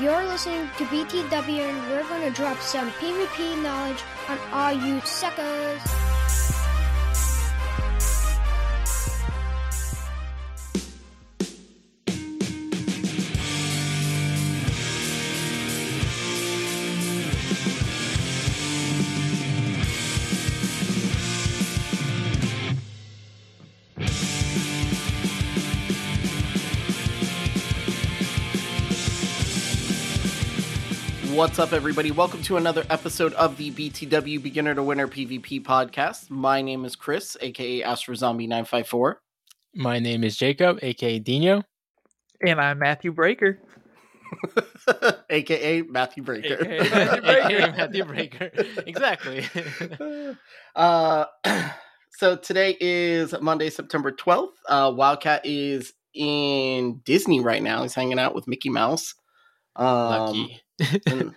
You're listening to BTW and we're going to drop some PvP knowledge on all you suckers. What's up, everybody? Welcome to another episode of the BTW Beginner to Winner PvP podcast. My name is Chris, aka Astro Zombie 954. My name is Jacob, aka Dino. And I'm Matthew Breaker. aka Matthew Breaker. AKA AKA Matthew Breaker. Exactly. uh, so today is Monday, September 12th. Uh, Wildcat is in Disney right now. He's hanging out with Mickey Mouse. Um, Lucky. and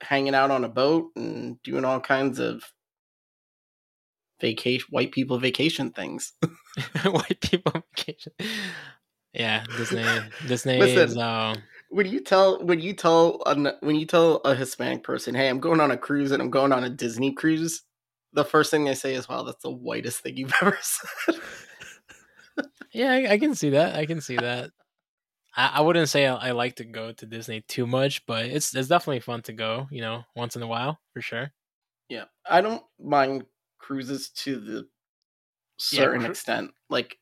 hanging out on a boat and doing all kinds of vacation white people vacation things. White people vacation. Yeah, Disney. Disney Listen. is uh, when you tell when you tell an, when you tell a Hispanic person, "Hey, I'm going on a cruise and I'm going on a Disney cruise," the first thing they say is, "Wow, that's the whitest thing you've ever said." Yeah, I, I can see that. I can see that. I, I wouldn't say I, I like to go to Disney too much, but it's it's definitely fun to go. You know, once in a while for sure. yeah, I don't mind cruises to the Yeah, certain cru- extent. Like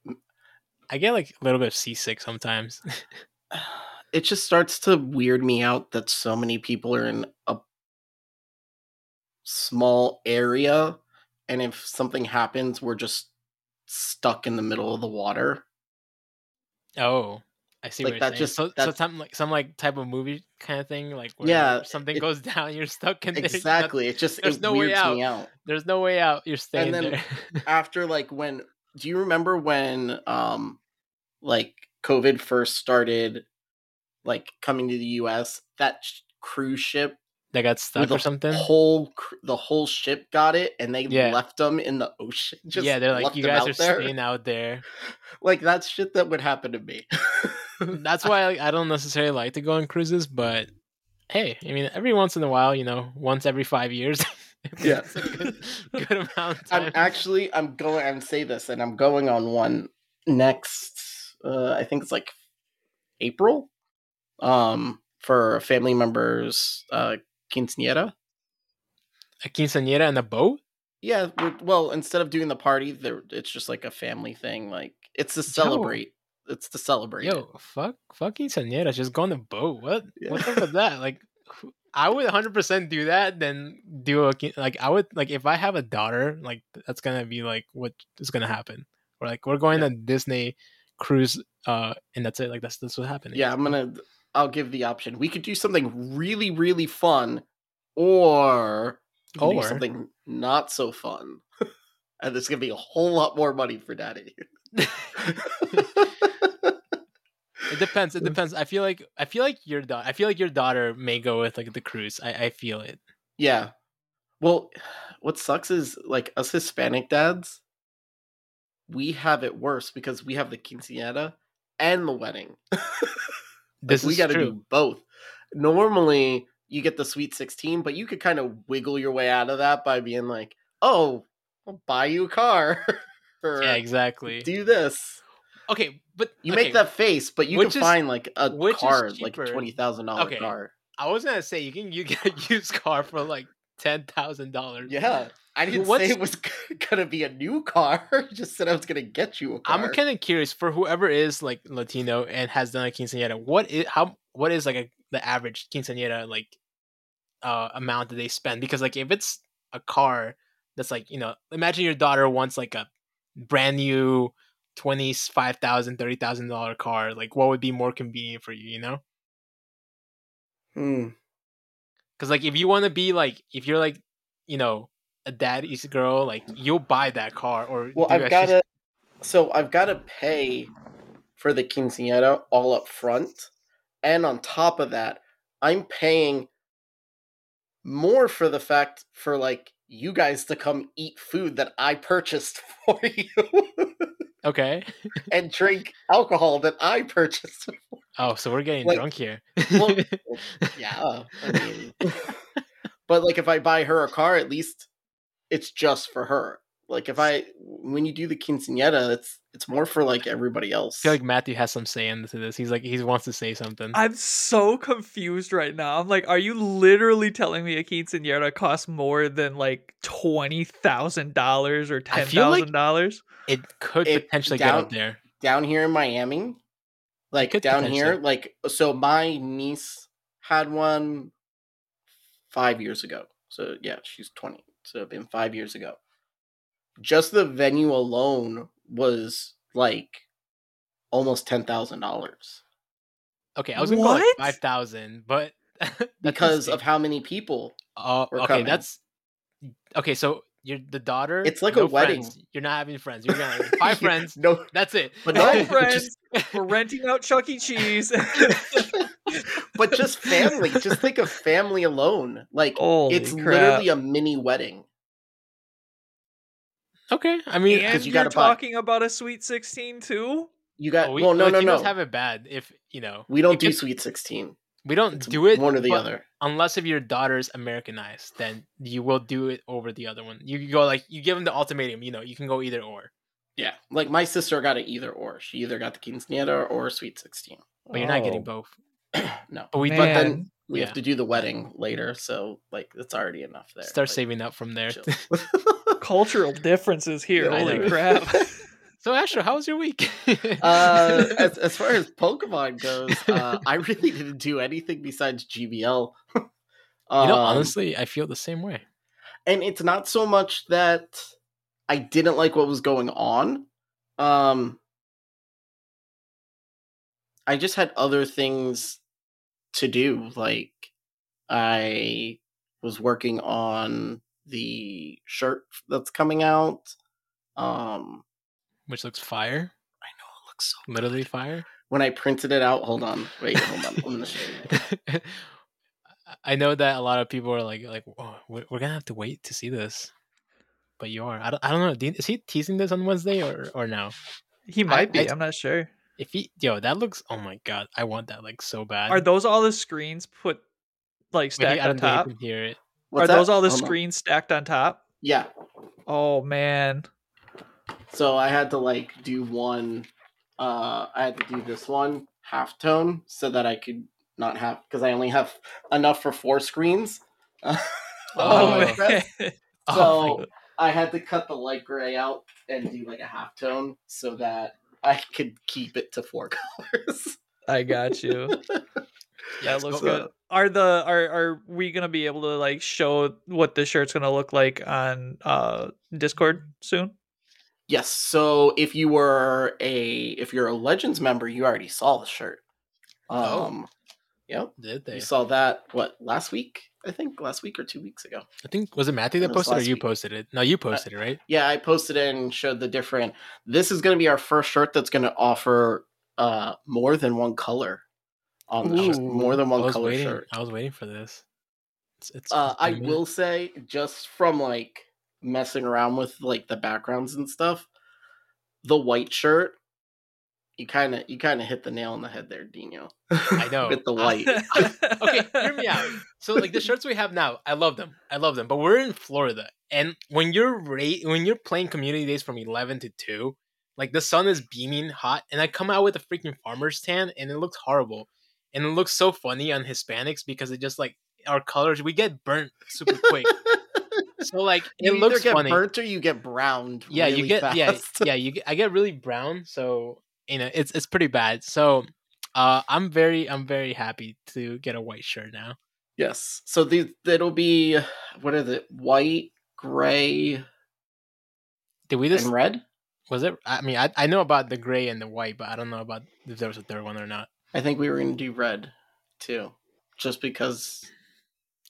I get like a little bit seasick sometimes. it just starts to weird me out that so many people are in a small area and if something happens we're just stuck in the middle of the water oh, I see. Like, what you're that saying. just- so, so some like some like type of movie kind of thing, like where Yeah, something it- goes down, you're stuck in there. Exactly it just there's it no way me out There's no way out. You're staying then- there. after like when do you remember when um like covid first started like coming to the us that sh- cruise ship that got stuck or something. whole cr- the whole ship got it and they Yeah. left them in the ocean just yeah, they're like, you guys are there." staying out there. like that's shit that would happen to me That's why like, I don't necessarily like to go on cruises, but hey, I mean, every once in a while, you know, once every five years. Yeah. a good, good amount of i'm actually i'm going and say this and i'm going on one next uh i think it's like april um for a family member's uh quinceanera a quinceañera in a boat. yeah well instead of doing the party there it's just like a family thing like it's to celebrate it's to celebrate it. Yo, fuck, fuck quinceañeras. Just go on a boat. What? Yeah. What's up with that? Like, I would 100% do that. Then do a like I would like if I have a daughter, like that's gonna be like what is gonna happen. Or like we're going to Disney cruise, uh, and that's it. Like that's that's what happened. yeah i'm gonna i'll give the option we could do something really really fun or Or- something not so fun and there's gonna be a whole lot more money for daddy It depends. It depends. I feel like I feel like your daughter. I feel like your daughter may go with like the cruise. I, I feel it. yeah well what sucks is like us hispanic dads we have it worse because we have the quinceañera and the wedding Like, This we got to do both. Normally, you get the Sweet 16, but you could kind of wiggle your way out of that by being like, "Oh, I'll buy you a car." Yeah, exactly. do this. Okay, but You okay, make that face, but you Which can is- find like a car, like a twenty thousand dollar Okay. car. I was gonna say you can you get a used car for like ten thousand dollars. Yeah, I didn't What's- say it was gonna be a new car. Just said I was gonna get you a car. I'm kind of curious for whoever is like Latino and has done a quinceañera. What is how what is like a the average quinceañera like uh amount that they spend? Because like if it's a car that's like you know imagine your daughter wants like a brand new twenty five thousand thirty thousand dollar car. Like what would be more convenient for you? You know? Hmm. Because like if you want to be like if you're like you know a daddy's girl, like you'll buy that car or Well, I've got to. So I've got to pay for the quinceañera all up front, and on top of that, I'm paying more for the fact for like you guys to come eat food that I purchased for you Okay. and drink alcohol that I purchased. Oh, so we're getting Like- drunk here. Well, yeah, I mean, but like if I buy her a car, at least it's just for her. Like if I when you do the quinceañera, it's it's more for like everybody else. I feel like Matthew has some say into this. He's like he wants to say something. I'm so confused right now. I'm like, are you literally telling me a quinceañera costs more than like twenty thousand dollars or ten thousand like dollars? it could It- potentially get down- up there. down here in Miami, like down here, like so my niece had one five years ago. So yeah, she's twenty. So it'd been five years ago. Just the venue alone was like almost ten thousand dollars Okay, I was gonna go like What? five thousand, but because insane. of how many people. Oh, were okay, coming. that's okay. So you're the daughter. It's like no a wedding. friends. You're not having friends. You're gonna five friends. No, That's it. But No no, friends. just- We're renting out Chuck E. Cheese. but just family. just think of family alone. Like Holy it's crap. literally a mini wedding. Okay, I mean, and 'cause you you're gotta buy- talking about a Sweet Sixteen too? You got oh, we, well, no, no, no. have it bad. If you know, we don't do could- sweet sixteen. We don't It's do it one or the other. unless if your daughter's Americanized, then you will do it over the other one. You can go like you give them the ultimatum. You know, you can go either or, Yeah, like my sister got it either or. She either got the quinceanera or sweet sixteen. but you're not getting Oh, both. no, But we but then we Yeah. have to do the wedding later, so like it's already enough there. start Like, saving up from there. chill. Cultural differences here. Yeah, Holy crap. so Asher, how was your week? uh, as, as far as Pokemon goes, uh, I really didn't do anything besides GBL. you know, Um, honestly, I feel the same way. and it's not so much that I didn't like what was going on. Um I just had other things to do. Like I was working on the shirt that's coming out. Um Which looks fire, I know it looks so literally fire. when I printed it out, hold on. Wait, hold on. I'm gonna show you. I know that a lot of people are like, like, oh, we're, we're gonna have to wait to see this, but you are. I don't, I don't know. Is he teasing this on Wednesday or or no? He might be. I- I'm not sure. If he, yo, that looks. Oh my god, I want that like so bad. Are those all the screens put like Wait, stacked I on don't think top? can hear it. What's Are those all the Hold on. screens stacked on top? Yeah. Oh man. So I had to like do one uh I had to do this one half tone so that I could not have because I only have enough for four screens. Oh, Oh, man. So Oh I had to cut the light gray out and do like a half tone so that I could keep it to four colors. I got you. Yeah, that looks go- good. Are the are are we gonna be able to like show what the shirt's gonna look like on uh Discord soon? yes, so if you were a if you're a Legends member, you already saw the shirt. Oh. Um yep. Did they? You saw that what last week? I think last week or two weeks ago. I think was it Matthew that It posted or you week. posted it? No, you posted it, right? Yeah, I posted it and showed the different. This is going to be our first shirt that's going to offer uh more than one color on the shirt. Ooh. more than one color waiting. shirt. I was waiting for this. It's, it's, Uh, I been will say, just from like messing around with like the backgrounds and stuff, the white shirt You kind of you kind of hit the nail on the head there, Dino. I know. with the white. okay, hear me out. So like the shirts we have now, I love them. I love them. But we're in Florida, and when you're ra- when you're playing community days from eleven to two, like the sun is beaming hot, and I come out with a freaking farmer's tan, and it looks horrible, and it looks so funny on Hispanics because it just like our colors we get burnt super quick. so like it you looks get funny. burnt or you get browned. yeah, you get yeah fast. yeah you get, I get really brown, so you know it's it's pretty bad. So uh, I'm very I'm very happy to get a white shirt now. Yes. So these it'll be what is it? White, gray, Did we just and red. was it? I mean, I I know about the gray and the white, but I don't know about if there was a third one or not. I think we were gonna do red too, just because.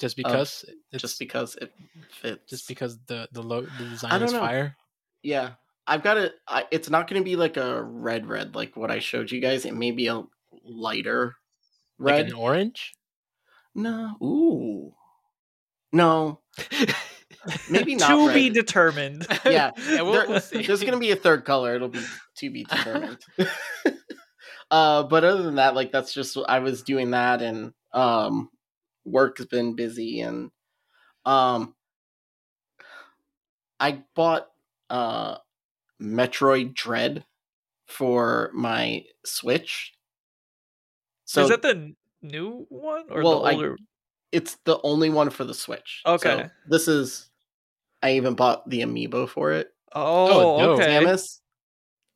Just because it's just because it fits. just because the the lo- the I design don't is know. fire. Yeah, I've got it. It's not going to be like a red red like what I showed you guys. It may be a lighter Like red. an orange. no, ooh, no, maybe not. to red. be determined. Yeah, yeah we'll, There- we'll see. There's going to be a third color. It'll be to be determined. Uh, but other than that, like that's just I was doing that, and um, work has been busy, and um, I bought uh, Metroid Dread for my Switch. So is that the new one or Well, the I- older? it's the only one for the Switch. So Okay. this is. I even bought the amiibo for it. Oh, dope. okay. Samus.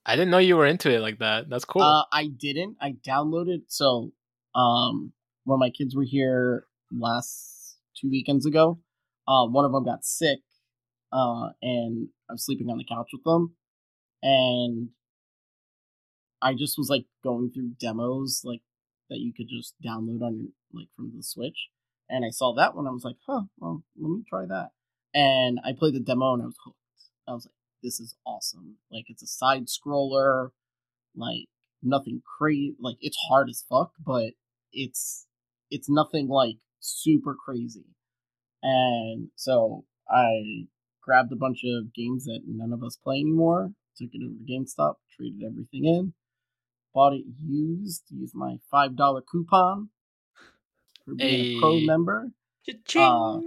I didn't know you were into it like that. That's cool. Uh, I didn't. I downloaded. So, um, when my kids were here last two weekends ago, uh, one of them got sick, uh, and I was sleeping on the couch with them, and I just was like going through demos like that you could just download on like from the Switch, and I saw that one. I was like, huh, well, let me try that, and I played the demo and I was hooked. I was like, this is awesome. Like it's a side scroller like nothing crazy like it's hard as fuck but it's it's nothing like super crazy and so i grabbed a bunch of games that none of us play anymore took it over to gamestop traded everything in bought it used used my five dollar coupon for being a pro member. Cha-ching. Uh,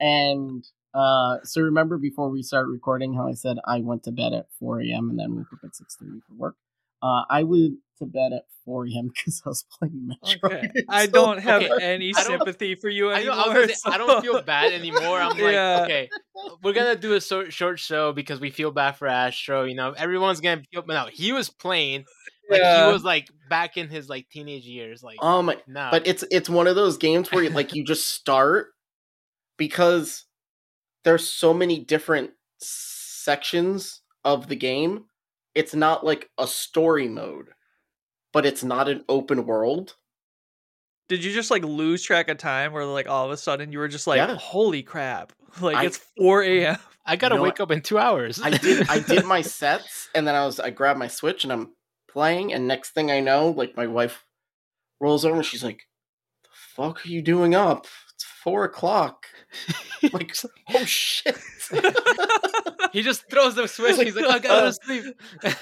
and uh, so remember before we start recording how I said I went to bed at 4 a.m. and then woke up at 6:30 for work. Uh, I went to bed at 4 a.m. because I was playing Metroid. Okay. I So- don't have Okay, any sympathy for you I, anymore. know, I, was gonna say, I don't feel bad anymore. I'm like, Yeah. okay, we're gonna do a short, short show because we feel bad for Astro. You know, everyone's gonna feel. But no, he was playing like Yeah. he was like back in his like teenage years. Like, Um, no, but it's it's one of those games where you, like you just start because there's so many different sections of the game. It's not like a story mode, but it's not an open world. Did you just like lose track of time where like all of a sudden you were just like, Yeah. holy crap. Like I- it's 4 a.m. I gotta you know wake up in two hours. I did I did my sets and then I was I grabbed my switch and I'm playing and next thing I know, like my wife rolls over and she's like, The fuck are you doing up? It's four o'clock. like oh shit. he just throws the switch. He's like, I gotta Uh, sleep.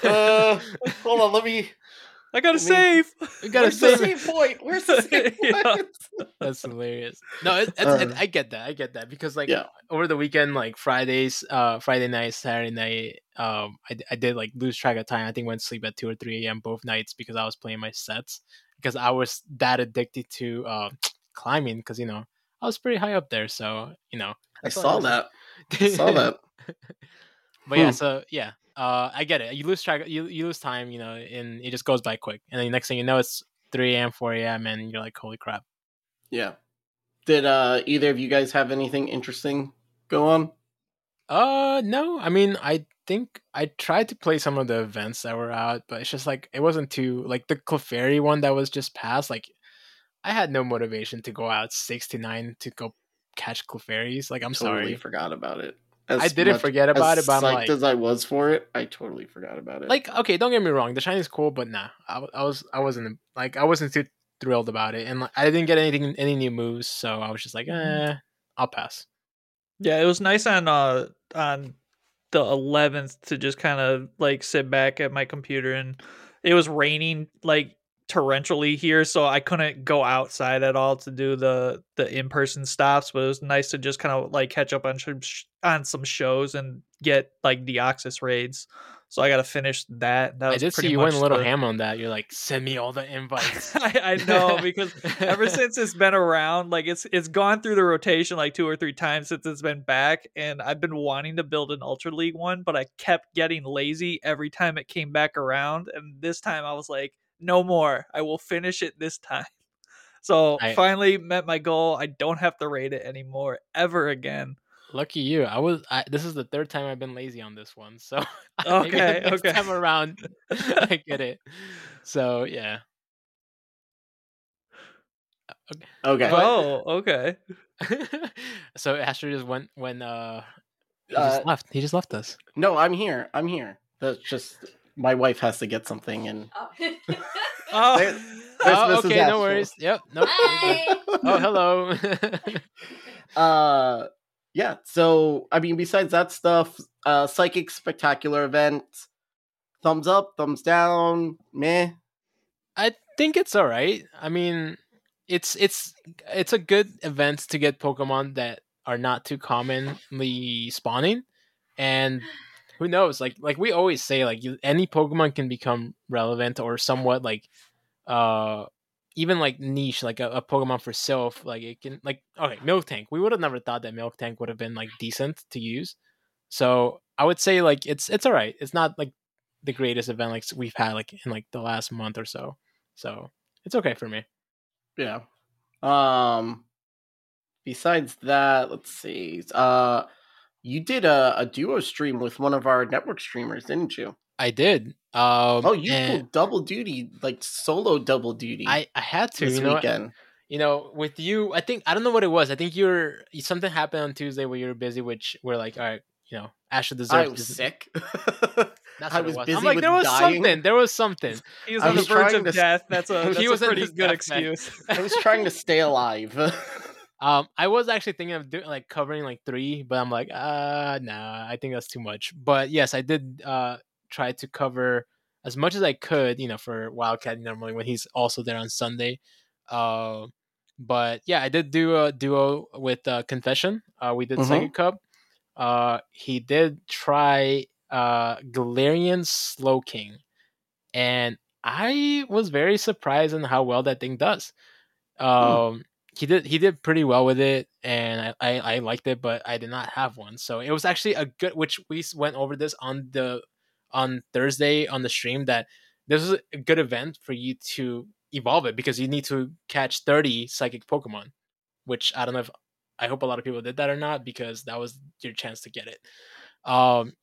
uh hold on, let me I gotta I save. we gotta Where's the save. save point? Where's the save Yeah. point? That's hilarious. No, it, it's, Uh, it, I get that. I get that because like Yeah. over the weekend, like Fridays, uh, Friday night, Saturday night, um, I, I did like lose track of time. I think went to sleep at two or three a.m. both nights because I was playing my sets because I was that addicted to uh, climbing because you know I was pretty high up there. So you know, I saw was- that. I saw that. But yeah, Hmm. so yeah, uh, I get it. You lose track, you you lose time, you know, and it just goes by quick. And then the next thing you know, it's three a.m., four a.m., and you're like, holy crap. Yeah. Did uh either of you guys have anything interesting go on? Uh, no. I mean, I think I tried to play some of the events that were out, but it's just like it wasn't too like the Clefairy one that was just passed. Like, I had no motivation to go out six to nine to go catch Clefairies. Like, I'm totally sorry. forgot about it. I didn't forget about as it, but I'm like- as I was for it, I totally forgot about it. Like, okay, don't get me wrong, the shiny's cool, but nah, I, w- I was I wasn't like I wasn't too thrilled about it, and like, I didn't get anything any new moves, so I was just like, eh, I'll pass. Yeah, it was nice on uh on the 11th to just kind of like sit back at my computer and it was raining like torrentially here, so I couldn't go outside at all to do the the in person stops. But it was nice to just kind of like catch up on sh- on some shows and get like Deoxys raids. So I got to finish that. That I was did pretty see you went a little the- ham on that. You're like, send me all the invites. I, I know because ever since it's been around, like it's it's gone through the rotation like two or three times since it's been back, and I've been wanting to build an Ultra League one, but I kept getting lazy every time it came back around, and this time I was like, no more. I will finish it this time. So I- finally met my goal. I don't have to rate it anymore ever again. Lucky you. I was. I, this is the third time I've been lazy on this one. So Okay, next okay. time around, I get it. So yeah. Okay. But- Oh, okay. so Asher just went when uh he Uh, just left. He just left us. no, I'm here. I'm here. That's just my wife has to get something, and Oh. Oh, There- Oh, Mrs. okay, no worries. Yep. Nope. Hi. Oh, hello. uh, yeah. So I mean, besides that stuff, uh, psychic spectacular event. Thumbs up, thumbs down, meh. I think it's all right. I mean, it's it's it's a good event to get Pokemon that are not too commonly spawning, and who knows? Like like we always say, like you, any Pokemon can become relevant or somewhat like, uh, even like niche, like a, a Pokemon for Silph. Like it can like okay, Miltank. We would have never thought that Miltank would have been like decent to use. So I would say like it's it's all right. It's not like the greatest event like we've had like in like the last month or so. So it's okay for me. Yeah. Um. Besides that, let's see. Uh, you did a, a duo stream with one of our network streamers, didn't you? I did. Um, Oh, you and pulled double duty, like solo double duty. I I had to. this You know, weekend. you know, with you, I think I don't know what it was. I think you're something happened on Tuesday where you were busy, which we're like, all right, you know, Asher deserves. I was this- sick. That's I what it was was. busy I'm like, with there was dying. something. There was something. he was I on the verge of to s- death. That's a that's He was in pretty good excuse. I was trying to stay alive. Um, I was actually thinking of doing like covering like three, but I'm like, uh, nah, I think that's too much. But yes, I did uh try to cover as much as I could, you know, for Wildcat normally when he's also there on Sunday. Uh, but yeah, I did do a duo with uh, Confession. Uh, we did Mhm. Psychic Cup. Uh, he did try uh Galarian Slowking, and I was very surprised in how well that thing does. Um, he did he did pretty well with it, and I, I I liked it, but I did not have one, so it was actually a good. Which we went over this on the on Thursday on the stream that this is a good event for you to evolve it because you need to catch thirty psychic Pokemon, which I don't know if I hope a lot of people did that or not because that was your chance to get it. Um,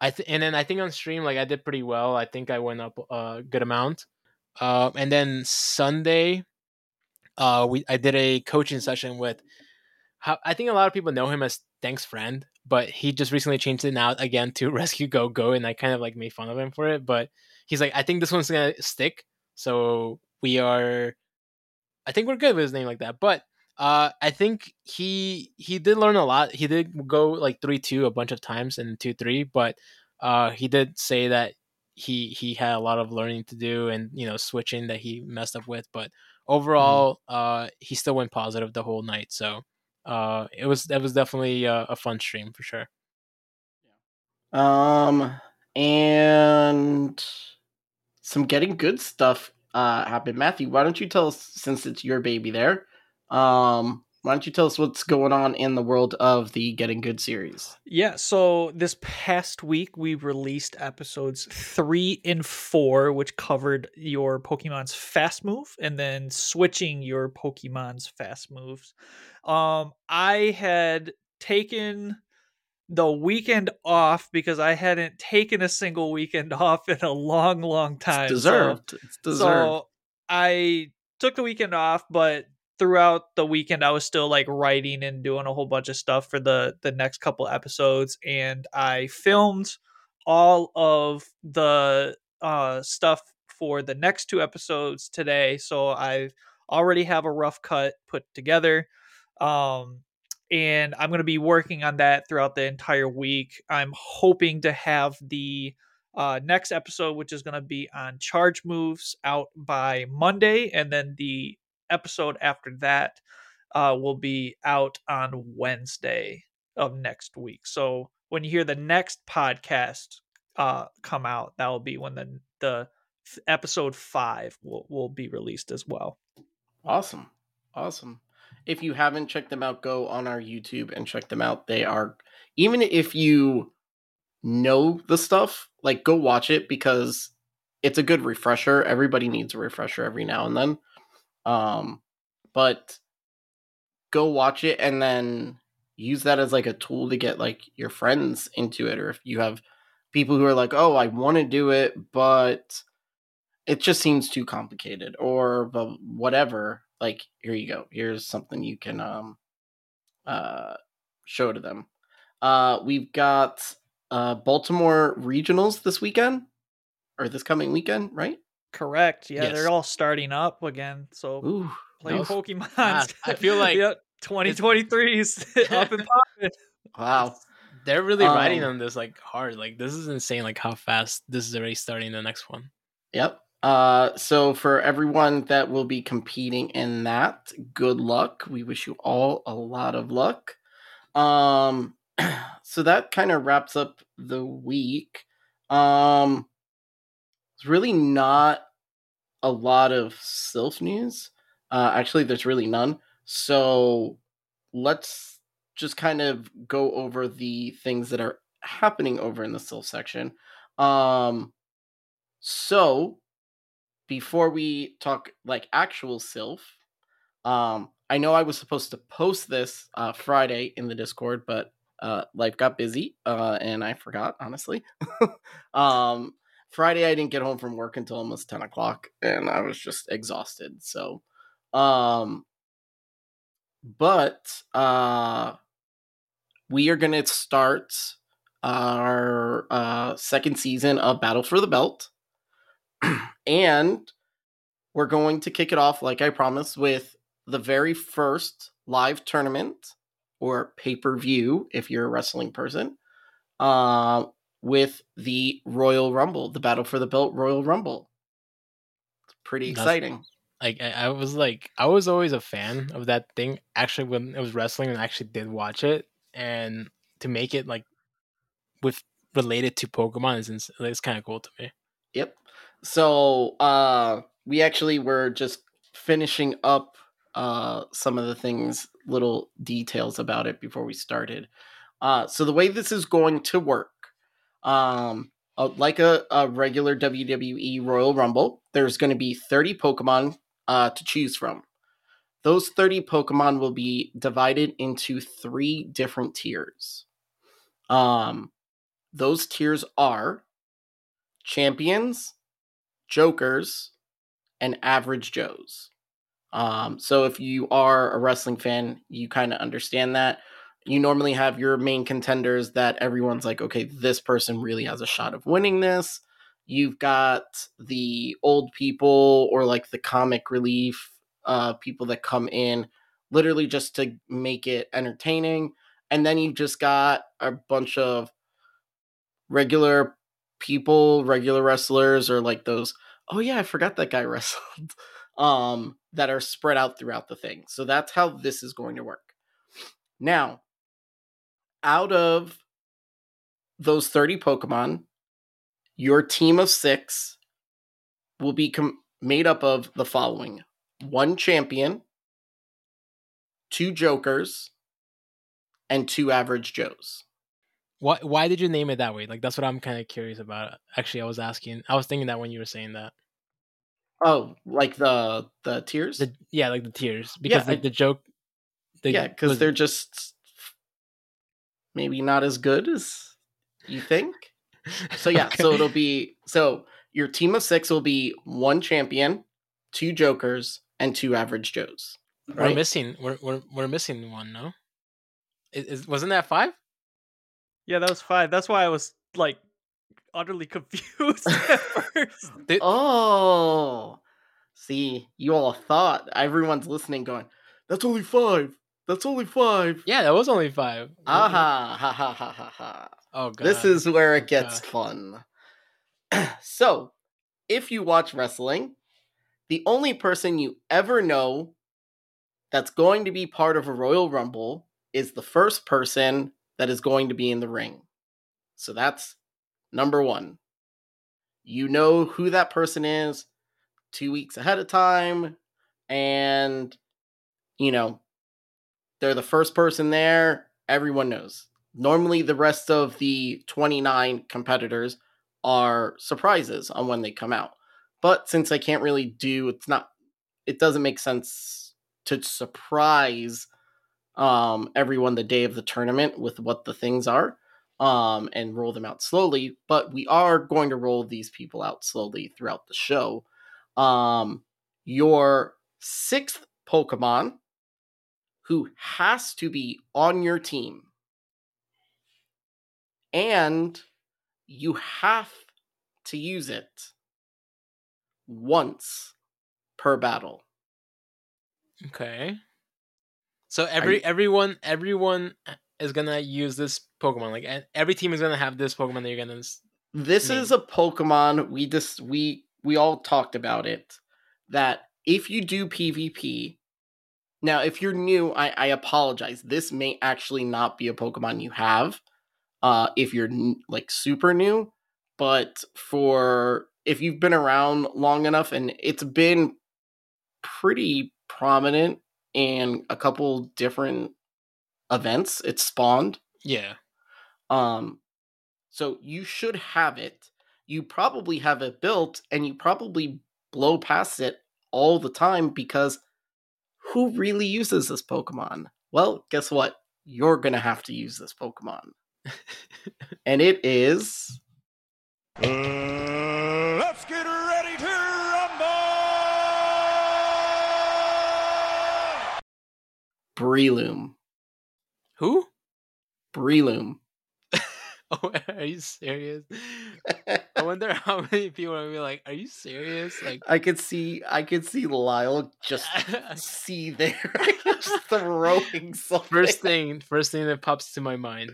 I th- and then I think on stream like I did pretty well. I think I went up a good amount. Um, and then Sunday, uh, we I did a coaching session with. How, I think a lot of people know him as Thanks Friend, but he just recently changed it now again to Rescue Go Go, and I kind of like made fun of him for it. But he's like, I think this one's gonna stick, so we are. I think we're good with his name like that, but uh, I think he he did learn a lot. He did go like three two a bunch of times and two three, but uh, he did say that he he had a lot of learning to do and you know switching that he messed up with. But overall, uh, he still went positive the whole night. So uh, it was that was definitely a, a fun stream for sure. Um, and some getting good stuff uh happened. Matthew, why don't you tell us since it's your baby there? Um, why don't you tell us what's going on in the world of the Getting Good series? Yeah, so this past week we released episodes three and four, which covered your Pokemon's fast move and then switching your Pokemon's fast moves. Um, I had taken the weekend off because I hadn't taken a single weekend off in a long, long time. It's so- deserved. it's deserved. so I took the weekend off, but throughout the weekend I was still like writing and doing a whole bunch of stuff for the the next couple episodes and I filmed all of the uh stuff for the next two episodes today. So I already have a rough cut put together. Um and I'm going to be working on that throughout the entire week. I'm hoping to have the uh, next episode, which is going to be on charge moves, out by Monday, and then the episode after that uh, will be out on Wednesday of next week. So when you hear the next podcast uh, come out, that will be when the the episode five will will be released as well. Awesome, awesome. If you haven't checked them out, go on our YouTube and check them out. They are even if you know the stuff, like go watch it because it's a good refresher. Everybody needs a refresher every now and then. Um, but go watch it and then use that as like a tool to get like your friends into it or if you have people who are like oh i want to do it but it just seems too complicated or whatever like here you go here's something you can um uh show to them. Uh we've got uh baltimore regionals this weekend or this coming weekend right correct yeah Yes. they're all starting up again so Ooh, play was pokemon fast. I feel like yep 2023 is up and popping wow They're really riding Um, on this like hard. Like this is insane. Like how fast this is already starting the next one. Yep. Uh, so for everyone that will be competing in that, good luck. We wish you all a lot of luck. Um, so that kind of wraps up the week. Um, it's really not a lot of Silph news. Uh, actually, there's really none. So let's just kind of go over the things that are happening over in the Silph section. Um, so before we talk like actual Silph, um, I know I was supposed to post this uh, Friday in the Discord, but uh, life got busy uh, and I forgot, honestly. um, Friday, I didn't get home from work until almost 10 o'clock and I was just exhausted. So, um, but uh, we are to start our uh, second season of Battle for the Belt. and we're going to kick it off, like I promised, with the very first live tournament or pay per view, if you're a wrestling person, uh, with the Royal Rumble, the Battle for the Belt Royal Rumble. It's pretty That's- exciting. Like I, I was like I was always a fan of that thing. Actually, when it was wrestling, and I actually did watch it, and to make it like with related to Pokemon is it's kind of cool to me. Yep. So uh we actually were just finishing up uh some of the things, little details about it before we started. Uh so the way this is going to work, um uh, like a, a regular WWE Royal Rumble, there's going to be 30 Pokemon uh to choose from. Those 30 Pokemon will be divided into three different tiers. Um those tiers are champions, jokers, and average Joes. Um, so if you are a wrestling fan, you kind of understand that. You normally have your main contenders that everyone's like, okay, this person really has a shot of winning this. You've got the old people or like the comic relief uh, people that come in literally just to make it entertaining. And then you've just got a bunch of regular people, regular wrestlers, or like those, oh yeah, I forgot that guy wrestled, um, that are spread out throughout the thing. So that's how this is going to work. Now, out of those 30 Pokemon, your team of six will be com- made up of the following one champion, two jokers, and two average Joes. Why why did you name it that way? Like that's what I'm kind of curious about. Actually, I was asking. I was thinking that when you were saying that. Oh, like the the tiers? The, yeah, like the tiers because Yeah, like I- the joke. The, yeah, because they're just maybe not as good as you think. So yeah, so it'll be so your team of six will be one champion, two jokers, and two average Joes. we're missing. We're, we're we're missing one. No, is, is wasn't that five? Yeah, that was five. That's why I was like utterly confused at first. Oh, see, you all thought everyone's listening, going, "That's only five. That's only five. Yeah, that was only five. Ah, Aha! Ha ha ha ha ha! Oh god. This is where it gets God. fun. so, if you watch wrestling, the only person you ever know that's going to be part of a Royal Rumble is the first person that is going to be in the ring. So that's number one. You know who that person is two weeks ahead of time, and you know, they're the first person there. Everyone knows. Normally, the rest of the 29 competitors are surprises on when they come out. But since I can't really do, it's not, it doesn't make sense to surprise um, everyone the day of the tournament with what the things are um, and roll them out slowly. But we are going to roll these people out slowly throughout the show. Um, your sixth Pokemon who has to be on your team. And you have to use it once per battle. Okay. So every you- everyone everyone is gonna use this Pokemon. Like every team is gonna have this Pokemon that you're gonna. This Name. is a Pokemon we just we we all talked about it that if you do PvP now if you're new I, I apologize this may actually not be a Pokemon you have uh if you're like super new but for if you've been around long enough and it's been pretty prominent in a couple different events it's spawned Yeah. um, so you should have it. You probably have it built, and you probably blow past it all the time because who really uses this Pokemon? Well, guess what? You're gonna have to use this Pokemon, and it is Uh, let's get ready to rumble! Breloom. Who? Breloom. Oh, are you serious? I wonder how many people are gonna be like, "Are you serious?" Like, I could see, I could see Lyle just see there, just throwing something. first thing, first thing that pops to my mind.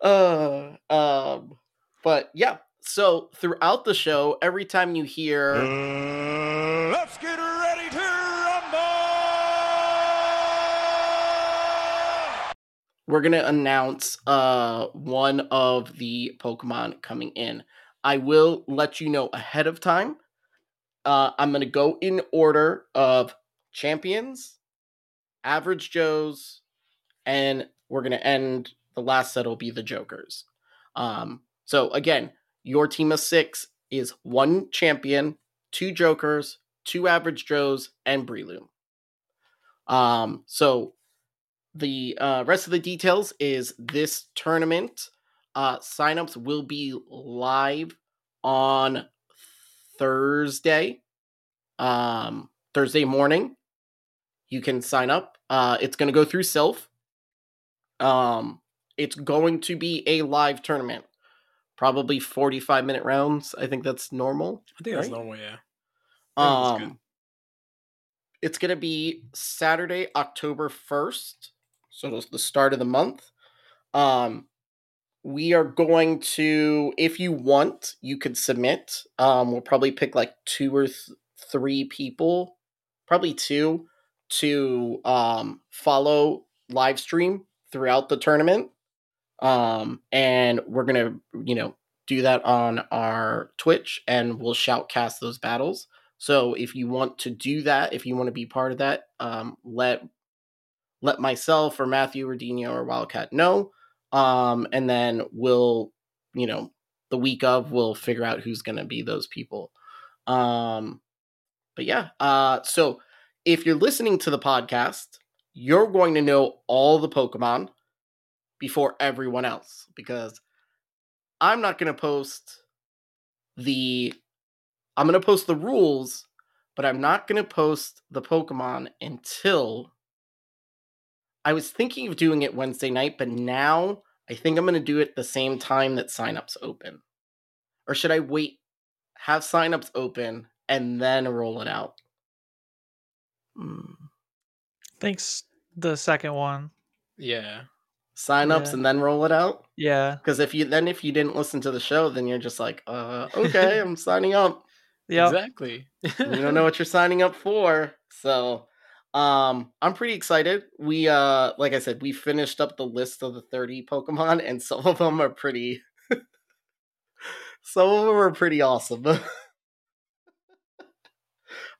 uh um but yeah so throughout the show every time you hear Uh, let's get ready to rumble! We're gonna announce uh one of the pokemon coming in. I will let you know ahead of time. Uh i'm gonna go in order of champions average joes and we're gonna end the last set will be the jokers. Um so again your team of six is one champion two jokers two average joes and breloom. Um so the uh, rest of the details is this tournament uh, signups will be live on thursday um, thursday morning you can sign up uh, it's going to go through Silph um, it's going to be a live tournament probably 45 minute rounds i think that's normal I think that's normal. Yeah. I think good. um, it's going to be Saturday, October 1st. So it's the start of the month. Um, we are going to, if you want, you could submit. Um, we'll probably pick like two or th- three people, probably two, to um, follow live stream throughout the tournament. Um, and we're to, you know, do that on our Twitch and we'll shoutcast those battles. So if you want to do that, if you want to be part of that, um, let let myself or Matthew or Dino or Wildcat know, um, and then we'll, you know, the week of we'll figure out who's going to be those people. Um, but yeah, uh, so if you're listening to the podcast, you're going to know all the Pokemon before everyone else because I'm not going to post the I'm going to post the rules, but I'm not going to post the Pokemon until I was thinking of doing it Wednesday night, but now I think I'm going to do it the same time that signups open. Or should I wait, have signups open, and then roll it out? Hmm. Thanks. The second one. Yeah. signups Yeah. and then roll it out. Yeah, Because if you then if you didn't listen to the show, then you're just like, uh, okay, I'm signing up. yeah. Exactly. you don't know what you're signing up for. So um I'm pretty excited. We uh like I said, we finished up the list of the 30 Pokemon and some of them are pretty some of them are pretty awesome.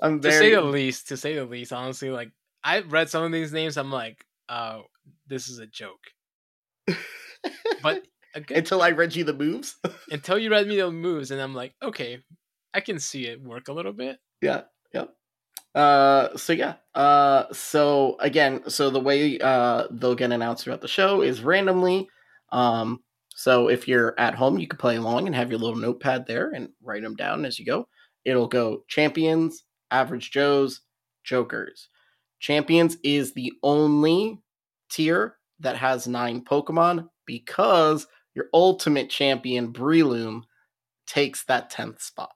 I'm to say the least, to say the least, honestly, like I read some of these names, I'm like, oh, this is a joke. But until I read you the moves. until you read me the moves, and I'm like, okay, I can see it work a little bit. yeah, yep. Uh so yeah. Uh so again, so the way uh they'll get announced throughout the show is randomly. Um so if you're at home, you can play along and have your little notepad there and write them down as you go. It'll go champions, average joes, jokers. Champions is the only tier that has 9 Pokemon because your ultimate champion Breloom takes that 10th spot.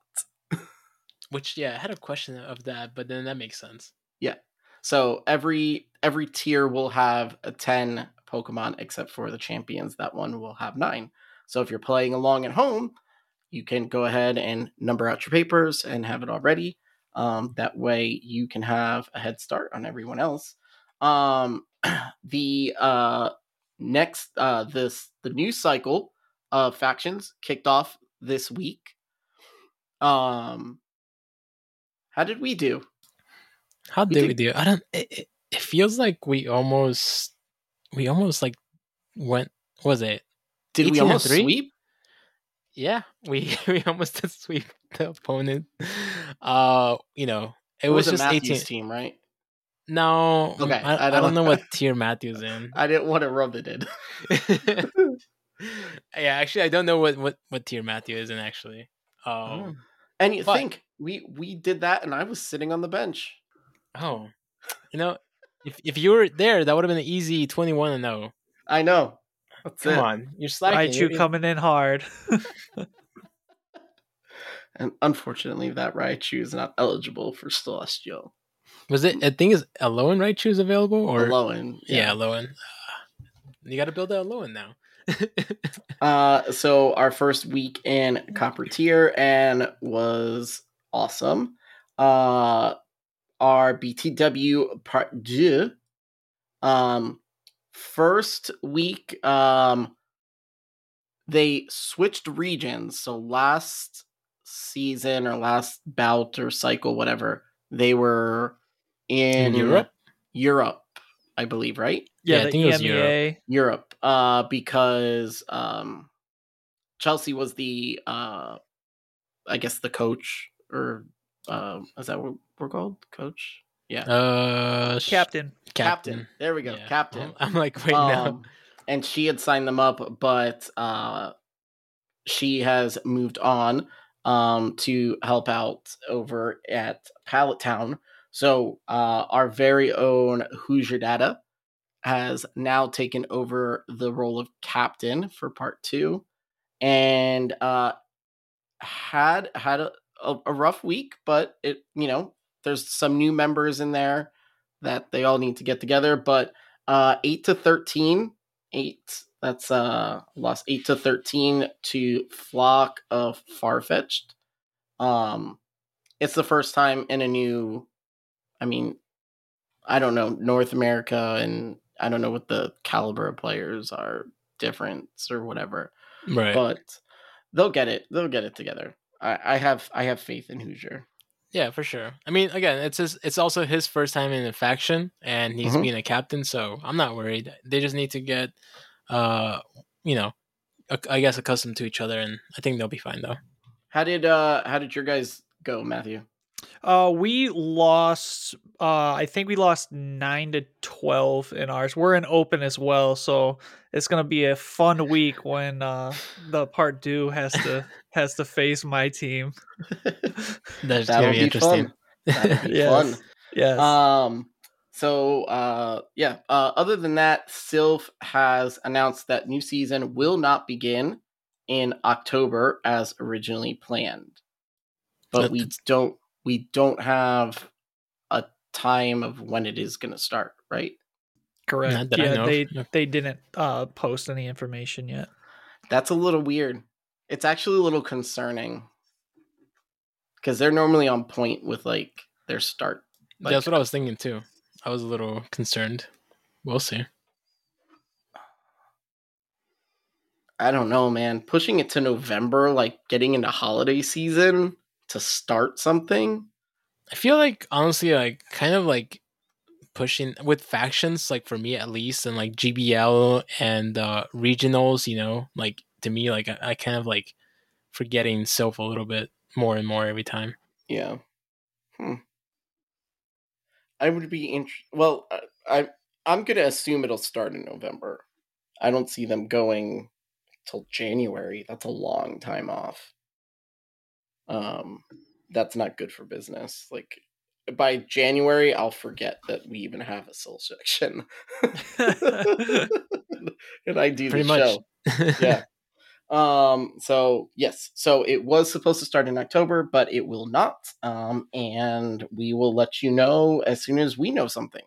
Which yeah, I had a question of that, but then that makes sense. Yeah. So every every tier will have a 10 Pokemon except for the champions. That one will have 9. So if you're playing along at home, you can go ahead and number out your papers and have it all ready. Um, that way you can have a head start on everyone else. Um, the uh, next uh, this the new cycle of factions kicked off this week. Um, how did we do? How We did did- we do? I don't. It, it, feels like we almost, we almost like went. Was it? Did we almost sweep? Yeah, we we almost did sweep the opponent. Uh, you know, it It was, was, just a Matthews 18. team, right? No, Okay, I, I I, don't don't- know what tier Matthew's in. I didn't want to rub it in. yeah, actually, I don't know what what what tier Matthew is in. Actually, um, And you But- think we we did that, and I was sitting on the bench. oh, you know, if if you were there, that would have been an easy twenty-one and zero. I know. That's Come it. on, you're slacking. Raichu You're- coming in hard. And unfortunately, that Raichu is not eligible for Celestial. Was it? I think is Alolan Raichu's available or Alolan. yeah, Alolan. You got to build that Alolan now. Uh, so our first week in Copper Tier and was awesome. Uh, our BTW Part Deux. Um, first week, um, they switched regions. So last season or last bout or cycle, whatever, they were in In Europe? Europe, I believe, right? Yeah, Yeah, I the think it was EMEA. Europe, uh, because um, Chelsea was the, uh, I guess the coach, or um, is that what we're called? Coach? Yeah, uh, sh- Captain. captain. There we go, Yeah. captain. I'm like, wait now. Um, and she had signed them up, but uh, she has moved on um, to help out over at Pallet Town. So uh, our very own Hoosier Data has now taken over the role of captain for part two, and uh, had had a, a, rough week, but it you know there's some new members in there that they all need to get together, but uh, eight to thirteen. Eight. That's uh lost eight to thirteen to Flock of Farfetch'd. Um, it's the first time in a new. I mean, I don't know North America, and I don't know what the caliber of players are different or whatever, Right. but they'll get it. They'll get it together. I, I have I have faith in Hoosier. Yeah, for sure. I mean, again, it's his, it's also his first time in a faction, and he's Mhm. being a captain, so I'm not worried. They just need to get, uh, you know, I guess accustomed to each other, and I think they'll be fine though. How did uh how did your guys go, Matthew? Uh, we lost. Uh, I think we lost nine to twelve in ours. We're in open as well, so it's gonna be a fun week when uh the part two has to has to face my team. That's That'll gonna be be interesting. fun. That'll be Yes. fun. Yes. Um. So, uh, yeah. Uh, other than that, Silph has announced that new season will not begin in October as originally planned, but we don't we don't have a time of when it is going to start, right? Correct. Not that I yeah, they Yeah. they didn't uh, post any information yet. That's a little weird. It's actually a little concerning because they're normally on point with like their start. Like, That's what I was thinking too. I was a little concerned. We'll see. I don't know, man. Pushing it to November, like getting into holiday season to start something. I feel like honestly, like kind of like pushing with factions, like for me at least, and like GBL and uh regionals, you know, like to me, like I, I kind of like forgetting Silph a little bit more and more every time. Yeah. Hmm. I would be interested. Well, I, I I'm gonna assume it'll start in November. I don't see them going till January. That's a long time off. Um, that's not good for business. Like by January, I'll forget that we even have a soul section, and I do Pretty the much. show yeah. Um. So yes. So it was supposed to start in October, but it will not. Um. And we will let you know as soon as we know something.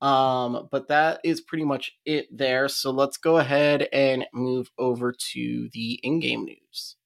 Um. But that is pretty much it there. So let's go ahead and move over to the in-game news.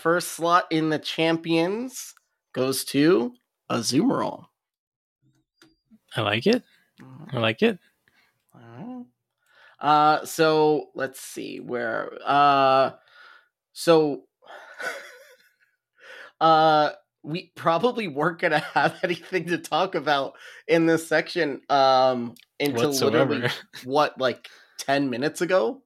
First slot in the champions goes to Azumarill. I like it. I like it. Uh so let's see where uh so uh we probably weren't gonna have anything to talk about in this section um until literally what like 10 minutes ago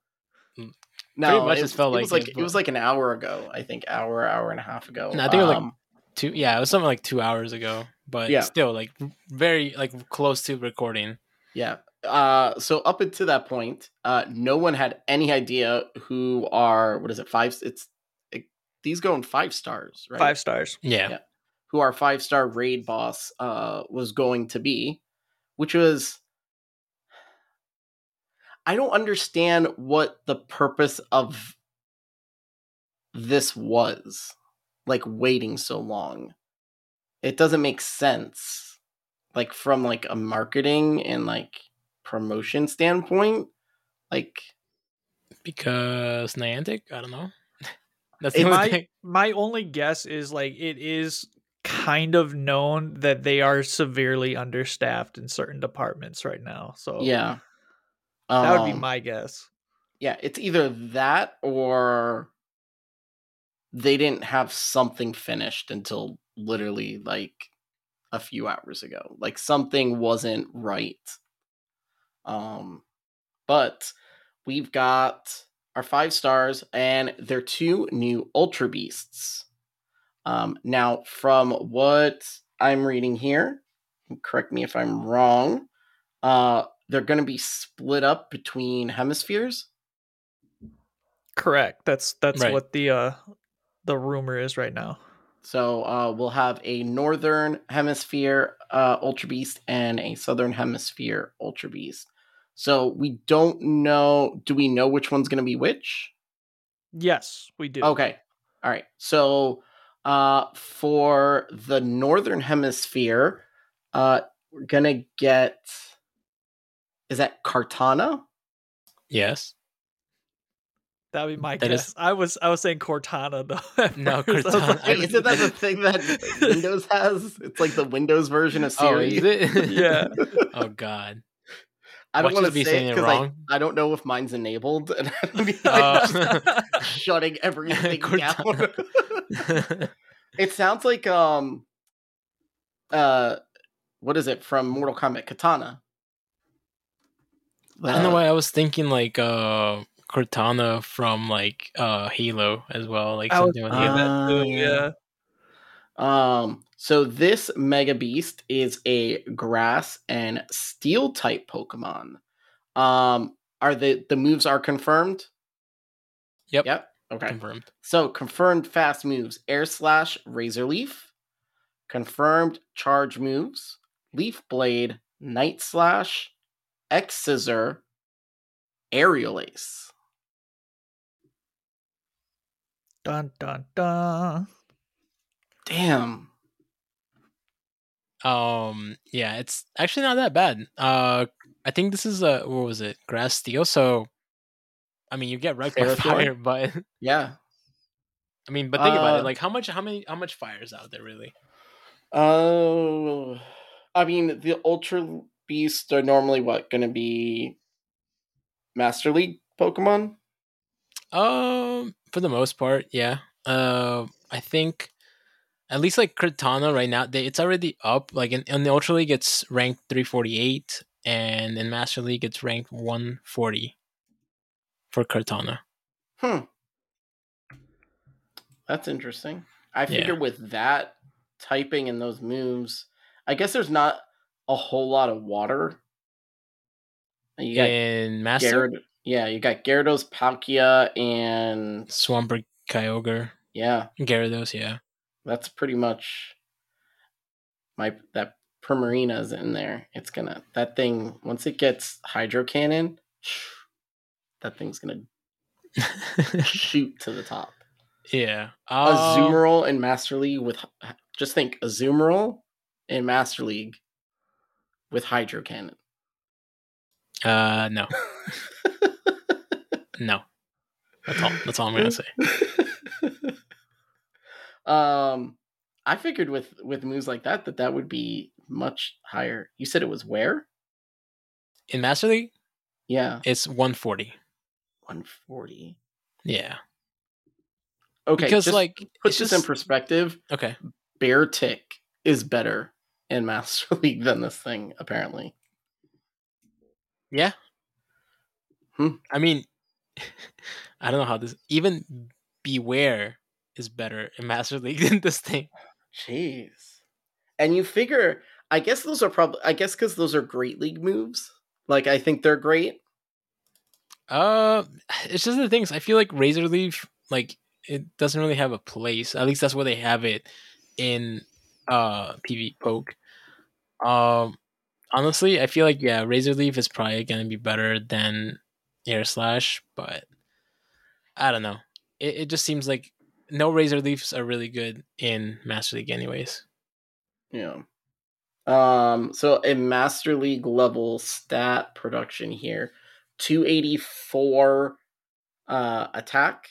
no pretty much it, just felt it was like like it, it was like an hour ago i think hour hour and a half ago No, I think it was like- Um, Two yeah, it was something like two hours ago. But Yeah. still like very like close to recording. Yeah. Uh, so up until that point, uh, no one had any idea who are what is it five? It's it, these go in five stars, right? Five stars. Yeah. Yeah. Who our five star raid boss uh was going to be, which was. I don't understand what the purpose of this was, like waiting so long. It doesn't make sense, like from like a marketing and like promotion standpoint. Like, Because Niantic, I don't know. That's the only my thing. my only guess is like it is kind of known that they are severely understaffed in certain departments right now. So yeah, that would be Um, my guess. yeah, it's either that or they didn't have something finished until literally like a few hours ago. Like something wasn't right. Um but we've got our five stars and they're two new ultra beasts. Um now from what I'm reading here, correct me if I'm wrong, uh they're going to be split up between hemispheres. Correct. That's that's Right. what the uh the rumor is right now. So uh, we'll have a northern hemisphere uh, Ultra Beast and a southern hemisphere Ultra Beast. So we don't know. Do we know which one's going to be which? Yes, we do. Okay. All right. So uh, for the northern hemisphere, uh, we're going to get. Is that Kartana? Yes. That would be my That is- guess. I was I was saying Cortana though. No. I was Cortana. like- Wait, isn't that the thing that Windows has? It's like the Windows version of Oh, Siri. is it? Yeah. oh God. I don't want to be say saying it it because I, wrong. I don't know if mine's enabled and I don't mean Uh, shutting everything down. It sounds like um uh what is it from Mortal Kombat Katana? I don't know Uh, why I was thinking like uh Cortana from like uh Halo as well, like I was something with thinking Halo. too, Ah. yeah. Um, so this Mega Beast is a grass and steel type Pokemon. Um, are the the moves are confirmed? Yep. Yep. Okay. Confirmed. So confirmed fast moves: Air Slash, Razor Leaf. Confirmed charge moves: Leaf Blade, Night Slash, X Scissor, Aerial Ace. Dun dun dun. Damn. Um, yeah, it's actually not that bad. Uh, I think this is a what was it, grass steel. So, I mean, you get wrecked by fire, but Yeah. I mean, but think about Uh, it. Like, how much, how many, how much fire is out there really? Oh, I mean, the Ultra Beasts are normally what going to be Master League Pokemon. Um, for the most part, yeah. Uh, I think at least like Cortana right now, they, it's already up. Like in, in the Ultra League, it's ranked 348, and in Master League, it's ranked 140 for Cortana. Hmm. That's interesting. I Yeah. figure with that typing and those moves, I guess there's not a whole lot of water. You got in Master, Gyarad- yeah, you got Gyarados, Palkia, and Swampert, Kyogre, yeah, Gyarados, yeah. that's pretty much my that Primarina's in there. It's gonna that thing once it gets Hydro Cannon, that thing's gonna shoot to the top. yeah. Um, Azumarill in Master League with just think Azumarill in Master League with Hydro Cannon. Uh, no, no. That's all. That's all I'm gonna say. um, I figured with with moves like that that that would be much higher. You said it was where? In Master League, Yeah, it's 140. one forty. Yeah, Okay, because just like put this in perspective. okay. Bear Tick is better in Master League than this thing, apparently. Yeah. Hmm. I mean, I don't know how this even Bewear is better in Master League than this thing. Jeez. And you figure, I guess those are probably, I guess because those are Great League moves. Like, I think they're great. Uh, it's just the things. I feel like Razor Leaf, like it doesn't really have a place. At least that's where they have it in uh PvPoke. Um, honestly, I feel like yeah, Razor Leaf is probably gonna be better than Air Slash, but I don't know. It it just seems like no Razor Leafs are really good in Master League, anyways. Yeah. Um, so a Master League level stat production here 284 uh, attack,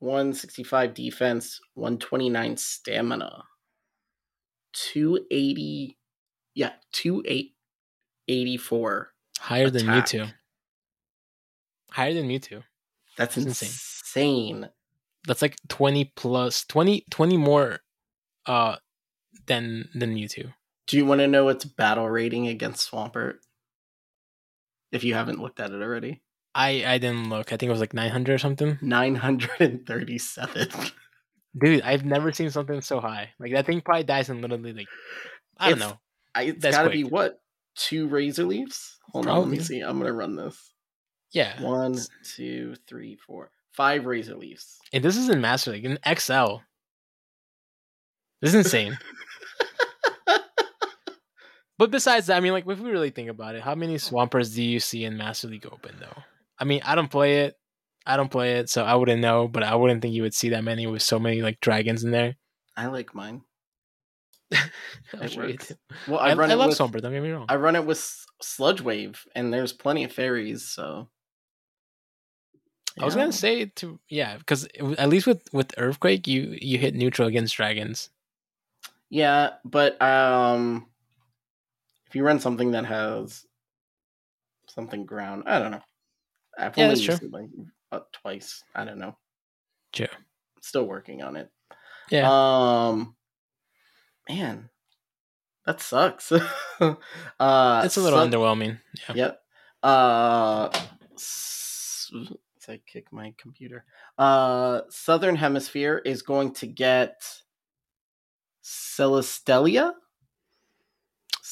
165 defense, 129 stamina. 280, yeah, 2884. Higher than Attack. Mewtwo. Higher than Mewtwo. That's That's insane. insane. That's like 20 plus 20 20 more uh than than Mewtwo. Do you want to know its battle rating against Swampert? If you haven't looked at it already, I I didn't look. I think it was like 900 or something. 937. Dude, I've never seen something so high. Like that thing probably dies in literally like I don't It's- know. I, it's That's got to be what? Two razor leaves? Hold on, let me see. I'm to run this. Yeah. One, two, three, four, five razor leaves. And this is in Master League, in XL. This is insane. but besides that, I mean, like, if we really think about it, how many Swampers do you see in Master League Open, though? I mean, I don't play it. I don't play it, so I wouldn't know, but I wouldn't think you would see that many with so many, like, dragons in there. I like mine. I'm It sure you works. do. Well, I, I run I it love with Swampert, don't get me wrong. I run it with Sludge Wave, and there's plenty of fairies. So I was gonna say to yeah, because at least with with Earthquake, you you hit neutral against dragons. yeah, but um, if you run something that has something ground, I don't know. I've Yeah, that's like uh, twice. I don't know. Sure. Still working on it. Yeah. Um, man, that sucks. uh, it's a little Sou- underwhelming. Yeah. Yep. Uh, s- as I kick my computer. Uh, Southern Hemisphere is going to get Celestelia.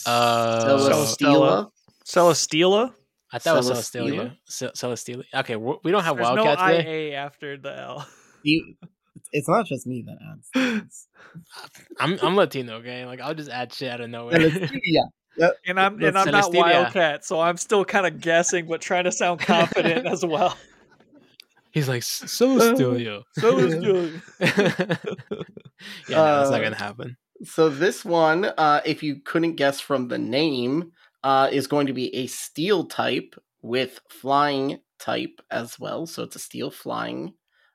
Uh, Celesteela. Celesteela. I thought it was Celesteela? Celestelia. Celestelia. Okay, we we don't have There's no Wildcat today. IA after the L. You, it's not just me that adds things. I'm I'm Latino, okay? Like I'll just add shit out of nowhere. Celestia. Yep. And I'm The and I'm not Celestelia. Wildcat, so I'm still kind of guessing, but trying to sound confident as well. He's like "C- Celestelia. Celestelia. yeah, no, that's not Uh, gonna happen. So this one, uh, if you couldn't guess from the name, uh, is going to be a steel type with flying type as well. So it's a steel flying.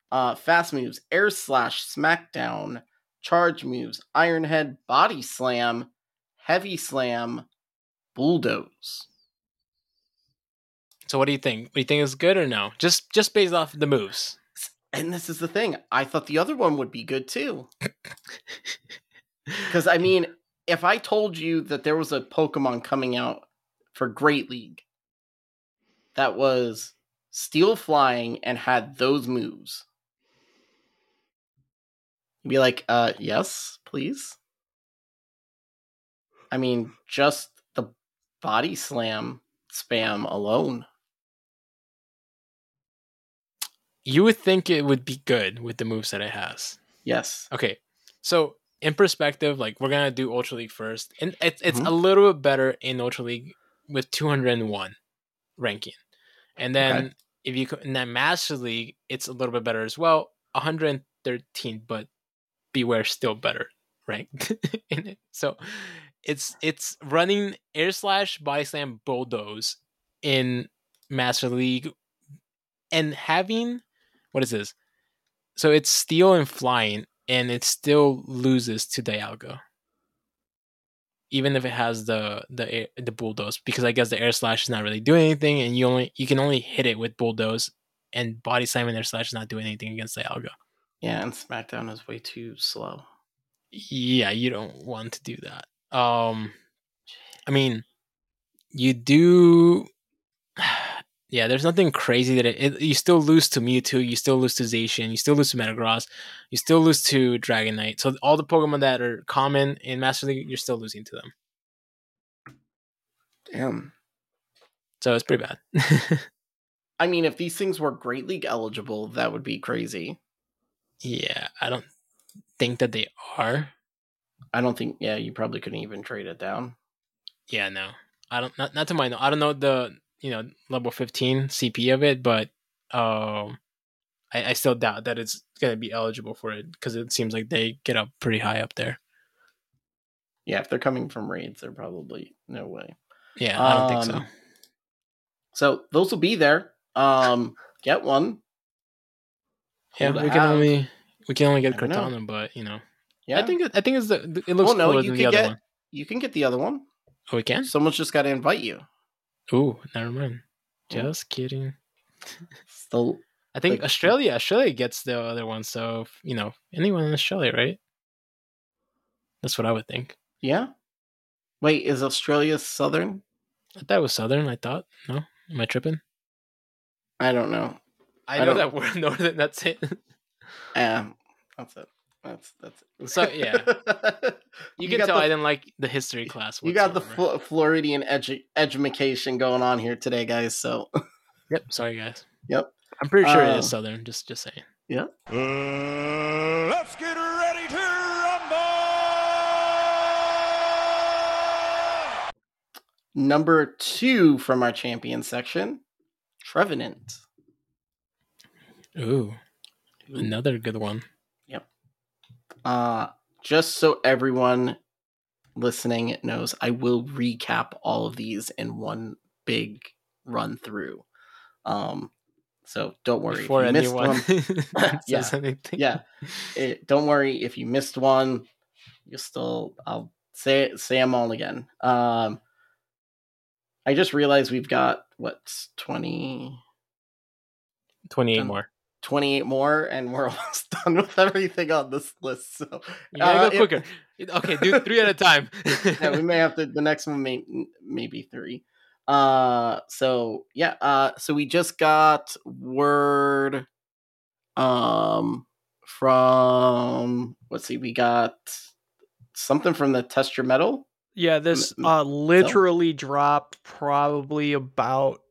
Uh, fast moves, air slash, smackdown, charge moves, iron head, body slam, heavy slam, bulldoze. So what do you think? Do you think it's good or no? Just just based off the moves. And this is the thing. I thought the other one would be good too. Because I mean, if I told you that there was a Pokemon coming out for Great League that was steel flying and had those moves, you'd be like, uh, yes, please. I mean, just the body slam spam alone. You would think it would be good with the moves that it has. Yes. Okay, so in perspective, like we're gonna do Ultra League first, and it's it's Mhm. a little bit better in Ultra League with 201 ranking, and then Okay. if you in that Master League, it's a little bit better as well, 113, but Bewear still better ranked in it. So it's it's running Air Slash, Body Slam, Bulldoze in Master League, and having what is this? So it's steel and flying, and it still loses to Dialga. Even if it has the the air, the bulldoze, because I guess the air slash is not really doing anything, and you only you can only hit it with bulldoze, and body slam and air slash is not doing anything against Dialga. Yeah, and SmackDown is way too slow. Yeah, you don't want to do that. Um, I mean, you do. Yeah, there's nothing crazy that it, it. You still lose to Mewtwo. You still lose to Zacian. You still lose to Metagross. You still lose to Dragonite. So all the Pokemon that are common in Master League, you're still losing to them. Damn. So it's pretty bad. I mean, if these things were Great League eligible, that would be crazy. yeah, I don't think that they are. I don't think. Yeah, you probably couldn't even trade it down. Yeah, no, I don't. Not, not to my know. I don't know the you know level 15 CP of it, but um, I, I still doubt that it's gonna be eligible for it because it seems like they get up pretty high up there. Yeah, if they're coming from raids, they're probably no way. Yeah, I don't think so. Um, So those will be there. Um, get one. Yeah, to we can have. only we can only get know. Cortana, but you know, Yeah, I think I think it's the it looks Well, no, cooler you than the other get- one. you can get the other one. Oh, we can. Someone's just got to invite you. Ooh, never mind. Yeah. Just kidding. Still, I think Like- Australia Australia gets the other one, so you know anyone in Australia, right? That's what I would think. yeah. Wait, is Australia southern? I thought it was Southern. I thought. No, am I tripping? I don't know. I I know don't- that we're Northern. That's it. Um, that's it. That's that's. So, yeah. You, can tell the- I didn't like the history class. You got the. Fl- Floridian edu- education going on here today, guys. So Yep. Sorry, guys. Yep. I'm pretty sure it Uh, is Southern. Just, just saying. Uh, let's get ready to rumble! number two from our champion section, Trevenant. Ooh, another good one. Uh, just so everyone listening knows, I will recap all of these in one big run through. Um, so don't worry Before if you missed one. says anything. yeah, it, don't worry if you missed one. You still, I'll say say them all again. Um, I just realized we've got what 20, 28 Done. more. 28 more, and we're almost done with everything on this list. So You Uh, go if- quicker. Okay, do three at a time. yeah, we may have to. The next one may maybe three. Uh, so yeah. Uh, so we just got word. Um, from let's see, we got something from the test your mettle. Yeah, this uh literally dropped probably about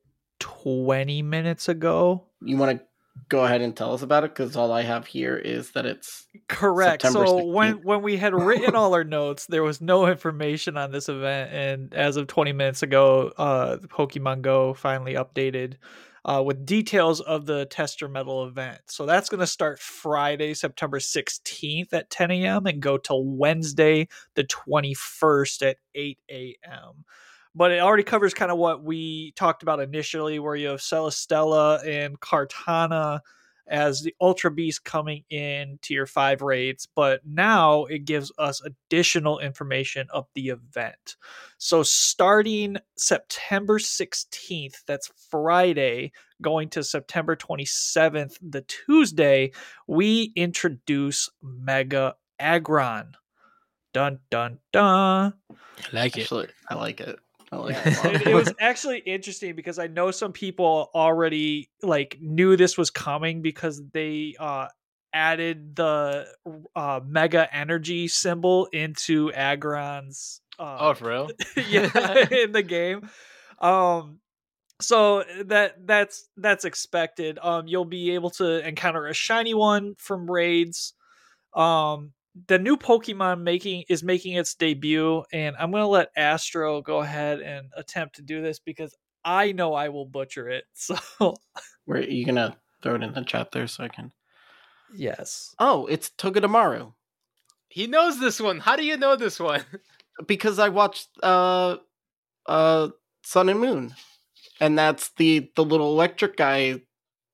20 minutes ago. You want to go ahead and tell us about it? Because all I have here is that it's Correct. September so when 16th. when we had written all our notes, there was no information on this event, and as of 20 minutes ago, uh, Pokemon Go finally updated uh, with details of the Test Your Mettle event. So that's going to start Friday, September 16th at 10 a.m. and go till Wednesday, the 21st at 8 a.m. But it already covers kind of what we talked about initially, where you have Celesteela and Kartana as the Ultra Beast coming in tier 5 raids, but now it gives us additional information of the event. So starting September 16th, that's Friday, going to September 27th, the Tuesday, we introduce Mega Aggron. Dun dun dun. I like it. actually I like it. Like it. it, it was actually interesting because I know some people already like knew this was coming because they uh added the uh mega energy symbol into Aggron's uh Oh, for real? yeah in the game. Um so that that's that's expected. Um you'll be able to encounter a shiny one from raids. Um the new Pokemon making is making its debut, and I'm gonna let Astro go ahead and attempt to do this because I know I will butcher it. So Where are you gonna throw it in the chat there so I can? yes, Oh, it's Togedemaru He knows this one. How do you know this one? because I watched uh uh Sun and Moon, and that's the the little electric guy,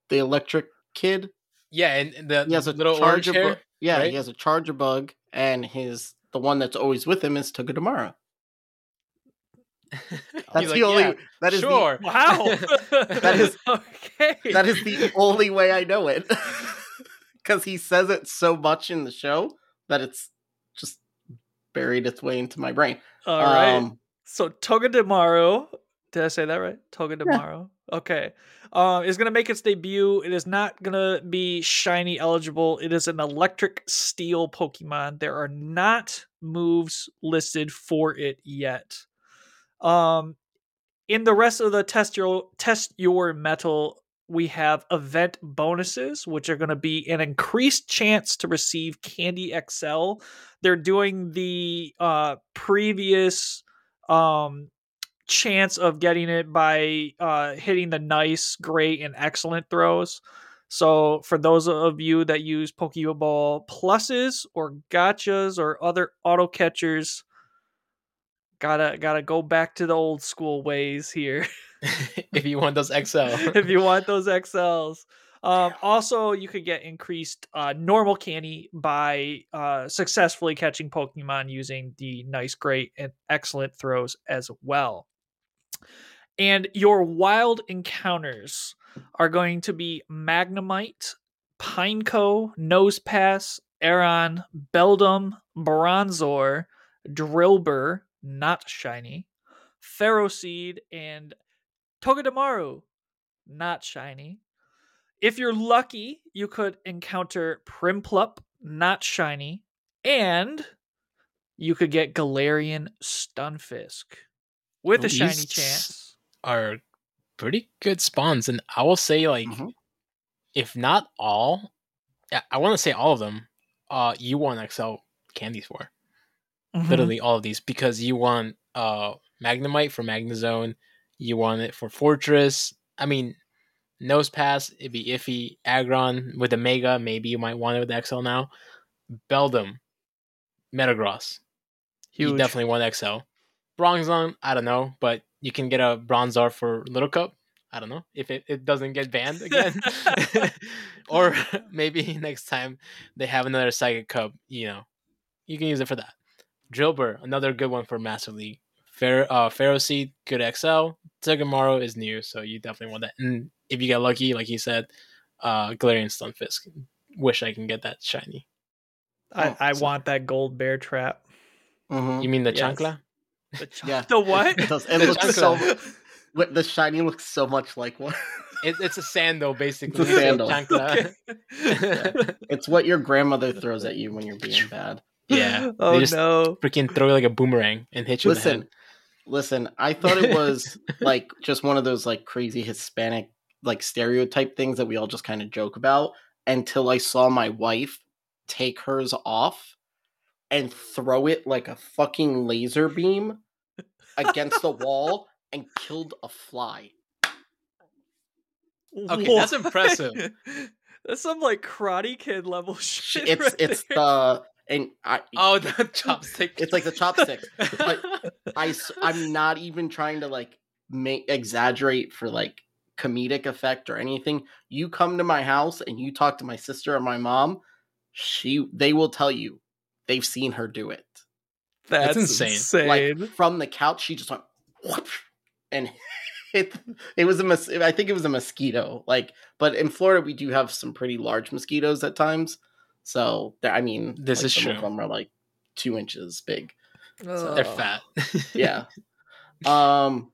the electric kid. Yeah, and and the He has a little orange charger. hair. Bu- yeah, right? he has a charger bug, and his the one that's always with him is Togedemaru. That's He's the like, only. "Yeah, that is the- sure. wow, That is- okay. that is the only way I know it. Because he says it so much in the show that it's just buried its way into my brain. all right. Um, So Togedemaru, did I say that right? Togedemaru. Okay. Um, is gonna make its debut. It is not gonna be shiny eligible. It is an electric steel Pokemon. There are not moves listed for it yet. Um, in the rest of the test your test your mettle, we have event bonuses, which are going to be an increased chance to receive Candy XL. They're doing the uh, previous um, chance of getting it by uh, hitting the nice, great, and excellent throws. So, for those of you that use Pokeball pluses or gotchas or other auto catchers, gotta gotta go back to the old school ways here. if you want those XL. if you want those XLs. Um, also, you could get increased uh, normal candy by uh, successfully catching Pokemon using the nice, great, and excellent throws as well. And your wild encounters are going to be Magnemite, Pineco, Nosepass, Aron, Beldum, Bronzor, Drillbur, not shiny, Ferroseed, and Togedemaru, not shiny. If you're lucky, you could encounter Prinplup, not shiny, and you could get Galarian Stunfisk with a shiny chance. Are pretty good spawns, and I will say like, Mhm. if not all, yeah, I want to say all of them. Uh, you want XL candies for Mhm. literally all of these because you want uh Magnemite for Magnezone, you want it for Forretress. I mean, Nose Pass it'd be iffy. Aggron with the Mega, maybe you might want it with XL now. Beldum, Metagross, you definitely want XL. Bronzong, I don't know, but you can get a Bronzor for Little Cup. I don't know if it, it doesn't get banned again, or maybe next time they have another Psychic Cup. You know, you can use it for that. Drillbur, another good one for Master League. Fair, uh, Ferroseed, good XL. Togemaru is new, so you definitely want that. And if you get lucky, like you said, uh, Galarian Stunfisk. Wish I can get that shiny. I, Oh, I so- want that gold bear trap. mhm. You mean the Yes. Chancla? The, ch- Yeah. the what? It, does, it looks so. The shiny looks so much like one. It, it's a sandal, basically. It's a sandal. Chancla. It's what your grandmother throws at you when you're being bad. Yeah. Oh just no. freaking throw it like a boomerang and hit you in the Listen, head. listen. I thought it was like just one of those like crazy Hispanic like stereotype things that we all just kind of joke about until I saw my wife take hers off and throw it like a fucking laser beam against the wall and killed a fly. Okay, that's impressive. That's some like Karate Kid level shit. It's right it's there. the and I Oh, the chopstick. It's like the chopsticks. But I s- I'm not even trying to like make exaggerate for like comedic effect or anything. You come to my house and you talk to my sister or my mom, she they will tell you they've seen her do it. That's insane. insane. Like from the couch, she just went whoop, and it it was a mos- I think it was a mosquito. Like, but in Florida we do have some pretty large mosquitoes at times. So I mean, This like, is some true. Of them are like two inches big. They're fat. Yeah. um,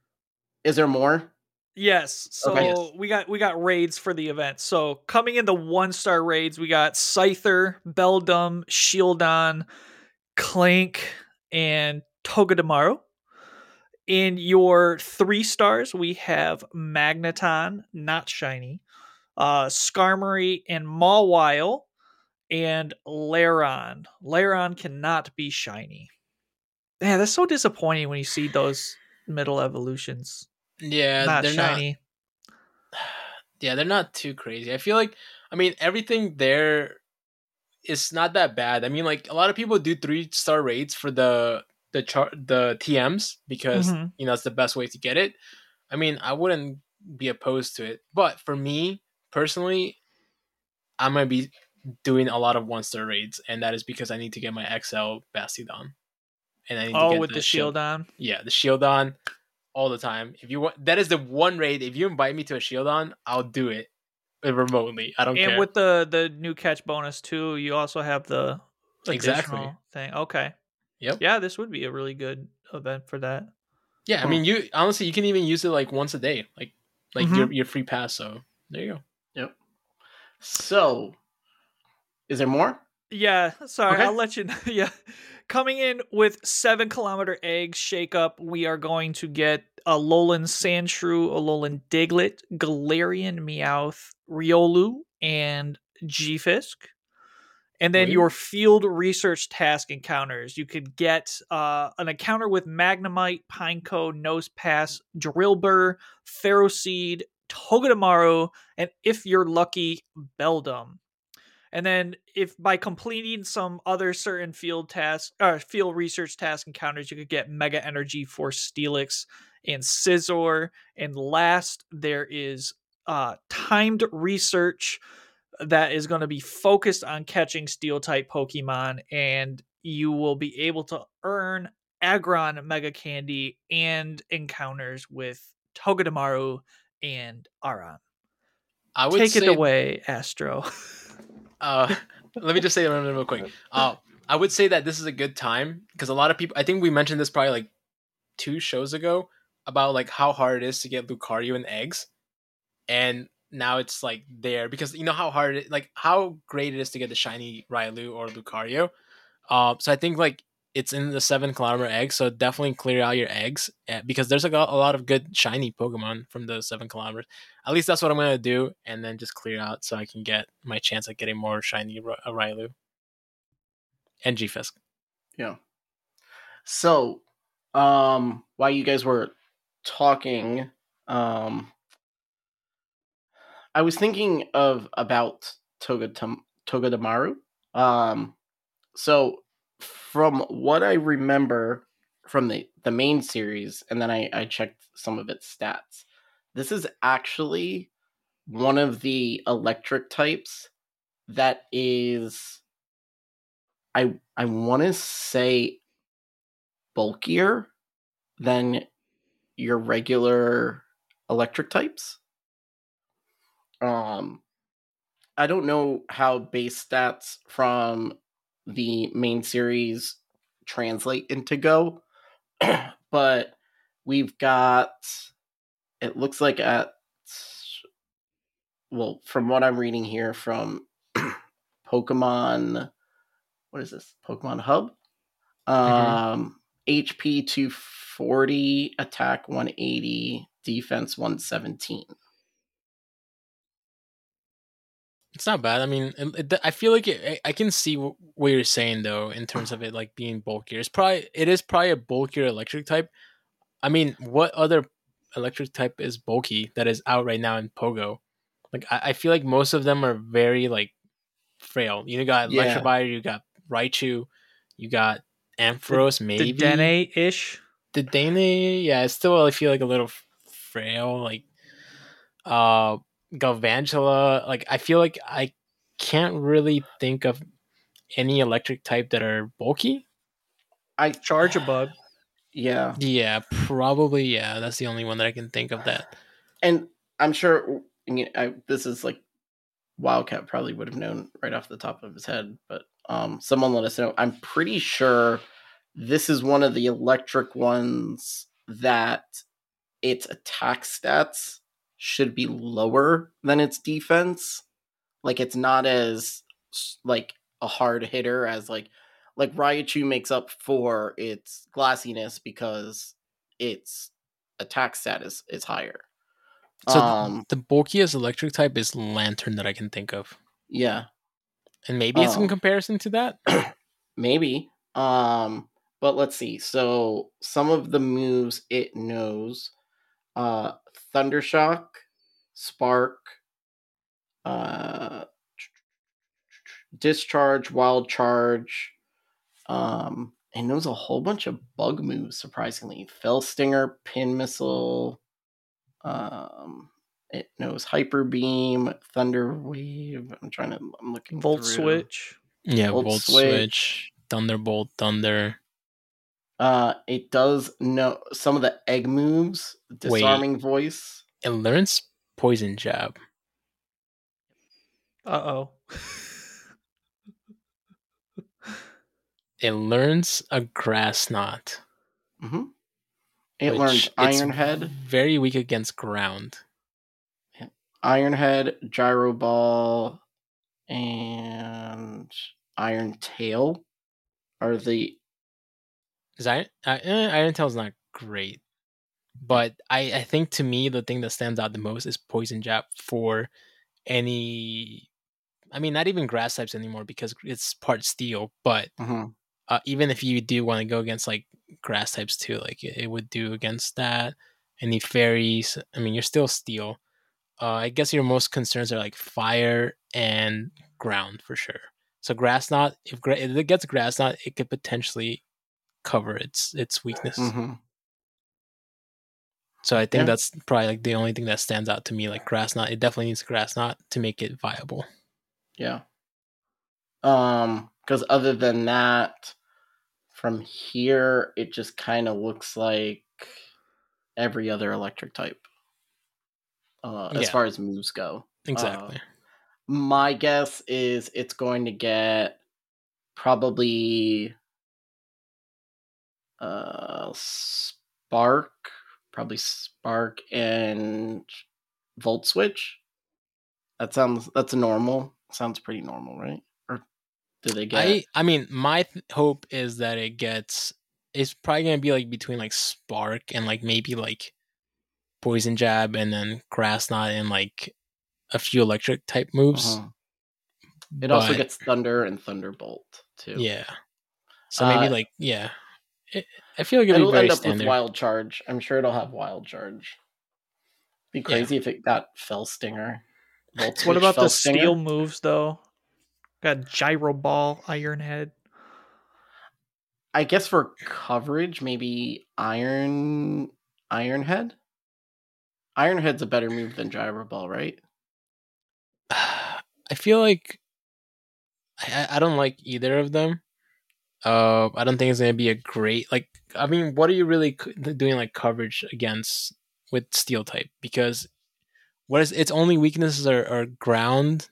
is there more? Yes. So Okay. we got we got raids for the event. So coming in the one star raids, we got Scyther, Beldum, Shieldon, Clank, and Togedemaru. In your three stars, we have Magneton, not shiny, uh, Skarmory and Mawile, and Lairon. Lairon cannot be shiny. Yeah, that's so disappointing when you see those middle evolutions yeah, not they're shiny. not. Yeah, they're not too crazy. I feel like, I mean, everything there is not that bad. I mean, like a lot of people do three star rates for the the char- the TMs because Mhm. you know it's the best way to get it. I mean, I wouldn't be opposed to it, but for me personally, I'm gonna be doing a lot of one star raids, and that is because I need to get my XL Bastiodon, and I need to Oh, get with the Shieldon. yeah, the Shieldon all the time. If you want, that is the one raid. If you invite me to a Shieldon, I'll do it remotely. I don't And care. And with the the new catch bonus too, you also have the Exactly. additional thing. Okay. Yep. Yeah, this would be a really good event for that. yeah, I mean, you honestly, you can even use it like once a day, like like Mhm. your your free pass. So there you go. Yep. So, is there more? Yeah, sorry, Okay. I'll let you know. Yeah. Coming in with seven kilometer eggs shake up, we are going to get Alolan Sandshrew, Alolan Diglett, Galarian Meowth, Riolu, and G-Fisk. And then Wait. your field research task encounters. You could get uh, an encounter with Magnemite, Pineco, Nosepass, Drillbur, Ferroseed, Togedemaru, and if you're lucky, Beldum. And then if by completing some other certain field tasks or field research task encounters, you could get Mega Energy for Steelix and Scizor. And last, there is uh, timed research that is going to be focused on catching steel type Pokemon, and you will be able to earn Aggron Mega Candy and encounters with Togedemaru and Aron. I would Take it away, Astro. Uh, let me just say it real real quick. Uh, I would say that this is a good time because a lot of people. I think we mentioned this probably like two shows ago about like how hard it is to get Lucario and eggs, and now it's like there because you know how hard it like how great it is to get the shiny Riolu or Lucario. Uh, so I think like it's in the seven kilometer egg, so definitely clear out your eggs eh, because there's a, a lot of good shiny Pokemon from the seven kilometers. At least that's what I'm gonna do, and then just clear out so I can get my chance at getting more shiny Ry- uh, and G-Fisk. Yeah. So, um, while you guys were talking, um, I was thinking of about Toga Togedemaru. Um, so from what I remember from the the main series, and then I I checked some of its stats. This is actually one of the electric types that is I I want to say bulkier than your regular electric types. Um I don't know how base stats from the main series translate into Go, but we've got it looks like at well, from what I'm reading here from Pokemon what is this? Pokemon Hub. Mm-hmm. Um, HP 240, attack 180, defense 117. It's not bad. I mean, it, it, I feel like it, I can see what, you're saying though in terms of it like being bulkier. It's probably it is probably a bulkier electric type. I mean, what other electric type is bulky that is out right now in Pogo? Like I, I feel like most of them are very like frail. You got Yeah. You got Raichu, you got Ampharos, maybe The Dene ish. the Dane, yeah, it's still I feel like a little frail. Like uh Galvantula, like I feel like I can't really think of any electric type that are bulky. I Charjabug. Yeah, Yeah, probably yeah. That's the only one that I can think of that. and I'm sure I mean, I, this is like Wildcat probably would have known right off the top of his head, but um, someone let us know. I'm pretty sure this is one of the electric ones that its attack stats should be lower than its defense. Like it's not as like a hard hitter as like like Raichu makes up for its glassiness because its attack status is, is higher. So um the bulkiest electric type is Lanturn that I can think of, yeah, and maybe it's in Oh. comparison to that. maybe. Um but let's see. So some of the moves it knows uh Thundershock, Spark, uh Discharge, Wild Charge, um it knows a whole bunch of bug moves surprisingly. Fell Stinger, Pin Missile, um it knows Hyper Beam, Thunder Wave. I'm trying to I'm looking Volt through. switch. Yeah, Volt Volt, Switch. Switch, Thunderbolt, Thunder. Uh, it does know some of the egg moves, Wait. disarming voice. It learns Poison Jab. Uh oh. It learns a Grass Knot. hmm It which learned it's Iron Head, Very weak against ground. Iron Head, Gyro Ball, and Iron Tail are the Is Iron uh, eh, Iron Tail's not great, but I I think to me the thing that stands out the most is Poison Jab for any. I mean, not even grass types anymore because it's part steel. But mhm. uh, even if you do want to go against like grass types too, like it, it would do against that. Any fairies, I mean, you're still steel. Uh, I guess your most concerns are like fire and ground for sure. So grass knot, if, gra- if it gets grass knot, it could potentially cover its its weakness. Mhm. So I think Yeah. that's probably like the only thing that stands out to me. Like grass knot, it definitely needs grass knot to make it viable. yeah. Um, because other than that, from here it just kind of looks like every other electric type. Uh, as Yeah. far as moves go. Exactly. my guess is it's going to get probably uh spark probably spark and volt switch that sounds that's normal sounds pretty normal right or do they get I I mean, my th- hope is that it gets. It's probably gonna be like between like spark and like maybe like poison jab and then grass knot and like a few electric type moves. Uh-huh. it also gets thunder and thunderbolt too yeah. So maybe Uh, like yeah, it, I feel like it'll, it'll end up standard. with wild charge i'm sure it'll have wild charge be crazy if it got fell stinger Volt What about the Stinger. steel moves though? Got gyro ball, iron head. I guess for coverage, maybe Iron Ironhead. Ironhead's a better move than Gyro Ball, right? I feel like I, I- I don't like either of them. Uh, I don't think it's gonna be a great like. I mean, what are you really doing like coverage against with steel type? Because what is its only weaknesses are, are ground,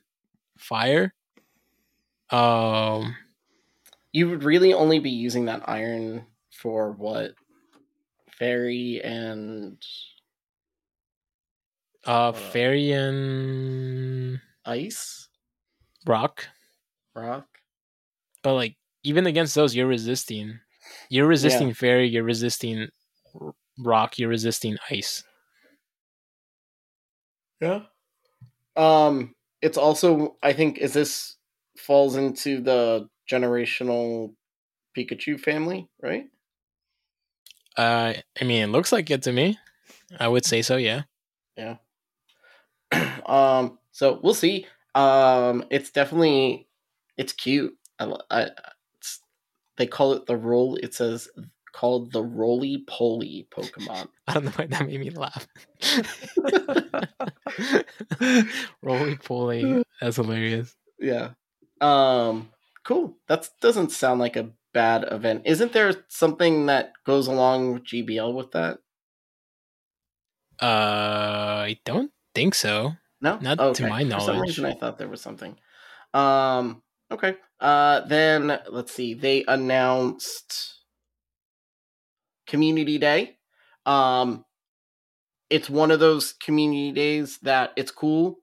fire. Um, You would really only be using that iron for what? Fairy and uh, Uh, fairy and ice rock, rock. but like even against those, you're resisting. You're resisting fairy. You're resisting rock. You're resisting ice. Yeah. Um, it's also I think is this falls into the generational Pikachu family, right? Uh, I mean, it looks like it to me. I would say so. Yeah. Yeah. um. So we'll see. Um. It's definitely it's cute. I. I they call it the roll. It says called the roly poly Pokemon. I don't know why that made me laugh. Roly poly. That's hilarious. Yeah. Um cool. That doesn't sound like a bad event. Isn't there something that goes along with GBL with that? Uh, I don't think so. No? Not to my knowledge. For some reason I thought there was something. Um okay. Uh then let's see. They announced Community Day. Um it's one of those community days that it's cool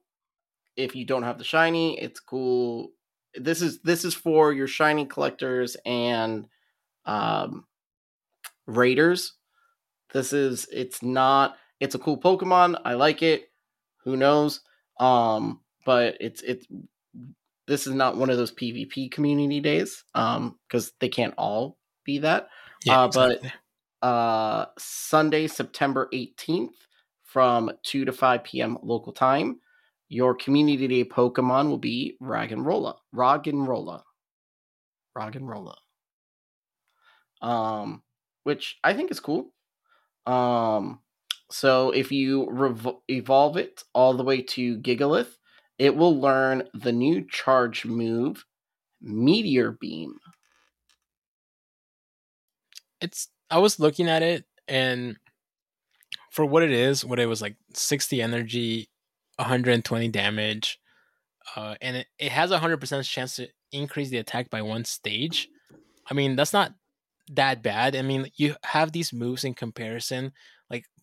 if you don't have the shiny, it's cool. This is this is for your shiny collectors and um raiders. This is it's not it's a cool Pokemon. I like it. Who knows? Um but it's it's this is not one of those PvP community days um cuz they can't all be that. Yeah, Uh, but- exactly. Uh Sunday, September 18th from 2 to 5 p.m. local time. Your community day Pokemon will be Raggenrola. Roggenrola. Roggenrola. Um, which I think is cool. Um, so if you revo- evolve it all the way to Gigalith, it will learn the new charge move, Meteor Beam. it's I was looking at it and for what it is, what it was like 60 energy, 120 damage, uh, and it, it has a hundred percent chance to increase the attack by one stage. I mean, that's not that bad. I mean, you have these moves in comparison,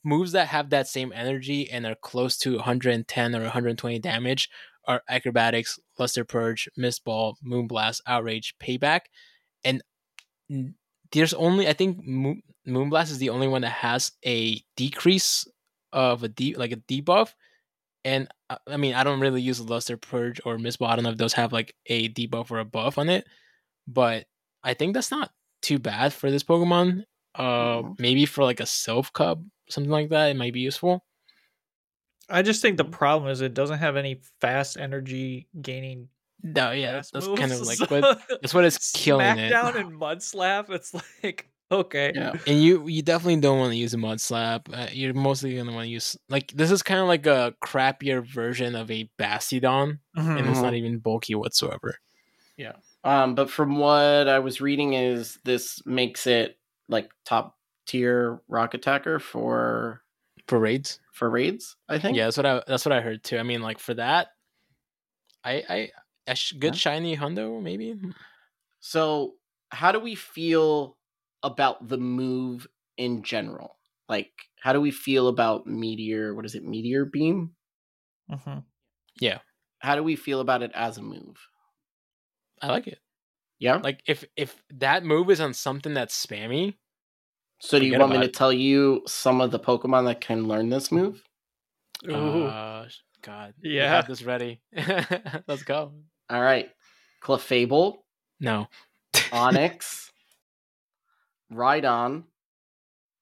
moves that have that same energy and are close to 110 or 120 damage are acrobatics, luster purge, mist ball, moonblast, outrage, payback, and there's only I think Moon, Moonblast is the only one that has a decrease of a de- like a debuff, and uh, I mean I don't really use Luster Purge or Mist Ball. I don't know if those have like a debuff or a buff on it, but I think that's not too bad for this Pokemon. Uh, Mhm. maybe for like a Self Cub, something like that, it might be useful. I just think the problem is it doesn't have any fast energy gaining. No, yeah, that's, fast that's kind of like what that's what it's killing it. Smackdown and Mud Slap. It's like okay, Yeah. And you you definitely don't want to use a mud slap. Uh, you're mostly gonna want to use like this is kind of like a crappier version of a Bastiodon, and it's not even bulky whatsoever. Yeah, um, but from what I was reading, is this makes it like top tier rock attacker for For raids, for raids. I think. yeah, that's what I that's what I heard too. I mean, like for that, I I a sh- good Yeah. shiny hundo maybe. So, how do we feel about the move in general? Like, how do we feel about meteor? What is it? Meteor beam. mm-hmm. Yeah how do we feel about it as a move? I like it. Yeah. Like if if that move is on something that's spammy, so, do you want me about to it. tell you some of the Pokemon that can learn this move? Oh uh, God, we Yeah. have this ready. Let's go. All right, Clefable, No, Onix, Rhydon,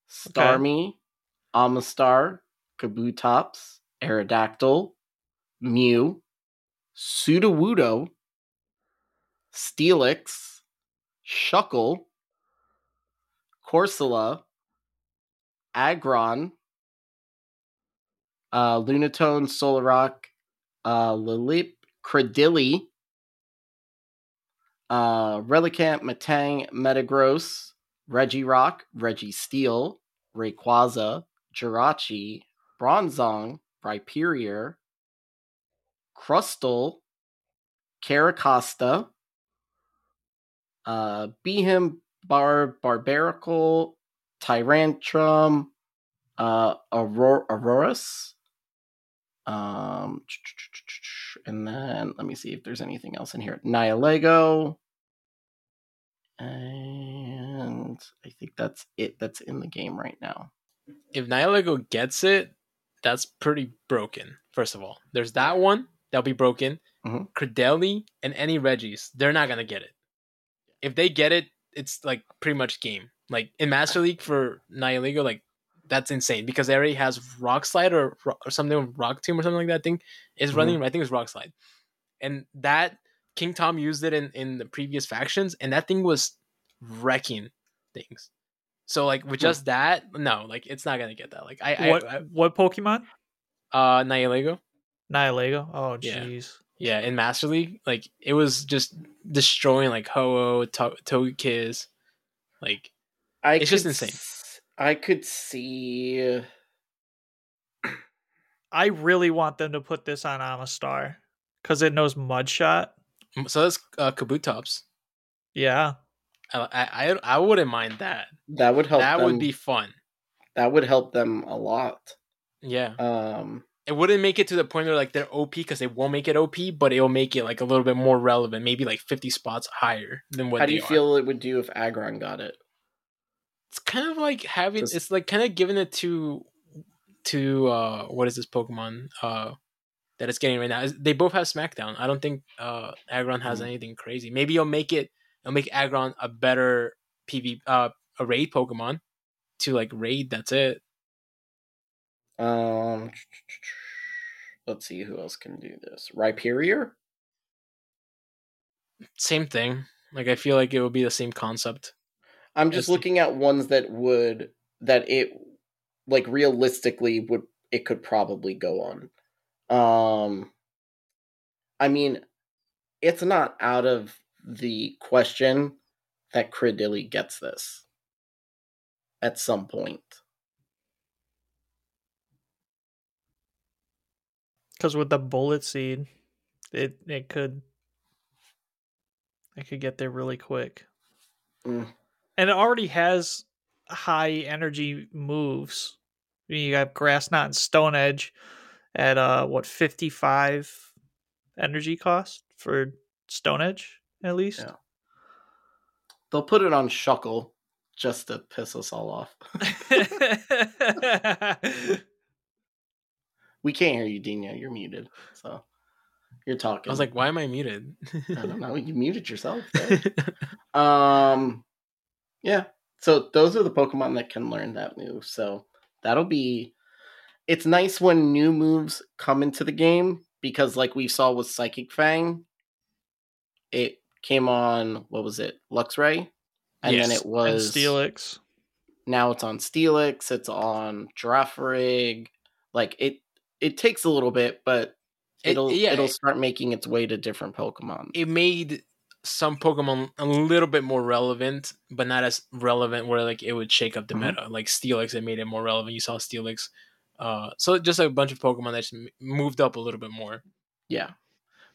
Starmie, Omastar, Kabutops, Aerodactyl, Mew, Sudowoodo, Steelix, Shuckle, Corsola, Aggron, uh, Lunatone, Solrock, uh, Lileep, Cradily, uh, Relicanth, Matang, Metagross, Regirock, Registeel, Rayquaza, Jirachi, Bronzong, Rhyperior, Crustle, Carracosta, uh, Behem, Bar, Barbaracle, Tyrantrum, uh, Auror- Aurorus, um, and then let me see if there's anything else in here. Nihilego, And I think that's it that's in the game right now. If Nihilego gets it, that's pretty broken. First of all, there's that one that'll be broken. Cradily and any Reggies, they're not gonna get it. If they get it, it's like pretty much game. Like in Master League for Nihilego, like that's insane because it already has Rock Slide or or something with Rock Tomb or something like that. I think is running. I think it's Rock Slide, and that King Tom used it in in the previous factions, and that thing was wrecking things. So like with Hmm. just that, no, like it's not gonna get that. Like I, what I, what Pokemon? Uh Nihilego. Nihilego. Oh jeez. Yeah, in Master League, like it was just destroying like Ho-Oh, to- Togekiss. Like I It's just insane. s- I could see. I really want them to put this on Omastar because it knows Mudshot. so that's uh, Kabutops. Yeah. I, I I I wouldn't mind that. That would help. that them, would be fun. That would help them a lot. Yeah, Um. It wouldn't make it to the point where like they're OP because they won't make it OP, but it'll make it like a little bit more relevant, maybe like fifty spots higher than what. how do you are. feel it would do if Aggron got it? It's kind of like having. Just- it's like kind of giving it to to uh what is this Pokemon uh that it's getting right now? They both have SmackDown. I don't think uh Aggron has Mhm. anything crazy. Maybe you'll make it. It'll make Aggron a better PV uh a raid Pokemon to like raid. That's it. Um. Let's see who else can do this. Rhyperior. Same thing. Like I feel like it would be the same concept. I'm just looking at ones that would that it like realistically would it could probably go on. Um I mean it's not out of the question that Cradily gets this at some point. Because with the bullet seed, it it could it could get there really quick. Mm. And it already has high energy moves. I mean, you got grass knot and stone edge at uh what fifty five energy cost for stone edge at least. Yeah. They'll put it on Shuckle just to piss us all off. we can't hear you, Dina. You're muted. So you're talking. I was like, why am I muted? I don't know. You muted yourself. Um, yeah. So those are the Pokemon that can learn that move. So that'll be. It's nice when new moves come into the game because, like we saw with Psychic Fang, it came on. What was it? Luxray, and then Yes, it and was Steelix. Now it's on Steelix. It's on Girafarig. Like it. It takes a little bit, but It- it'll yeah, it'll start making its way to different Pokemon. it made some Pokemon a little bit more relevant, but not as relevant where like it would shake up the Mhm. meta. Like Steelix, it made it more relevant. You saw Steelix. Uh, so just a bunch of Pokemon that just moved up a little bit more. Yeah.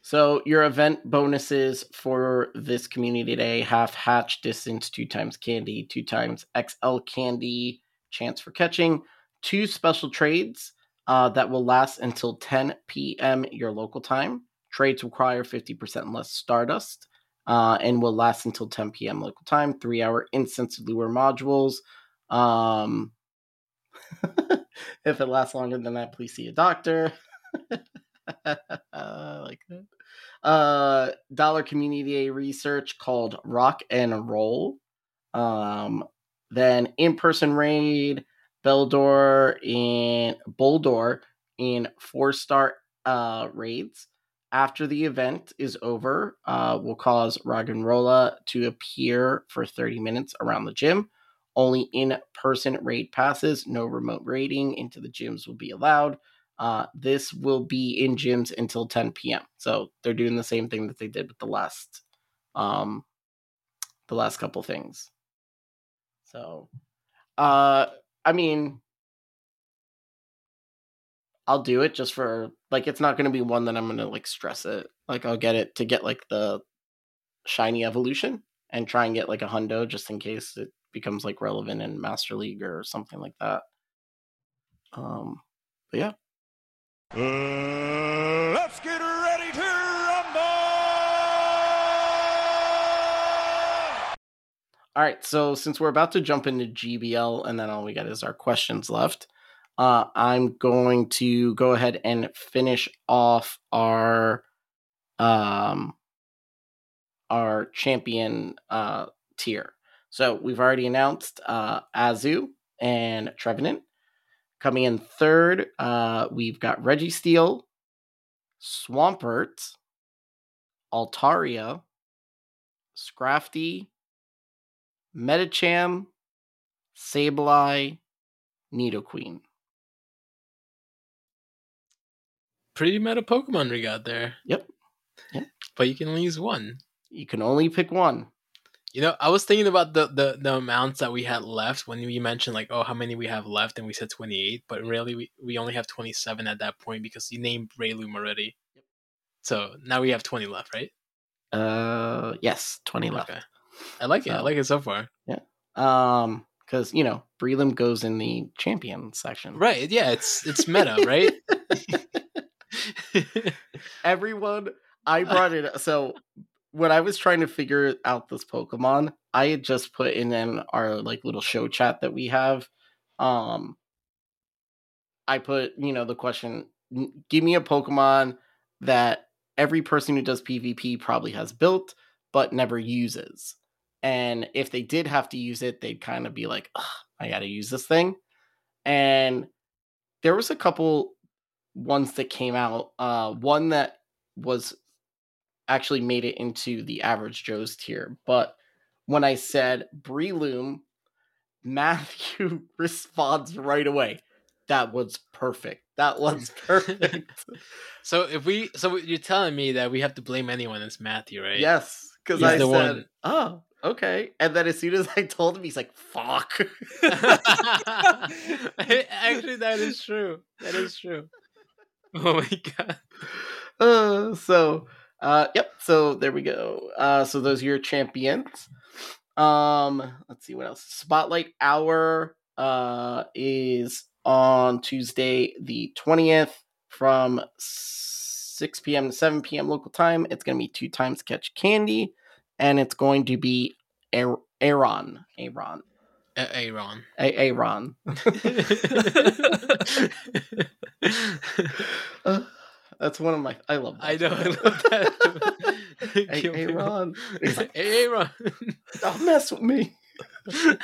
So your event bonuses for this community day half hatch distance, two times candy, two times XL candy, chance for catching, two special trades uh, that will last until 10 p.m. your local time. Trades require 50% less Stardust uh, and will last until 10 p.m. local time. Three hour instance lure modules. Um, if it lasts longer than that, please see a doctor. I like that. Uh, dollar community research called Rock and Roll. Um, then in person raid, Beldor in Boldore in four star uh raids. After the event is over, uh, will cause Roggenrola to appear for 30 minutes around the gym. Only in person raid passes, no remote raiding into the gyms will be allowed. Uh, this will be in gyms until 10 p.m. So they're doing the same thing that they did with the last, um, the last couple things. So, uh, I mean, I'll do it just for like it's not going to be one that I'm going to like stress it. Like I'll get it to get like the shiny evolution and try and get like a hundo just in case it becomes like relevant in Master League or something like that. Um, but yeah. Uh, let's get ready to rumble! All right, so since we're about to jump into GBL, and then all we got is our questions left, uh, I'm going to go ahead and finish off our um our champion uh tier. So we've already announced uh Azu and Trevenant. Coming in third, uh, we've got Registeel, Swampert, Altaria, Scrafty, Medicham, Sableye, Nidoqueen. Pretty meta Pokemon we got there. Yep. Yep. But you can only use one. You can only pick one. You know, I was thinking about the, the, the amounts that we had left when we mentioned like, oh, how many we have left, and we said twenty eight, but really we, we only have twenty seven at that point because you named Breloom already. Yep. So now we have twenty left, right? Uh, yes, twenty left. Okay. I like it. I like it so far. Yeah. Um, because you know Breloom goes in the champion section. Right? Yeah, it's it's meta, right? Everyone, I brought it. So when I was trying to figure out this Pokemon, I had just put in, in our like little show chat that we have. Um, I put you know the question: Give me a Pokemon that every person who does PvP probably has built but never uses. And if they did have to use it, they'd kind of be like, I got to use this thing. And there was a couple ones that came out. Uh, one that was actually made it into the average Joe's tier. But when I said Breloom, Matthew responds right away. That was perfect. That was perfect. so if we, so you're telling me that we have to blame anyone, it's Matthew, right? yes, because I said, one. "Oh, okay." And then as soon as I told him, he's like, "Fuck." Actually, that is true. That is true. Oh my god. Uh, so, uh, yep. So there we go. Uh, so those are your champions. Um, let's see what else. Spotlight Hour uh is on Tuesday the twentieth from six p.m. to seven p.m. local time. It's gonna be two times catch candy, and it's going to be Aaron. Aaron. Aaron. Aaron. Aaron. Uh, that's one of my. I love. That. I know. I love that. Hey, Kill me. Aaron. Like, Aaron. Don't mess with me. uh,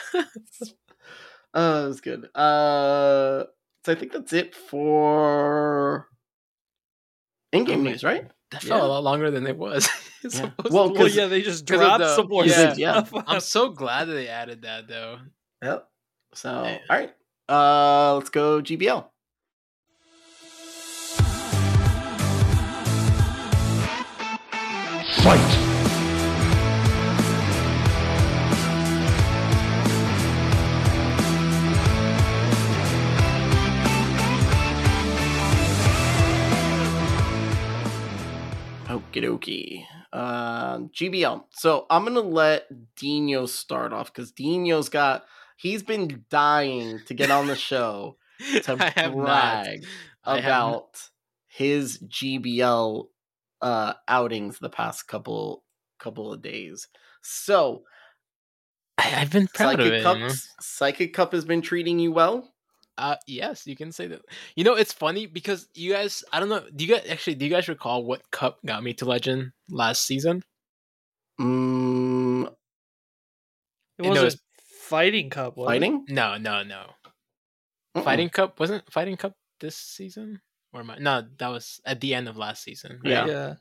it was good. Uh, so I think that's it for in-game news, right? That felt Yeah. a lot longer than it was. Yeah. Well, Well, yeah, they just dropped the- some more yeah. stuff. I'm so glad that they added that though. Yep. So, all Yeah. right. Uh, let's go GBL. Fight! Okie dokie. Um, GBL. So I'm gonna let Dino start off because Dino's got he's been dying to get on the show to have brag have about his GBL uh outings the past couple couple of days. So I, I've been proud Psychic of it. Cup? Psychic Cup has been treating you well. Uh, yes, you can say that. You know, it's funny because you guys, I don't know, do you guys actually, do you guys recall what cup got me to legend last season? Mm, It No, was it's- a fighting cup. wasn't it? fighting? No, no, no. Mm-mm. Fighting Cup wasn't Fighting Cup this season, or am I? No, that was at the end of last season. right? Yeah. Yeah.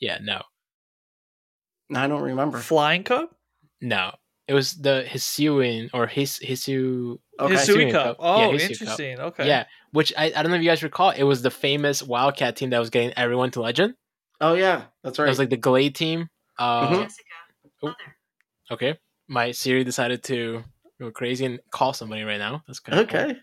yeah, no, I don't remember. Flying cup. no. It was the Hisuian or His Hisu. Okay. Hisui Hisuian cup. Cup. Oh, Yeah, Hisui Cup. interesting. Okay. Yeah, which I, I don't know if you guys recall. It was the famous Wildcat team that was getting everyone to legend. Oh yeah, that's right. It was like the Glade team. Uh, Mhm. oh, okay, my Siri decided to go crazy and call somebody right now. That's kind of okay.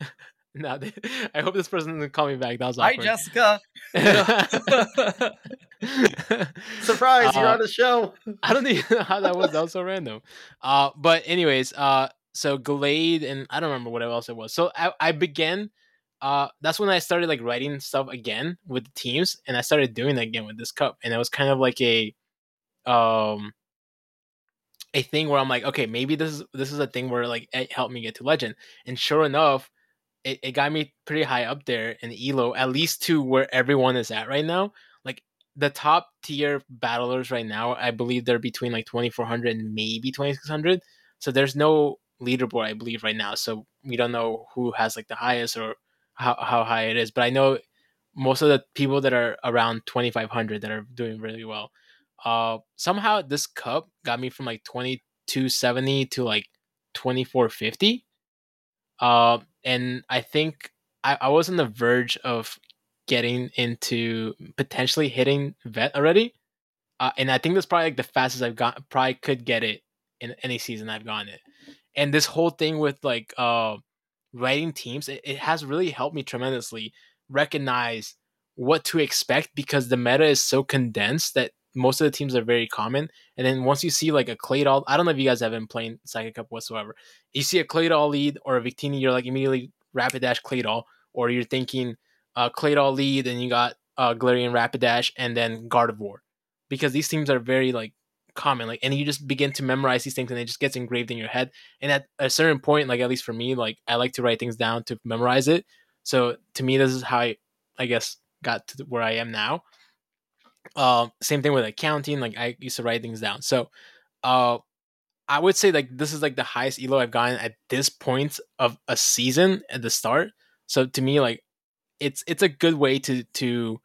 Now, they- I hope this person doesn't call me back. That was awkward. Hi, awkward. Jessica. Surprise, you're Uh, on the show. I don't even know how that was. That was so random. Uh, but anyways, uh, so Glade and I don't remember what else it was. So I, I began. Uh, that's when I started like writing stuff again with the teams, and I started doing that again with this cup, and it was kind of like a, um, a thing where I'm like, okay, maybe this is this is a thing where like it helped me get to legend. And sure enough, it, it got me pretty high up there in Elo, at least to where everyone is at right now. Like the top tier battlers right now, I believe they're between like 2400 and maybe 2600. So there's no leaderboard, I believe, right now. So we don't know who has like the highest or how, how high it is. But I know most of the people that are around 2500 that are doing really well. Uh, somehow this cup got me from like 2270 to like 2450. Uh, and I think I, I was on the verge of getting into potentially hitting vet already. Uh, and I think that's probably like the fastest I've got, probably could get it in any season I've gone it. And this whole thing with like uh, writing teams, it, it has really helped me tremendously recognize what to expect because the meta is so condensed that most of the teams are very common. And then once you see like a Claydol, I don't know if you guys have been playing Psychic Cup whatsoever. You see a Claydol lead or a Victini, you're like immediately Rapidash Claydol, or you're thinking uh, Claydol lead and you got uh, Galarian Rapidash and then Gardevoir. Because these teams are very like common, like, and you just begin to memorize these things and it just gets engraved in your head. And at a certain point, like at least for me, like I like to write things down to memorize it. So to me, this is how I, I guess, got to where I am now. Uh, same thing with accounting. Like I used to write things down. So, uh, I would say like this is like the highest elo I've gotten at this point of a season at the start. So to me, like it's it's a good way to to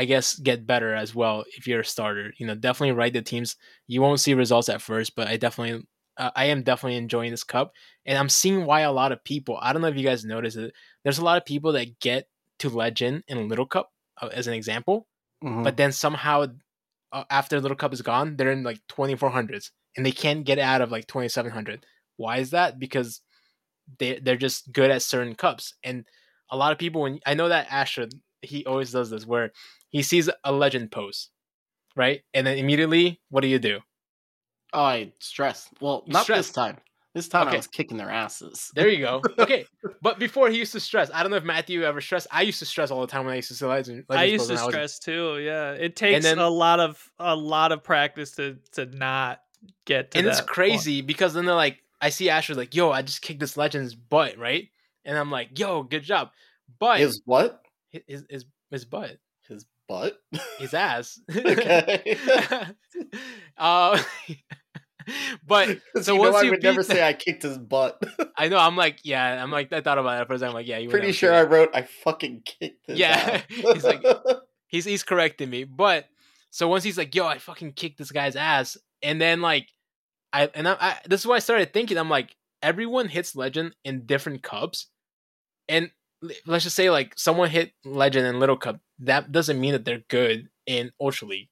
I guess get better as well if you're a starter. You know, definitely write the teams. You won't see results at first, but I definitely uh, I am definitely enjoying this cup, and I'm seeing why a lot of people. I don't know if you guys notice it. There's a lot of people that get to legend in Little Cup uh, as an example, Mhm. but then somehow uh, after Little Cup is gone, they're in like 2400s and they can't get out of like 2700. Why is that? Because they they're just good at certain cups, and a lot of people when I know that Asher he always does this where he sees a legend post, right, and then immediately what do you do? Oh, I stress. Well, You not stress. this time. This time Okay. I was kicking their asses. There you go. Okay, but before he used to stress. I don't know if Matthew ever stressed. I used to stress all the time when I used to see legend. I used posts to when was- stress too. Yeah, it takes then- a lot of a lot of practice to to not get to and it's that point. crazy because then they're like, I see Asher like, yo, I just kicked this legend's butt, right? And I'm like, yo, good job. But His what? his his his, his butt, His butt. his ass. okay. uh, but so you know, once I you would never say I kicked his butt. I know. I'm like, yeah. I'm like, I thought about it for a second. I'm like, yeah. You Pretty sure I wrote I fucking kicked his Yeah. He's like- he's he's correcting me. But so once he's like, "Yo, I fucking kicked this guy's ass," and then like, I and I, I this is why I started thinking. I'm like, everyone hits legend in different cups, and let's just say like someone hit legend in little cup. That doesn't mean that they're good in ultra league.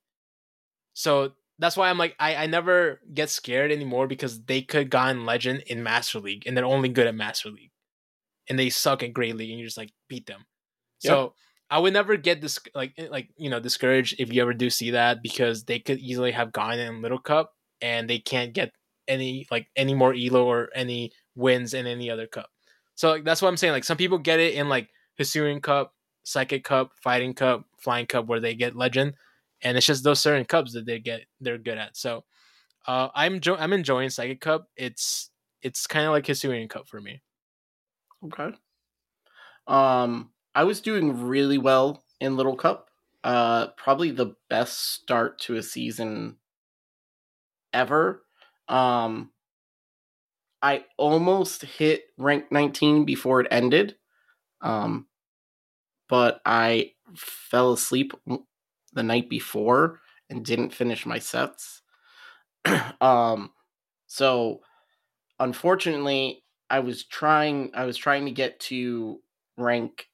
So that's why I'm like, I I never get scared anymore because they could gotten legend in master league and they're only good at master league, and they suck at great league, and you just like beat them. So. I would never get this like eh, like you know discouraged if you ever do see that because they could easily have gone in Little Cup and they can't get any like any more elo or any wins in any other cup. So like, that's what I'm saying. Like some people get it in like Hisuian Cup, Psychic Cup, Fighting Cup, Flying Cup, where they get Legend, and it's just those certain cups that they get they're good at. So uh, I'm jo- I'm enjoying Psychic Cup. It's it's kind of like Hisuian Cup for me. Okay. Um, I was doing really well in Little Cup. Uh, probably the best start to a season ever. Um, I almost hit rank 19 before it ended. Um, but I fell asleep the night before and didn't finish my sets. um, so unfortunately, I was trying I was trying to get to rank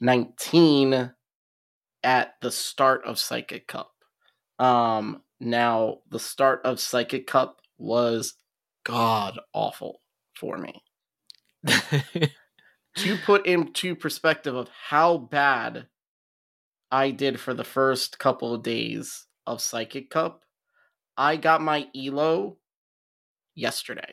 19 at the start of Psychic Cup. Um now the start of Psychic Cup was god awful for me. To put into perspective of how bad I did for the first couple of days of Psychic Cup, I got my elo yesterday.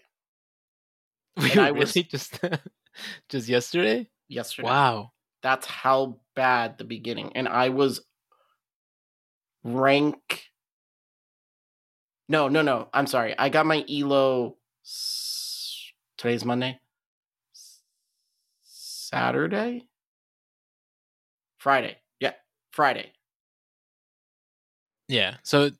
And you I was- really just just yesterday? Yesterday. Wow. That's how bad the beginning. And I was rank No, no, no. I'm sorry. I got my Elo. Today's Monday. Saturday. Friday. Yeah, Friday. Yeah. So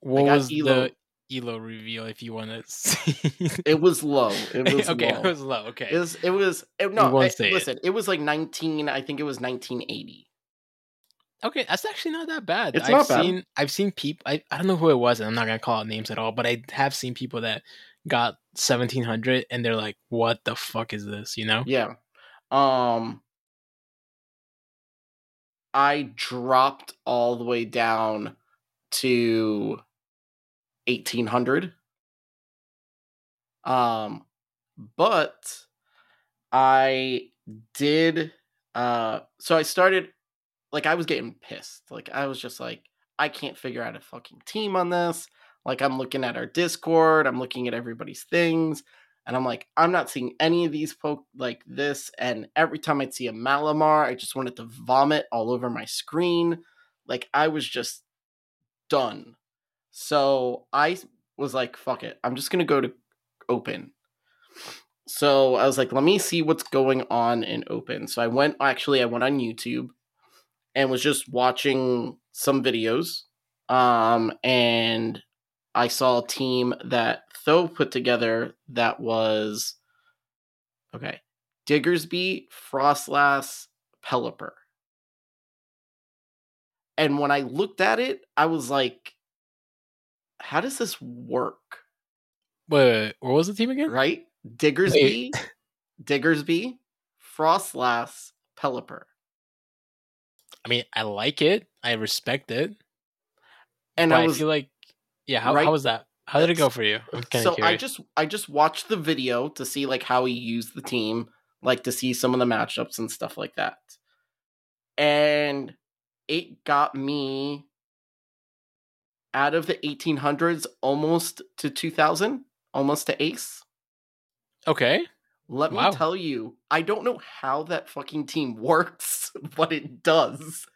what was Elo. the Elo reveal if you want to see? It was low. It was okay, low. it was low. Okay. It was. It was. It, no, I- say it. listen. It. was like 19. I think it was 1980. Okay, that's actually not that bad. It's I've not bad. seen I've seen people I, I don't know who it was, and I'm not gonna call out names at all, but I have seen people that got seventeen hundred and they're like, What the fuck is this? You know? Yeah. Um I dropped all the way down to 1800. Um but I did uh so I started like I was getting pissed. Like I was just like I can't figure out a fucking team on this. Like I'm looking at our Discord, I'm looking at everybody's things and I'm like, I'm not seeing any of these folk like this. And every time I'd see a Malamar, I just wanted to vomit all over my screen. Like I was just done. So I was like, fuck it. I'm just gonna go to open. So I was like, let me see what's going on in open. So I went actually I went on YouTube and was just watching some videos. Um and I saw a team that Tho put together that was okay. Diggersby, Froslass, Pelipper. And when I looked at it, I was like, how does this work? Wait, wait, wait, what was the team again? Right? Diggersby, Diggersby, Froslass, Pelipper. I mean, I like it. I respect it. And I I, was feel like yeah, how, right- how was that? How did it go for you? So curious. I just I just watched the video to see like how he used the team, like to see some of the matchups and stuff like that. And it got me out of the 1800s almost to 2000, almost to ace. Okay. Let Wow. me tell you, I don't know how that fucking team works, but it does.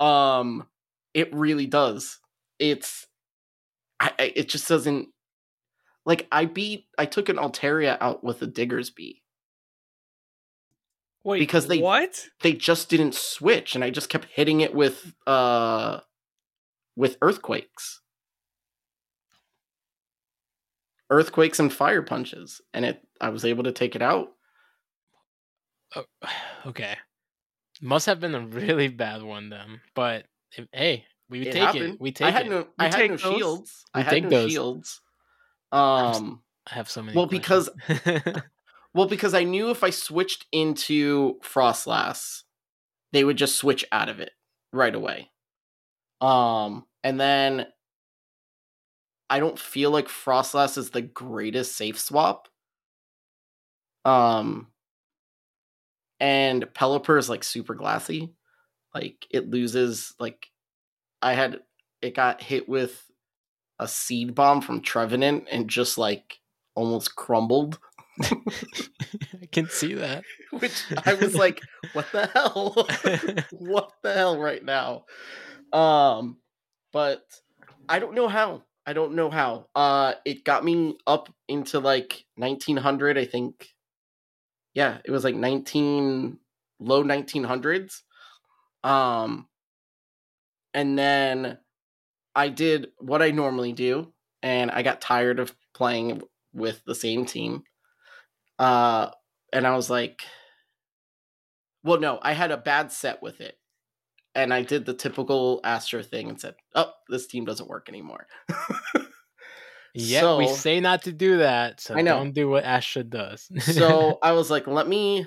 Um it really does. It's I, I it just doesn't like I beat I took an Altaria out with a Diggersby. Wait, Because they- what? They just didn't switch and I just kept hitting it with uh with earthquakes. Earthquakes and fire punches and it I was able to take it out. Oh, okay. Must have been a really bad one then. But if, hey, we It take happened. it. We take I had it. no I had no those? shields. I had take no those. shields. Um I have so many. Well, because- Well, because I knew if I switched into Froslass, they would just switch out of it right away. Um, and then I don't feel like Froslass is the greatest safe swap. Um, and Pelipper is like super glassy. Like it loses like I had it got hit with a seed bomb from Trevenant and just like almost crumbled. I can see that. which I was like, what the hell? what the hell right now? Um, but I don't know how. I don't know how. Uh, it got me up into like 1900, I think. Yeah, it was like 19 low 1900s. Um, and then I did what I normally do, and I got tired of playing with the same team. Uh, and I was like, well, no, I had a bad set with it. And I did the typical Astro thing and said, oh, this team doesn't work anymore. Yeah, we say not to do that, so I know. don't do what Asha does. so I was like, let me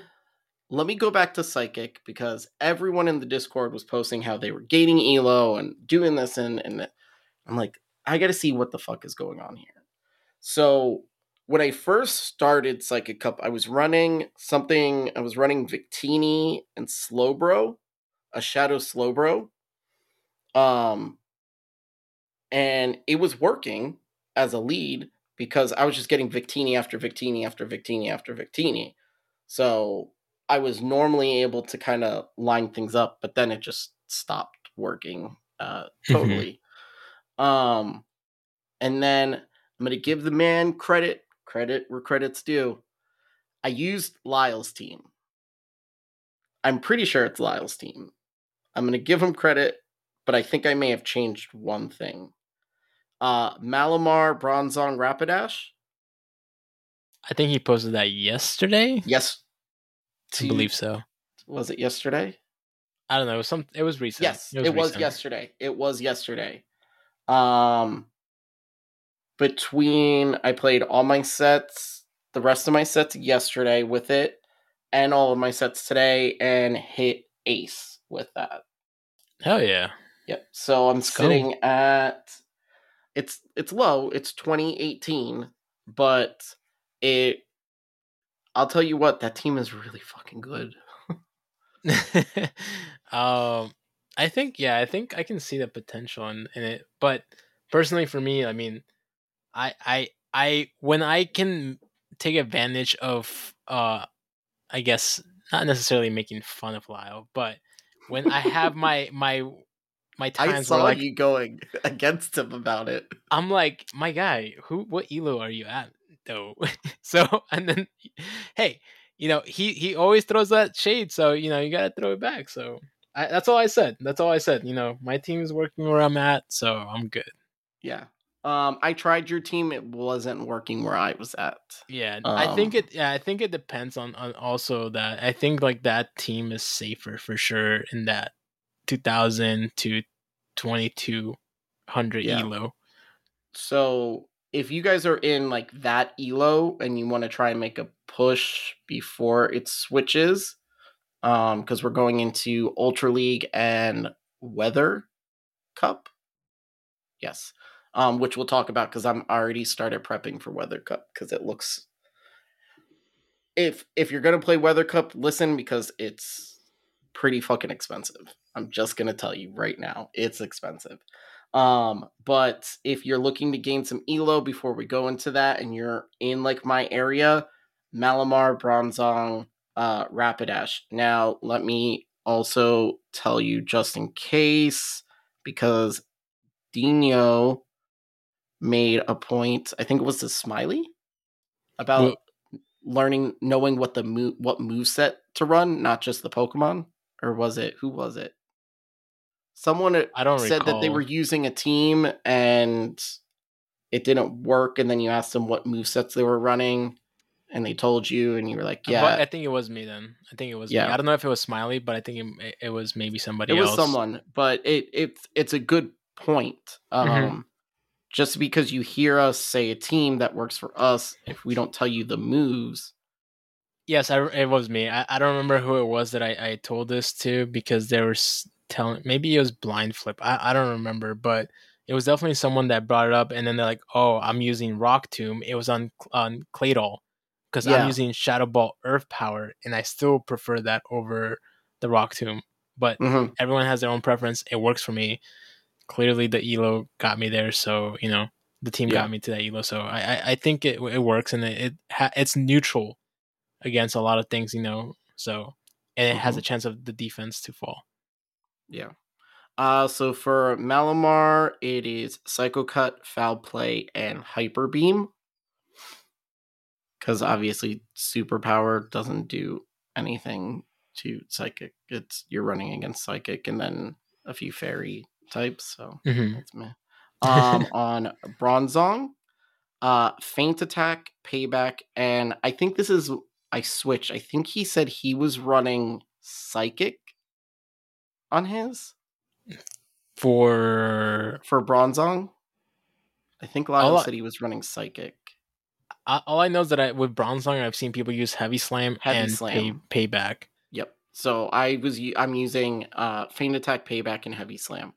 let me go back to Psychic because everyone in the Discord was posting how they were gaining Elo and doing this and and. I'm like, I gotta see what the fuck is going on here. So when I first started Psychic Cup, I was running something, I was running Victini and Slowbro, a Shadow Slowbro. Um and it was working as a lead because I was just getting Victini after Victini after Victini after Victini. So I was normally able to kind of line things up, but then it just stopped working uh, totally. um, And then I'm going to give the man credit, credit where credit's due. I used Lyle's team. I'm pretty sure it's Lyle's team. I'm going to give him credit, but I think I may have changed one thing. Uh, Malamar, Bronzong, Rapidash. I think he posted that yesterday. Yes. I believe so. Was it yesterday? I don't know. It was some. It was recent. Yes, it was, recent. yesterday. It was yesterday. Um, between I played all my sets, the rest of my sets yesterday with it, and all of my sets today, and hit ace with that. Hell yeah! Yep. So I'm Let's go. sitting at it's it's low. It's 2018, but it. I'll tell you what, that team is really fucking good. um, I think yeah, I think I can see the potential in, in it. But personally, for me, I mean, I I I when I can take advantage of uh, I guess not necessarily making fun of Lyle, but when I have my my my I times saw where like you going against him about it. I'm like, my guy, who what elo are you at though? so and then hey, you know, he he always throws that shade, so you know, you gotta throw it back. So I, that's all I said. That's all I said. You know, my team is working where I'm at, so I'm good. Yeah. Um, I tried your team. It wasn't working where I was at. Yeah, I think Um, it. Yeah, I think it depends on on also that. I think like that team is safer for sure in that 2000 to 2200 Yeah. elo. So if you guys are in like that elo and you want to try and make a push before it switches, um, because we're going into Ultra League and Weather Cup. Yes. Um, which we'll talk about because I'm already started prepping for Weather Cup because it looks if if you're gonna play Weather Cup, listen because it's pretty fucking expensive. I'm just gonna tell you right now, it's expensive. Um, but if you're looking to gain some elo before we go into that, and you're in like my area, Malamar, Bronzong, uh, Rapidash. Now, let me also tell you just in case, because Dino made a point. I think it was the Smiley about Well- learning, knowing what the move, what move set to run, not just the Pokemon, or was it who was it? Someone uh, I don't said that they were using a team and it didn't work, and then you asked them what move sets they were running, and they told you, and you were like, "Yeah." I think it was me then. I think it was me. Yeah. I don't know if it was Smiley, but I think it, it was maybe somebody it was else. someone but it it's it's a good point um Mhm. just because you hear us say a team that works for us if we don't tell you the moves Yes, I, it was me. I, I don't remember who it was that I, I told this to because there were s- telling. Maybe it was Blind Flip. I, I don't remember, but it was definitely someone that brought it up. And then they're like, "Oh, I'm using Rock Tomb. It was on on Claydol because Yeah. I'm using Shadow Ball Earth Power, and I still prefer that over the Rock Tomb. But Mhm. everyone has their own preference. It works for me. Clearly, the elo got me there, so you know the team Yeah. got me to that elo. So I I, I think it it works, and it, it ha- it's neutral against a lot of things, you know. So and it has Mhm. a chance of the defense to fall. Yeah uh so for malamar it is psycho cut foul play and hyper beam because obviously superpower doesn't do anything to psychic it's you're running against psychic and then a few fairy types so Mm-hmm. That's me. Um, on Bronzong, uh, Feint Attack, Payback, and I think this is I switched. I think he said he was running Psychic on his For for Bronzong. I think Lyle All I- said he was running Psychic. I, all I know is that I, with Bronzong, I've seen people use Heavy Slam Heavy and Slam. Pay, Payback. Yep. So I was I'm using uh Feint Attack, Payback, and Heavy Slam.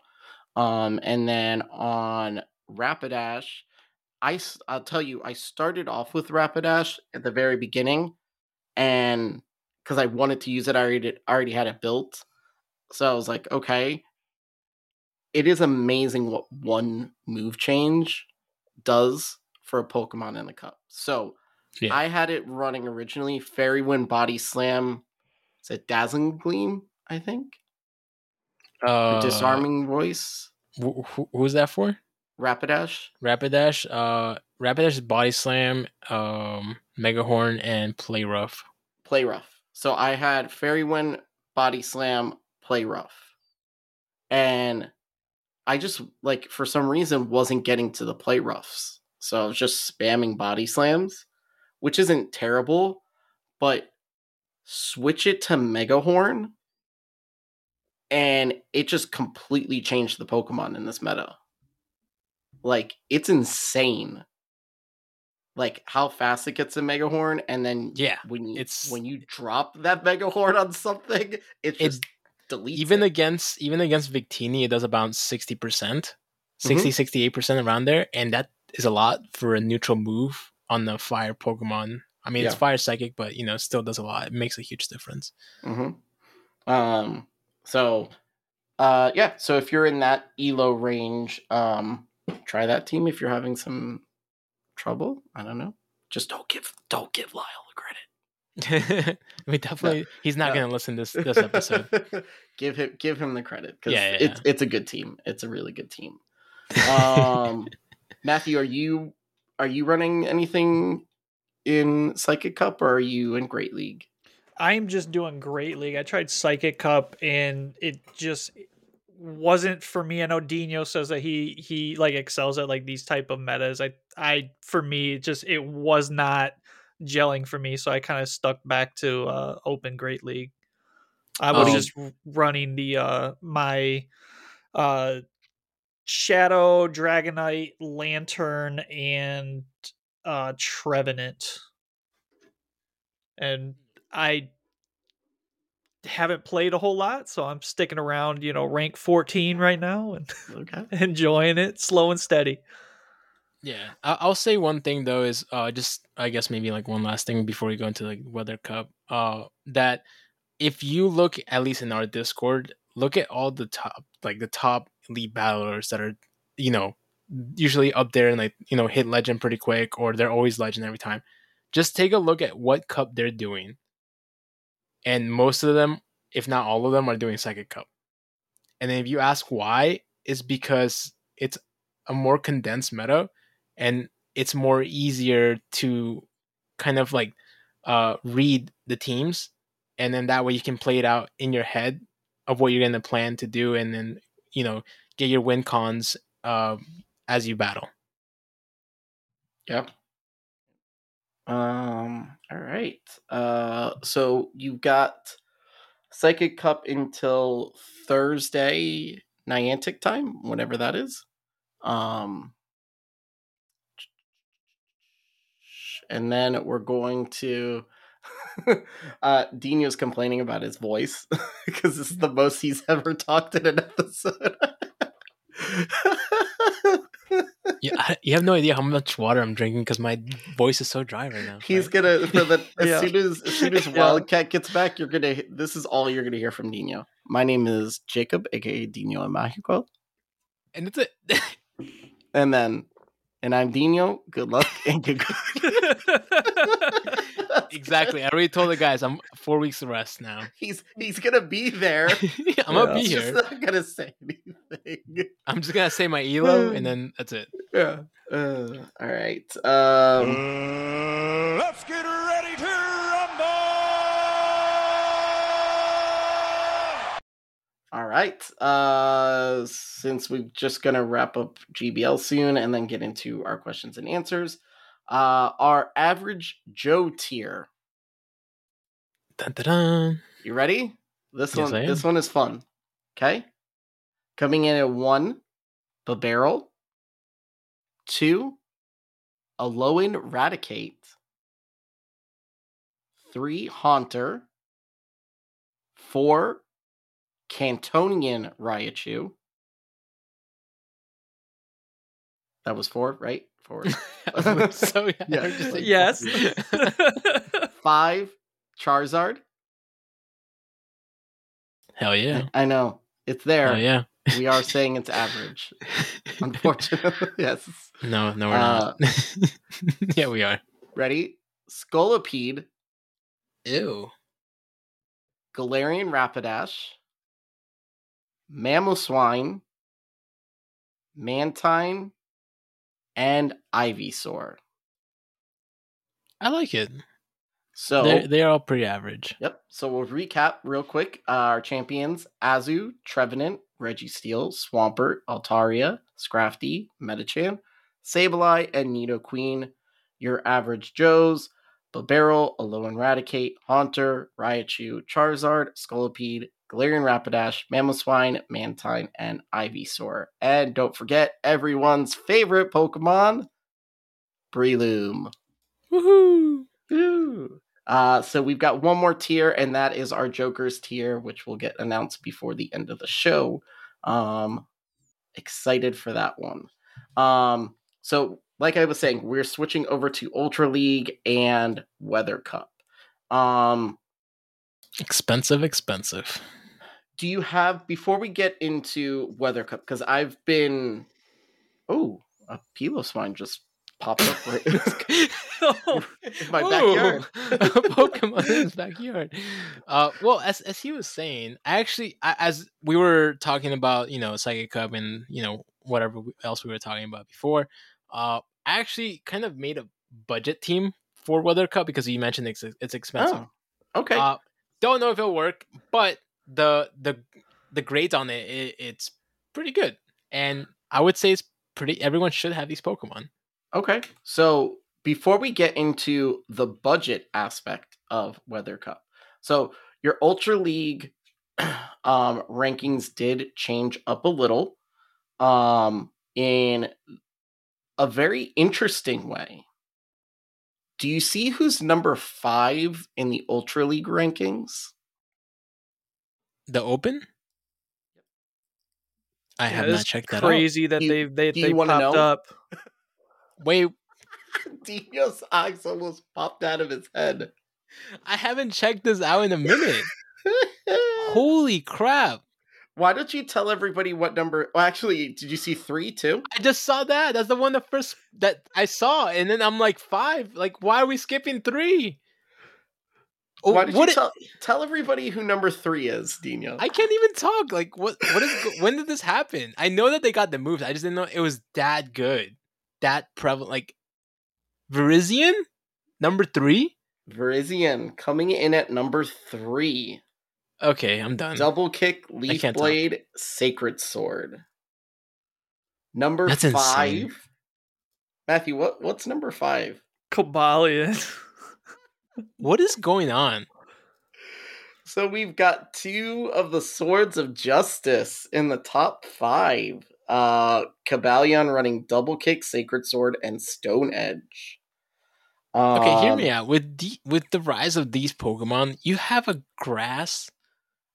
Um, and then on Rapidash, I I'll tell you, I started off with Rapidash at the very beginning, and because I wanted to use it, I already did- already had it built. So I was like, okay. It is amazing what one move change does for a Pokemon in the cup. So Yeah. I had it running originally Fairy Wind Body Slam. Is it Dazzling Gleam? I think. Uh, Disarming Voice. wh- wh- who's that for? Rapidash. Rapidash, uh, Rapidash is Body Slam, um, Mega Horn, and Play Rough. Play rough. So I had Fairy Wind, Body Slam, Play rough. And I just like for some reason wasn't getting to the play roughs. So I was just spamming body slams, which isn't terrible, but switch it to Mega Horn and it just completely changed the Pokemon in this meta. Like it's insane. Like how fast it gets a Mega Horn, and then Yeah, when you it's- when you drop that Mega Horn on something, it It- just deletes even it. against even against Victini, it does about sixty percent, Mm-hmm. 60 68 percent around there, and that is a lot for a neutral move on the fire Pokemon. I mean, it's fire psychic, but you know, still does a lot. It makes a huge difference. hmm Um. So, uh, yeah. So if you're in that elo range, um, try that team. If you're having some trouble, I don't know. Just don't give don't give Lyle the credit. we definitely he's not No. gonna listen this this episode. give him give him the credit because Yeah, yeah, it's it's a good team. It's a really good team. Um, Matthew, are you are you running anything in Psychic Cup or are you in Great League? I'm just doing Great League. I tried Psychic Cup and it just wasn't for me. I know Dino says that he he like excels at like these type of metas. I I for me it just it was not gelling for me, so I kind of stuck back to uh Open Great League. I was Oh. just running the uh my uh Shadow, Dragonite, Lanturn, and uh Trevenant. And I haven't played a whole lot, so I'm sticking around, you know, rank 14 right now and Okay. enjoying it slow and steady. Yeah, I'll say one thing though is uh just I guess maybe like one last thing before we go into like Weather Cup. Uh, that if you look at least in our Discord, look at all the top like the top elite battlers that are you know usually up there and like you know hit legend pretty quick or they're always legend every time. Just take a look at what cup they're doing, and most of them, if not all of them, are doing Psychic Cup. And then if you ask why, it's because it's a more condensed meta and it's more easier to kind of like uh, read the teams and then that way you can play it out in your head of what you're going to plan to do and then you know get your win cons uh, as you battle Yep. Um. All right. Uh. So you've got Psychic Cup until Thursday Niantic time, whatever that is. Um. And then we're going to. uh, Dino's complaining about his voice because this is the most he's ever talked in an episode. yeah, I, you have no idea how much water i'm drinking because my voice is so dry right now He's right? gonna for the as Yeah. soon as as soon as Wildcat gets back, you're gonna this is all you're gonna hear from Dino. My name is Jacob, aka Dino and Mexico. and it's a And then and I'm Dino. Good luck and good exactly i already told the guys i'm four weeks of rest now He's he's gonna be there. i'm gonna Yeah. be He's here just not gonna say anything. i'm just gonna say my elo and then that's it Yeah. Uh, all right. Um Uh, let's get ready to rumble! All right. Uh, since we're just gonna wrap up GBL soon and then get into our questions and answers, uh, our average Joe tier. dun, dun, dun. You ready? This Yes, one. This one is fun. Okay. Coming in at one, the barrel. Two, a Alolan Raticate. Three, Haunter. Four, Kantonian Raichu. That was four, right? Four. So yeah, Yeah. heard yes. Five, Charizard. hell yeah I know. It's there. hell yeah We are saying it's average. Unfortunately, yes. no no we're Uh, not yeah we are Ready? Scolipede, ew Galarian Rapidash, Mamoswine, Mantine, and Ivysaur. I like it. So They're, they're all pretty average. Yep. So we'll recap real quick. Uh, our champions Azu, Trevenant, Registeel, Swampert, Altaria, Scrafty, Medicham, Sableye, and Nidoqueen. Your average Joes, Barrel, Alolan Raticate, Haunter, Raichu, Charizard, Scolipede, Galarian Rapidash, Mamoswine, Mantine, and Ivysaur. And don't forget everyone's favorite Pokemon, Breloom. Woohoo! Woo. Uh, so we've got one more tier, and that is our Joker's tier, which will get announced before the end of the show. Um, excited for that one. Um, so like I was saying, we're switching over to Ultra League and Weather Cup. Um, Expensive, expensive. Do you have before we get into Weather Cup? Because I've been, oh, a Piloswine just popped up right oh, in my backyard. a Pokemon in his backyard. Uh, well, as as he was saying, I actually, I, as we were talking about, you know, Psychic Cup and you know whatever else we were talking about before, uh, I actually kind of made a budget team for Weather Cup because you mentioned it's it's expensive. Oh, okay. Uh, don't know if it'll work, but the the the grades on it, it it's pretty good, and I would say it's pretty. Everyone should have these Pokemon. Okay. So before we get into the budget aspect of Weather Cup, so your Ultra League um, rankings did change up a little um, in a very interesting way. Do you see who's number five in the Ultra League rankings? The Open. I have not checked that crazy that you- they they, they popped know? up. Wait, Dino's eyes almost popped out of his head. I haven't checked this out in a minute. Holy crap! Why don't you tell everybody what number? Well, actually, did you see three too? I just saw that. That's the one the first that I saw, and then I'm like five. Like, why are we skipping three? Oh, Why did what you i- tell, tell everybody who number three is, Dino? I can't even talk. Like, what? What is? when did this happen? I know that they got the moves. I just didn't know it was that good, that prevalent. Like, Virizion, number three. Virizion coming in at number three. Okay, I'm done. Double kick, leaf can't talk. blade, sacred sword. Number That's five. insane. Matthew, what what's number five? Cobalion. What is going on? So we've got two of the swords of justice in the top five. Uh Cobalion running double kick, sacred sword, and stone edge. Okay, hear Um, me out. With the with the rise of these Pokemon, you have a grass,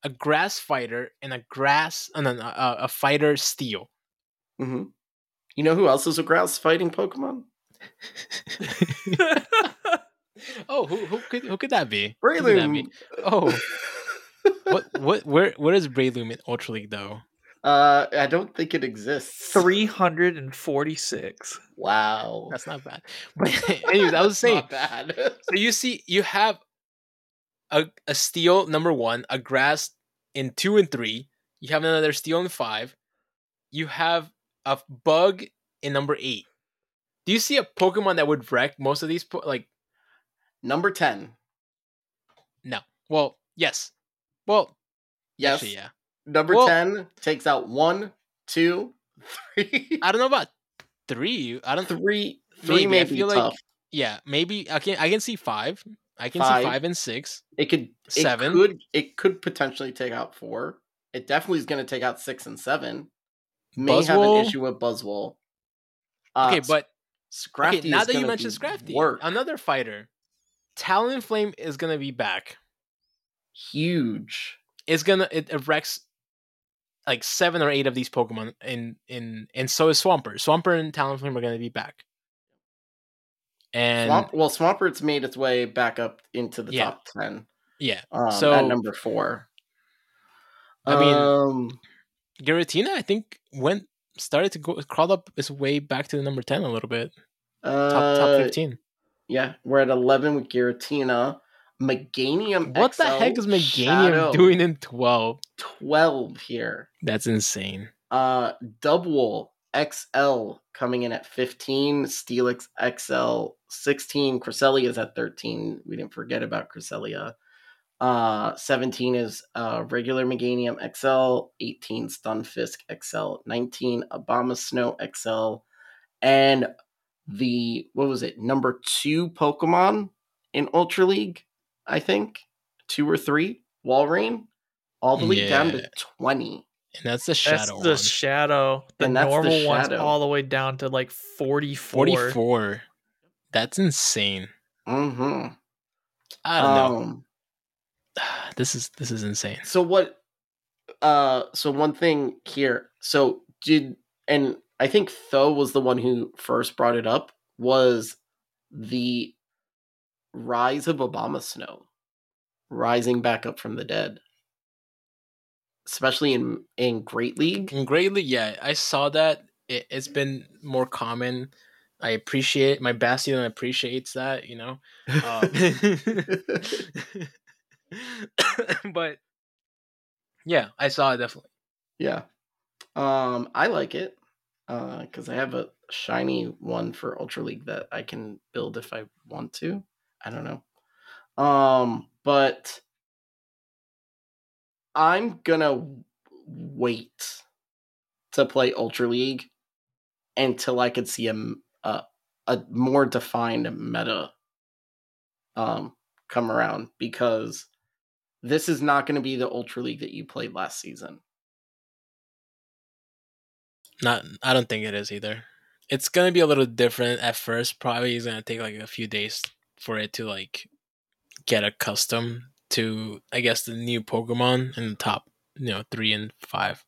a grass fighter, and a grass, and then a, a fighter steel. mhm. You know who else is a grass fighting Pokemon? oh, who who could who could that be? Who that be? Breloom. Oh, what what where where is Breloom in Ultra League though? Uh, I don't think it exists. 346. Wow. That's not bad. But anyways, I was saying, Not bad. so you see, you have a a steel number one, a grass in two and three. You have another steel in five. You have a bug in number eight. Do you see a Pokemon that would wreck most of these? Po- like, Number 10. no. Well, yes. Well, Yes. actually, yeah. Number Well- 10 takes out one, two, three, I don't know about three. I don't. three. Three maybe. may I be feel tough. like yeah, maybe I can. I can see five. I can Five. see five and six. It could Seven. It could it could potentially take out four. It definitely is going to take out six and seven. May have an issue with Buzzwole. Uh, Okay, but Scrafty okay, now is that you mentioned Scrafty, work another fighter, Talonflame is gonna be back. huge. It's gonna it, it wrecks like seven or eight of these Pokemon, in in and so is Swampert. Swampert and Talonflame are gonna be back. And Swamp, well, Swampert's made its way back up into the Yeah. top ten. yeah, Um, So- at number four. I mean, um, Giratina, I think went started to go crawled up its way back to the number ten a little bit, Uh, top top uh, fifteen. Yeah, we're at 11 with Giratina. Meganium What the heck is Meganium Shadow, doing in twelve? 12 here. That's insane. Uh, Dubwool XL coming in at 15, Steelix XL 16, Cresselia is at 13. We didn't forget about Cresselia. Uh, 17 is uh, regular Meganium XL, 18 Stunfisk XL, 19 Abomasnow XL, and the what was it number two Pokemon in Ultra League? I think two or three Walrein, all the way down to 20. And that's the shadow. That's shadow the one. shadow. The And that's the normal one's shadow. all the way down to like 44. 44. That's insane. Mm-hmm. I don't know. Um, This is this is insane. so what uh so one thing here so did and i think tho was the one who first brought it up was the rise of Abomasnow rising back up from the dead especially in in great league In Great League, yeah, I saw that. It, it's been more common. I appreciate my Bastion appreciates that, you know. Uh, but yeah, I saw it definitely. yeah um i like it uh because i have a shiny one for ultra league that i can build if i want to. I don't know. Um but i'm gonna wait to play ultra league until i could see a a more defined meta um come around because this is not going to be the ultra league that you played last season Not, I don't think it is either. It's gonna be a little different at first. Probably it's gonna take like a few days for it to like get accustomed to, I guess, the new Pokemon in the top, you know, three and five.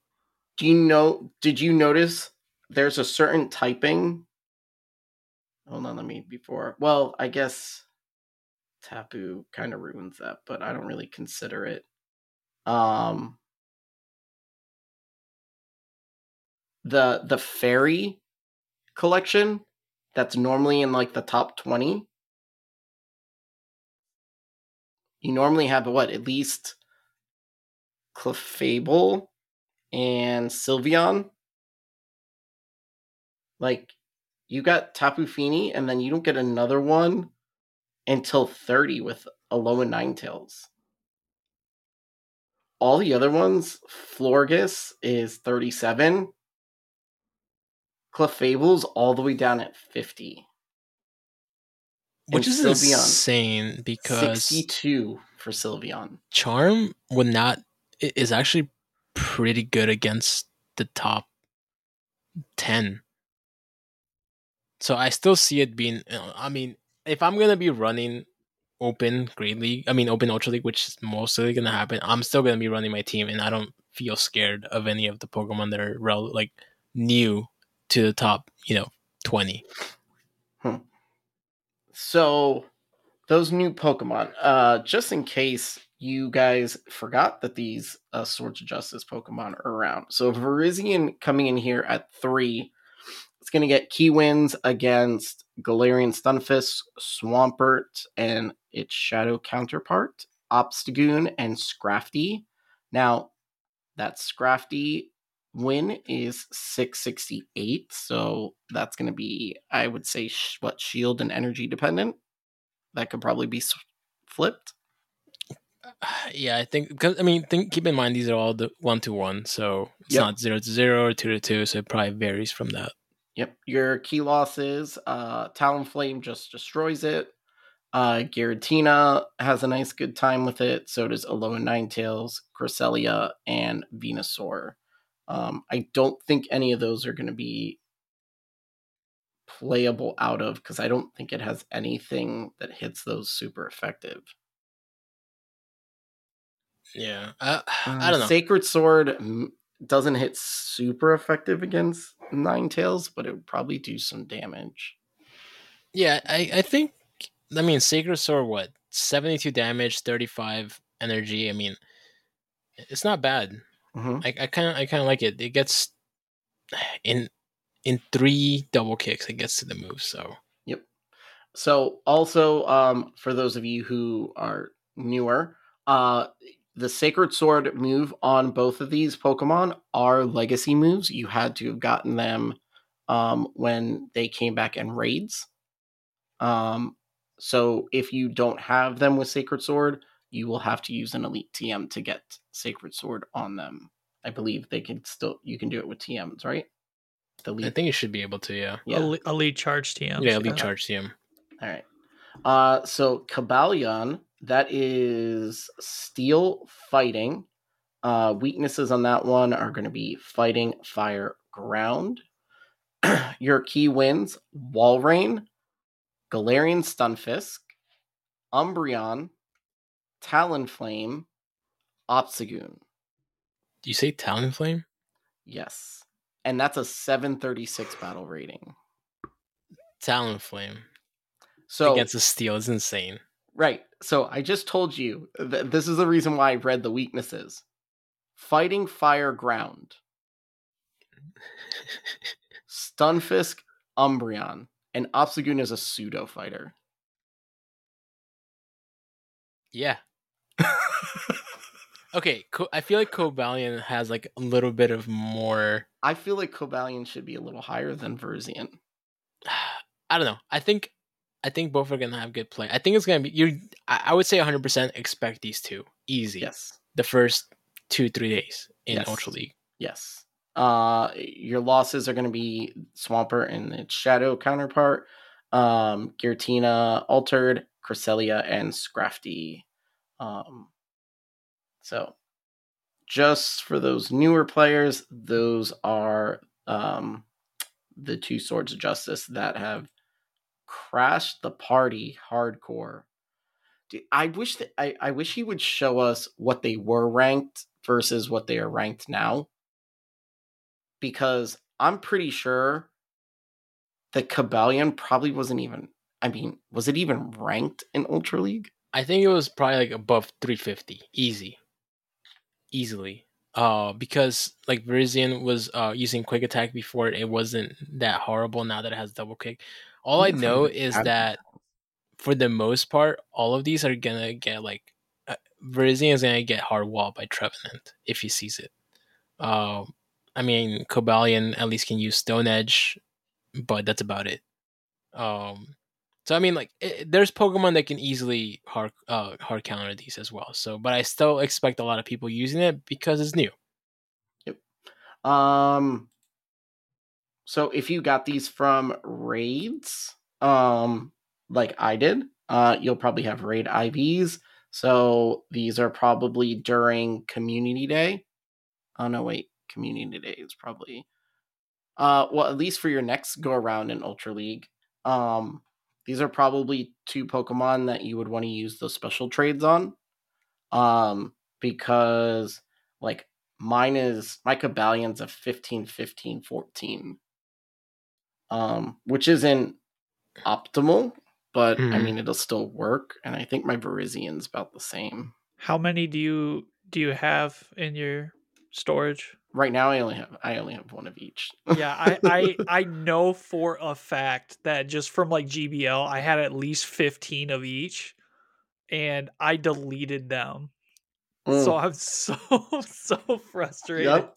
Do you know? Did you notice there's a certain typing? Hold on, let me before. Well, I guess Tapu kind of ruins that, but I don't really consider it. Um, the the fairy collection that's normally in like the top twenty. You normally have what at least Clefable and Sylveon. Like, you got Tapu Fini, and then you don't get another one until 30 with Alola Ninetales. All the other ones, Florges is 37. Clefable's all the way down at 50. Which And is Sylveon, insane because 62 for Sylveon. Charm would not is actually pretty good against the top 10. So I still see it being I mean, if I'm going to be running open Great League, I mean open Ultra League, which is mostly going to happen, I'm still going to be running my team and I don't feel scared of any of the Pokemon that are rel- like new to the top, you know, 20. So, those new Pokemon, uh, just in case you guys forgot that these uh, Swords of Justice Pokemon are around. So, Virizion coming in here at three, it's going to get key wins against Galarian Stunfisk, Swampert, and its shadow counterpart, Obstagoon, and Scrafty. Now, that Scrafty win is 668 so that's going to be i would say sh- what shield and energy dependent that could probably be s- flipped Yeah, I think because I mean, think keep in mind these are all the one to one, so it's Yep. not zero to zero or two to two, so it probably varies from that. yep your key losses uh talonflame just destroys it uh Giratina has a nice good time with it so does alolan ninetales cresselia and venusaur um i don't think any of those are going to be playable out of because i don't think it has anything that hits those super effective Yeah, I, I don't know. Sacred Sword doesn't hit super effective against Ninetales, but it would probably do some damage. Yeah, I, I think I mean Sacred Sword what seventy two damage, thirty five energy. I mean, it's not bad. Mhm. I I kind of I kind of like it. It gets in in three double kicks. It gets to the move. So yep. So, also, um, for those of you who are newer, uh, the Sacred Sword move on both of these Pokemon are legacy moves. You had to have gotten them um, when they came back in raids. Um, so if you don't have them with Sacred Sword, you will have to use an Elite TM to get Sacred Sword on them. I believe they can still you can do it with TMs, right? The I think you should be able to. Yeah. yeah. Elite, elite charge TM. Yeah. Elite charge TM. All right. Uh, so Kabalion, that is steel fighting. Uh, weaknesses on that one are going to be fighting, fire, ground. Your key wins: Walrein, Galarian Stunfisk, Umbreon, Talonflame, Obstagoon. Do you say Talonflame? Yes, and that's a 736 battle rating. Talonflame So against a steel is insane. Right. So I just told you that this is the reason why I read the weaknesses. Fighting fire ground. Stunfisk, Umbreon, and Obstagoon is a pseudo fighter. yeah. Okay. Co- I feel like Cobalion has like a little bit of more. I feel like Cobalion should be a little higher than Virizion. I don't know. I think. I think both are gonna have good play. I think it's gonna be you. I I would say 100 percent expect these two easy. Yes. The first two three days in Yes. Ultra League. Yes. Uh your losses are gonna be Swampert and its shadow counterpart, um, Giratina altered, Cresselia, and Scrafty. Um so just for those newer players, those are um the two swords of justice that have crashed the party hardcore. Dude, I wish that I, I wish he would show us what they were ranked versus what they are ranked now. Because I'm pretty sure the Cobalion probably wasn't even I mean, was it even ranked in Ultra League? I think it was probably like above 350, easy, easily. Uh, because like Virizion was uh using quick attack before it wasn't that horrible. Now that it has double kick, all I know it is that for the most part, all of these are gonna get like uh, Virizion is gonna get hard wall by Trevenant if he sees it. Uh, I mean, Cobalion at least can use Stone Edge, but that's about it. Um, so I mean, like, it, there's Pokemon that can easily hard uh, hard counter these as well. So, but I still expect a lot of people using it because it's new. Yep. Um so if you got these from raids, um like I did, uh you'll probably have raid IVs. So these are probably during community day. Oh no, wait, community day is probably uh well at least for your next go around in Ultra League. Um these are probably two Pokemon that you would want to use those special trades on. Um because like mine is my Cobalion's a 15 15 14 um which isn't optimal but i Mhm. mean it'll still work and i think my Virizion's about the same How many do you do you have in your storage? Right now i only have i only have one of each Yeah, I, I I know for a fact that just from like GBL, I had at least fifteen of each, and I deleted them. So Mm, I'm so so frustrated. yep.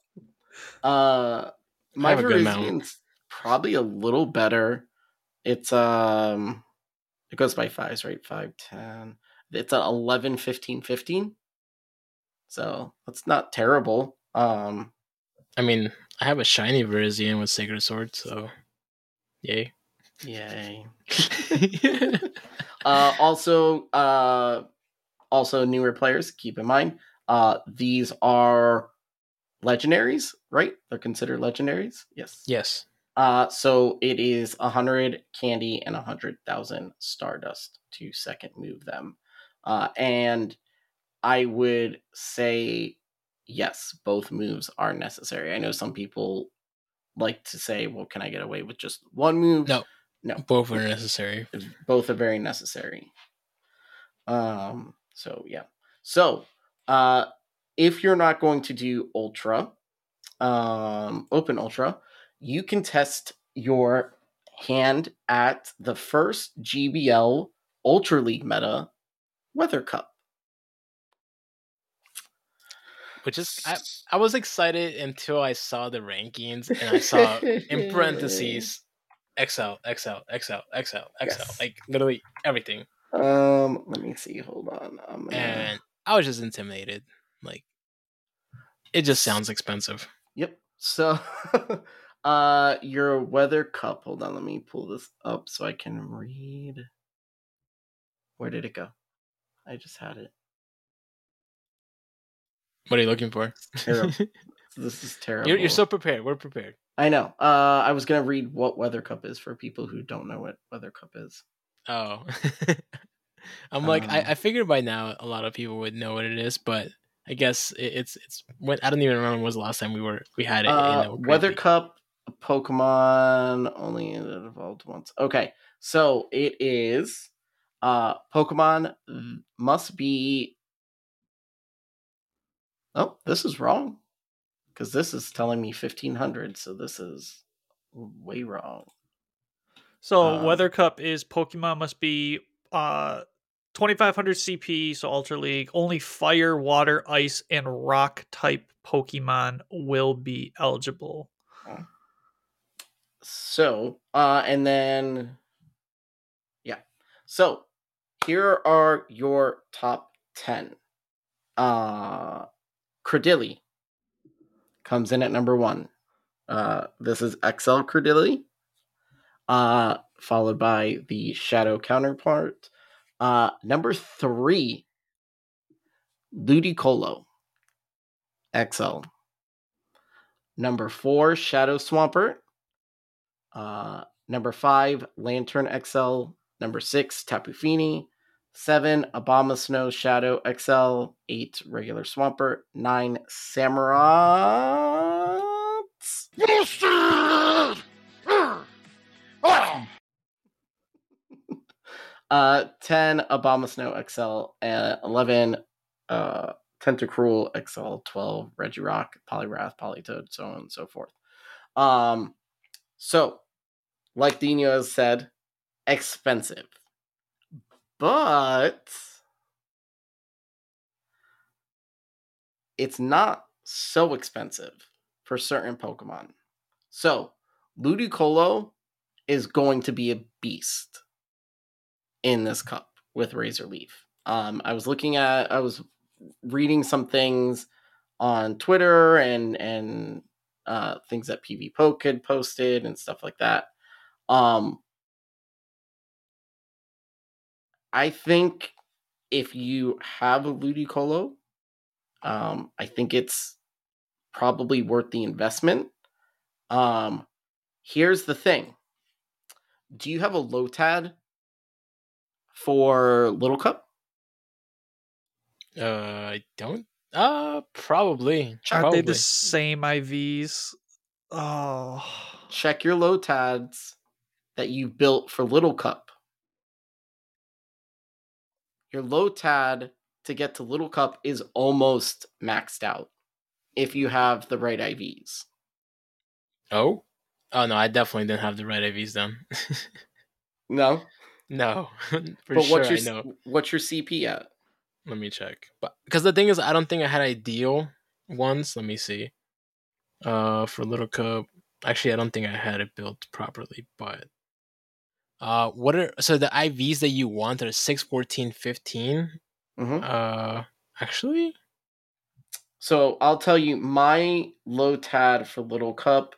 uh my have a good amount. Virizion's probably a little better it's um it goes by fives right 5 10 it's a 11 15 15 so that's not terrible um I mean, I have a shiny Virizion with Sacred Sword, so yay. yay. Uh also uh also newer players keep in mind uh these are legendaries right? They're considered legendaries? Yes. Yes. uh so it is a hundred candy and a hundred thousand stardust to second move them. Uh and i would say yes both moves are necessary. I know some people like to say well can i get away with just one move? No. no. Both are necessary. both are very necessary. Um so yeah. So uh if you're not going to do ultra um open ultra you can test your hand at the first gbl ultra league meta weather cup which is I, I was excited until I saw the rankings and I saw in parentheses XL, XL, XL, XL, XL, Yes. like literally everything. Um, let me see. Hold on. Gonna... And I was just intimidated. Like it just sounds expensive. Yep. So, uh, your weather cup. Hold on. Let me pull this up so I can read. Where did it go? I just had it. What are you looking for? Terrible. This is terrible. you're, you're so prepared. We're prepared. I know. Uh, I was gonna read what weather cup is for people who don't know what weather cup is. Oh. I'm like, I, Um, I figured by now a lot of people would know what it is, but I guess it, it's it's when I don't even remember when was the last time we were we had it. Uh, weather cup Pokemon only evolved once. Okay, so it is. Uh, Pokemon must be. Oh, this is wrong. Because this is telling me 1500, so this is way wrong. So Uh, Weather Cup is Pokemon must be uh 2500 CP, so Ultra League. Only fire, water, ice, and rock type Pokemon will be eligible. So, uh, and then, yeah. So, here are your top 10. Uh, Cradily comes in at number one. Uh, this is XL Cradily, uh, followed by the Shadow counterpart. Uh, number three, Ludicolo XL. Number four, Shadow Swampert. Uh, number five, Lanturn XL. Number six, Tapu Fini. Seven, Abomasnow Shadow XL. Eight, regular Swampert. Nine, Samurai. Uh, 10, Abomasnow XL. And 11, uh, Tentacruel XL. 12, Regirock, Poliwrath, Politoed, so on and so forth. Um, so, like Dino has said, expensive. But it's not so expensive for certain Pokemon. So, Ludicolo is going to be a beast in this cup with Razor Leaf. Um, I was looking at, I was reading some things on Twitter and and uh, things that PvPoke had posted and stuff like that. Um, I think if you have a Ludicolo, um, I think it's probably worth the investment. Um, here's the thing: Do you have a Lotad for Little Cup? Uh, I don't. Uh, probably. Aren't they the same IVs? Oh, Check your Lotads that you've built for Little Cup. Your Lotad to get to Little Cup is almost maxed out if you have the right IVs. Oh, oh no, I definitely didn't have the right IVs then. No, no, for but sure what's your I know. what's your CP at? Let me check. But because the thing is, I don't think I had ideal ones. Let me see. Uh, for little cup, actually, I don't think I had it built properly. But uh, what are so the IVs that you want are 6, 14, 15? Mhm. Uh, actually, So I'll tell you, my Lotad for Little Cup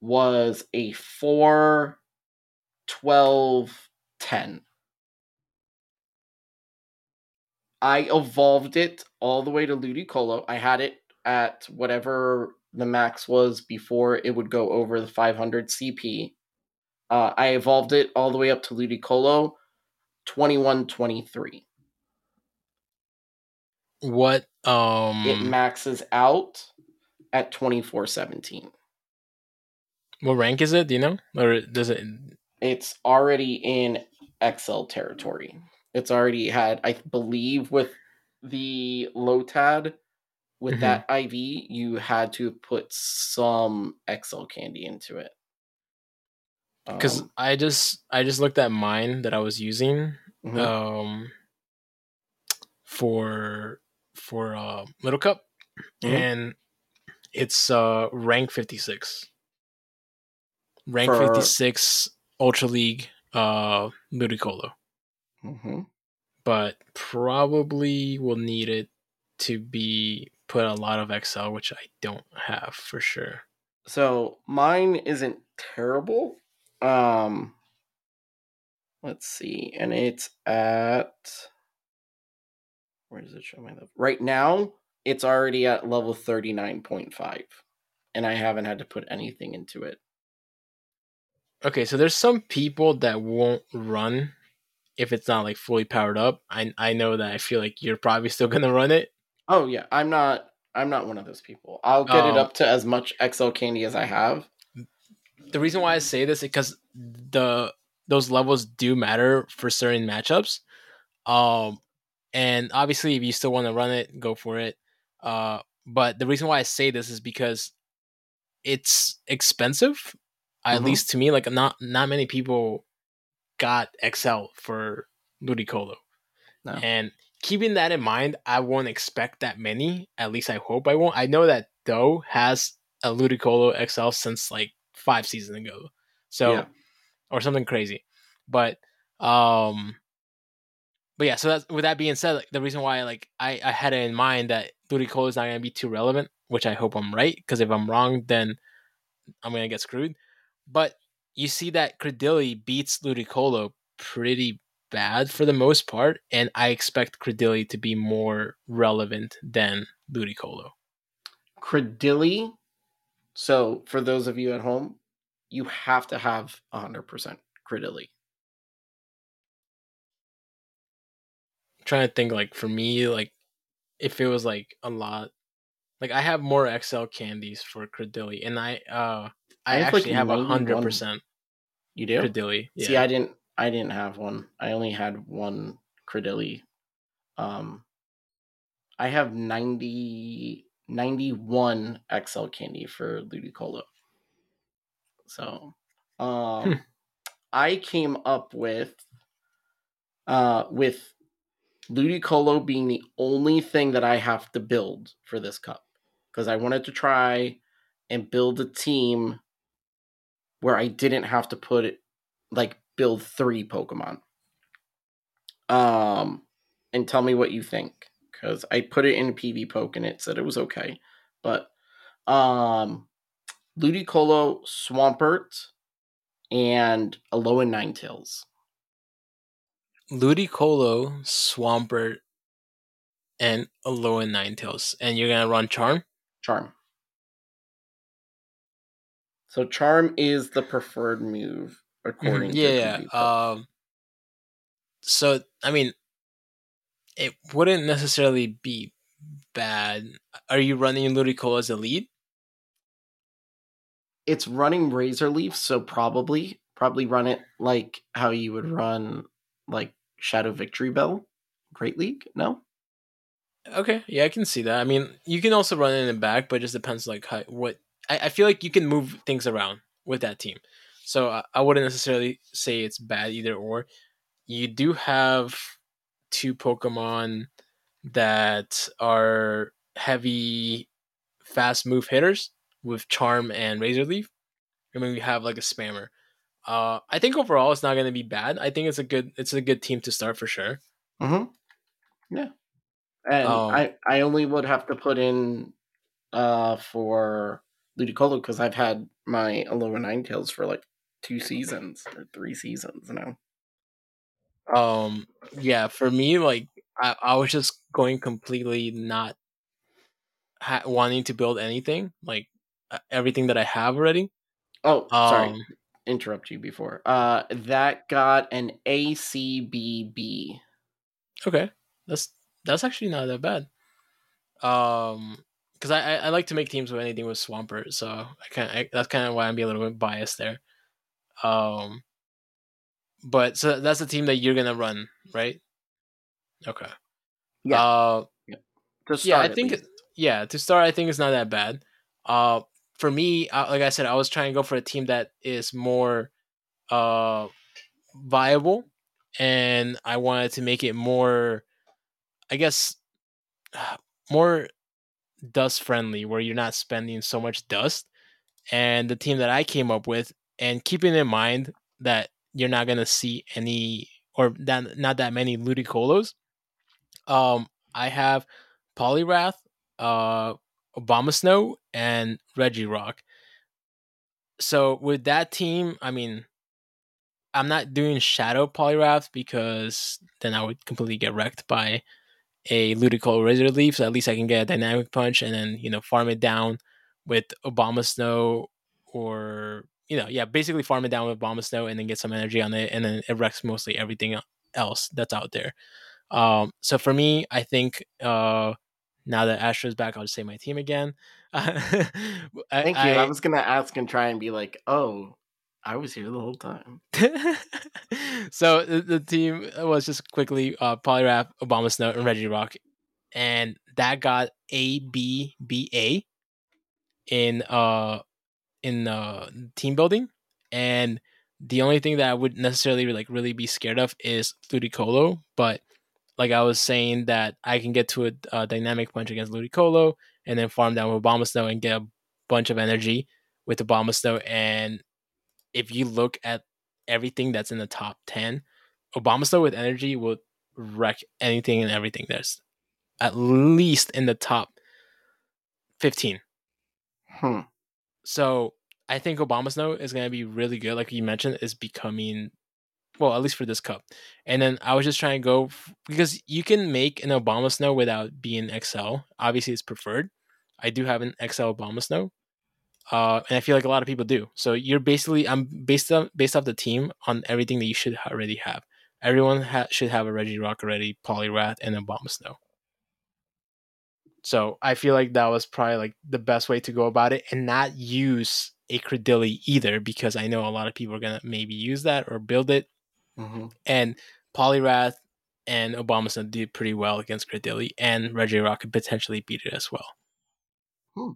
was a 4, 12, 10. I evolved it all the way to Ludicolo. I had it at whatever the max was before it would go over the 500 CP. Uh, I evolved it all the way up to Ludicolo 21 23. what um, It maxes out at 24 17. what rank is it? Do you know, or does it? it's already in XL territory. It's already had, I believe, with the Lotad, with Mhm. that IV, you had to put some XL candy into it. Because Um, I just I just looked at mine that I was using. mhm. um for for uh little cup Mhm. and it's uh rank 56. Rank For- 56 Ultra League uh Ludicolo. hmm But probably will need it to be put a lot of XL, which I don't have for sure. So mine isn't terrible. Um, let's see, and it's at where does it show my level? Right now, it's already at level thirty nine point five, and I haven't had to put anything into it. Okay, so there's some people that won't run if it's not like fully powered up. I I know that I feel like you're probably still gonna run it. Oh yeah, I'm not. I'm not one of those people. I'll get it Oh. up to as much XL candy as I have. The reason why I say this is because the those levels do matter for certain matchups. Um and obviously if you still want to run it, go for it. Uh but the reason why I say this is because it's expensive. At Mhm. least to me, like not not many people got XL for Ludicolo. No. And keeping that in mind, I won't expect that many. At least I hope I won't. I know that Doe has a Ludicolo XL since like five seasons ago. So Yeah. or something crazy. But um but yeah, so that's with that being said, like, the reason why like I, I had it in mind that Ludicolo is not gonna be too relevant, which I hope I'm right, because if I'm wrong, then I'm gonna get screwed. But you see that Cradily beats Ludicolo pretty bad for the most part, and I expect Cradily to be more relevant than Ludicolo. Cradily. So for those of you at home, you have to have 100% Cradily. trying to think like for me, like if it was like a lot like I have more XL candies for Cradily and I uh I, I have, like, actually have a hundred percent You do? Cradily. Yeah. See, I didn't. I didn't have one. I only had one Cradily. Um, I have 90, 91 XL candy for Ludicolo. So, um, Hmm. I came up with, uh, with Ludicolo being the only thing that I have to build for this cup because I wanted to try and build a team where I didn't have to put it like build three Pokemon. Um, and tell me what you think because I put it in PvPoke and it said it was okay, but um, Ludicolo, Swampert, and Alolan Ninetales. Ludicolo, Swampert, and Alolan Ninetales. And you're gonna run Charm? Charm. So Charm is the preferred move according Mhm, yeah, to yeah. Um so I mean it wouldn't necessarily be bad. Are you running Ludicolo as a lead? It's running Razor Leaf, so probably probably run it like how you would run like Shadow Victreebel, Great League. No, Okay, yeah, I can see that. I mean, you can also run it in back, but it just depends like how, what. I, I feel like you can move things around with that team, so I, I wouldn't necessarily say it's bad either or. You do have two Pokemon that are heavy, fast move hitters with Charm and Razor Leaf. I mean, we have like a spammer. Uh, I think overall it's not going to be bad. I think it's a good it's a good team to start for sure. mm-hmm. yeah, and Um, I I only would have to put in uh for Ludicolo because I've had my Alola Ninetales for like two seasons or three seasons now. um yeah for me like i, I was just going completely not ha- wanting to build anything like everything that i have already Oh, sorry, um interrupt you before. Uh, that got an ACBB. okay that's that's actually not that bad um because I, I i like to make teams with anything with swampert so i kind of that's kind of why i'm being a little bit biased there um but so that's the team that you're gonna run right okay Yeah. uh To yeah, I think least. yeah to start, I think it's not that bad. Uh, for me, like I said, I was trying to go for a team that is more uh viable, and I wanted to make it more, I guess, more dust friendly, where you're not spending so much dust. And the team that I came up with, and keeping in mind that you're not gonna see any or that not that many Ludicolo. Um, I have Poliwrath, uh, Abomasnow, and Regirock. So with that team, I mean, I'm not doing Shadow Poliwrath because then I would completely get wrecked by a Ludicolo Razor Leaf. So at least I can get a Dynamic Punch and then you know farm it down with Abomasnow or you know yeah basically farm it down with Abomasnow and then get some energy on it and then it wrecks mostly everything else that's out there. Um, so for me, I think uh, now that Astro's back, I'll just say my team again. Thank I, you. I, I was gonna ask and try and be like, oh, I was here the whole time. so the, the team was just quickly uh, Obama, Abomasnow, and Regirock, and that got A B B A in uh in uh team building, and the only thing that I would necessarily like really be scared of is Ludicolo, but like I was saying that I can get to a, a dynamic punch against Ludicolo and then farm down with Abomasnow and get a bunch of energy with Abomasnow. And if you look at everything that's in the top 10, Abomasnow with energy will wreck anything and everything that's at least in the top 15. Hmm. So I think Abomasnow is going to be really good. Like you mentioned, is becoming well, at least for this cup. And then I was just trying to go f- because you can make an Abomasnow without being XL. Obviously, it's preferred. I do have an XL Abomasnow, uh, and I feel like a lot of people do. So you're basically I'm based on based off the team on everything that you should already have. Everyone ha- should have a Regirock already, Poliwrath, and Abomasnow. So I feel like that was probably like the best way to go about it, and not use a Cradily either, because I know a lot of people are gonna maybe use that or build it hmm and Poliwrath and Abomasnow did pretty well against Cradily, and Regirock could potentially beat it as well. Hmm.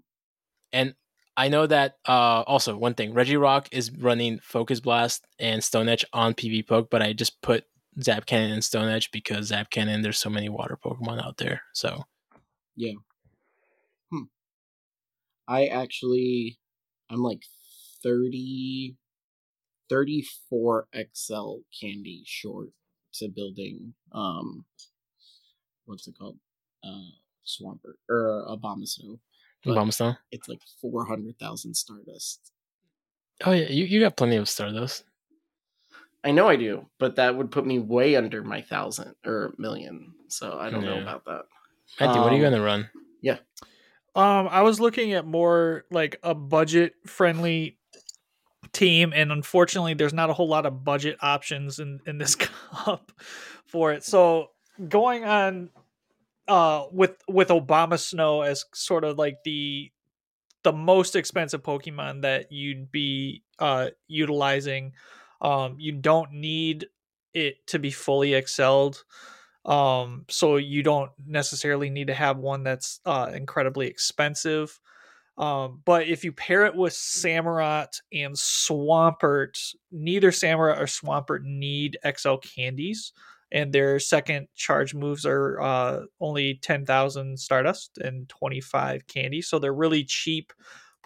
And I know that uh, also one thing, Regirock is running Focus Blast and Stone Edge on PvPoke, but I just put Zap Cannon and Stone Edge because Zap Cannon, there's so many water Pokemon out there. So yeah. Hmm. I actually, I'm like 30, 34 XL candy short to building, um, what's it called? Uh, Swampert, or Abomasnow. But Abomasnow. It's like 400,000 Stardust. Oh yeah, you, you got plenty of Stardust. I know I do, but that would put me way under my thousand or million. So I don't know about that. Matthew, what are you Um, gonna run? Yeah. Um, I was looking at more like a budget friendly team, and unfortunately, there's not a whole lot of budget options in in this cup for it. So going on, uh, with with Snow as sort of like the the most expensive Pokemon that you'd be uh utilizing. Um, you don't need it to be fully excelled um so you don't necessarily need to have one that's uh incredibly expensive um but if you pair it with samurott and swampert neither samurott or swampert need xl candies and their second charge moves are uh only 10,000 stardust and 25 candy so they're really cheap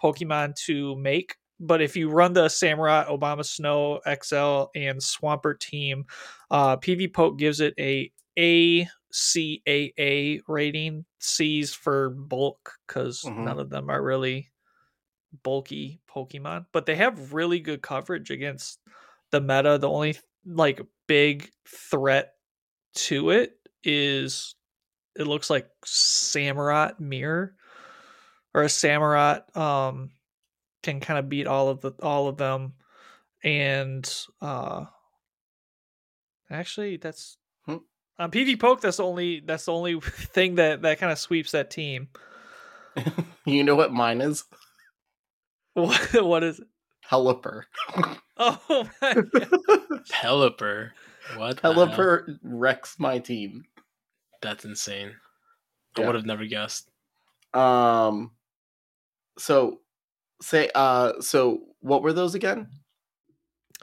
pokemon to make. But if you run the samurott Abomasnow xl and swampert team uh PvPoke gives it a a ACAA rating. C's for bulk because Mhm. none of them are really bulky Pokemon, but they have really good coverage against the meta. The only like big threat to it is it looks like Samurott Mirror or a Samurott um can kind of beat all of the all of them and uh actually that's. On PvPoke that's the only that's the only thing that that kind of sweeps that team. you know what mine is? What what is it? Pelipper. Oh my God. Pelipper. What? the? Pelipper wrecks my team. That's insane. I would have never guessed. Um so say uh so what were those again?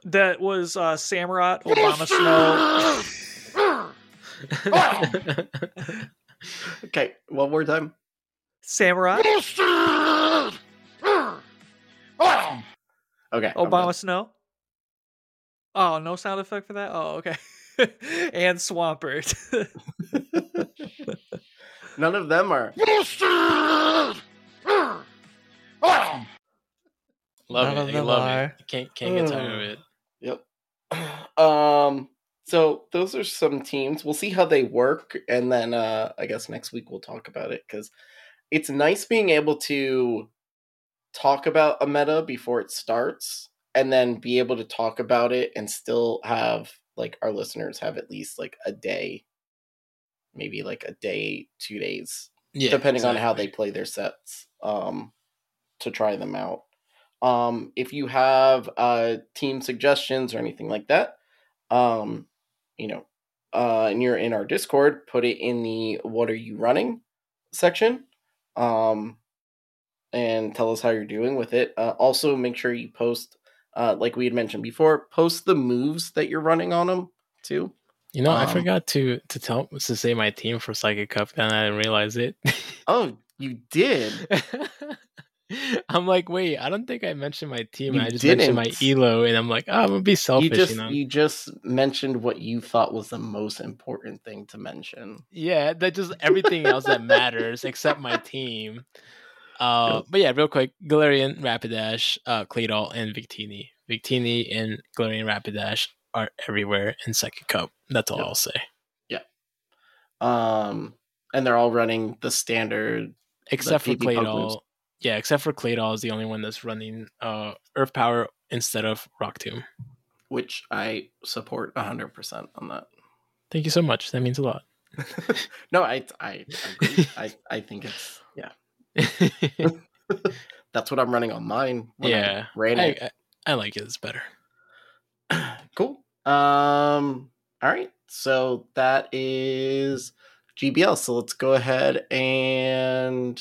that was uh Samurott, Abomasnow. Okay, one more time. Samurai. Okay. Obama. Snow. Oh, no sound effect for that. Oh, okay. and Swampert. None of them are. Love None of it. You them love are. it. You can't can't get tired of it. Yep. Um. So those are some teams. We'll see how they work, and then uh, I guess next week we'll talk about it because it's nice being able to talk about a meta before it starts, and then be able to talk about it and still have like our listeners have at least like a day, maybe like a day, two days Yeah, depending on how they play their sets um to try them out um if you have uh team suggestions or anything like that um you know uh and you're in our discord put it in the what are you running section um and tell us how you're doing with it. Uh, also make sure you post uh like we had mentioned before post the moves that you're running on them too. You know, I Um, forgot to to tell to say my team for Psychic Cup, and I didn't realize it. oh you did I'm like, wait, I don't think I mentioned my team. You I just mentioned my elo, and I'm like, oh, I'm gonna be selfish, you just you know. you just mentioned what you thought was the most important thing to mention. Yeah, that just everything else that matters except my team. Uh, but yeah, real quick, Galarian, Rapidash, uh, Claydol, and Victini. Victini and Galarian Rapidash are everywhere in Psychic Cup. That's all Yep. I'll say. Yeah. Um, and they're all running the standard. Except for PvPoke. Claydol. Yeah, except for Claydol is the only one that's running uh Earth Power instead of Rock Tomb. Which I support hundred percent on that. Thank you so much. That means a lot. no, I I agree. I I think it's yeah. That's what I'm running on mine. yeah, I. I, I like it. It's better. cool. Um. All right. So that is GBL. So let's go ahead and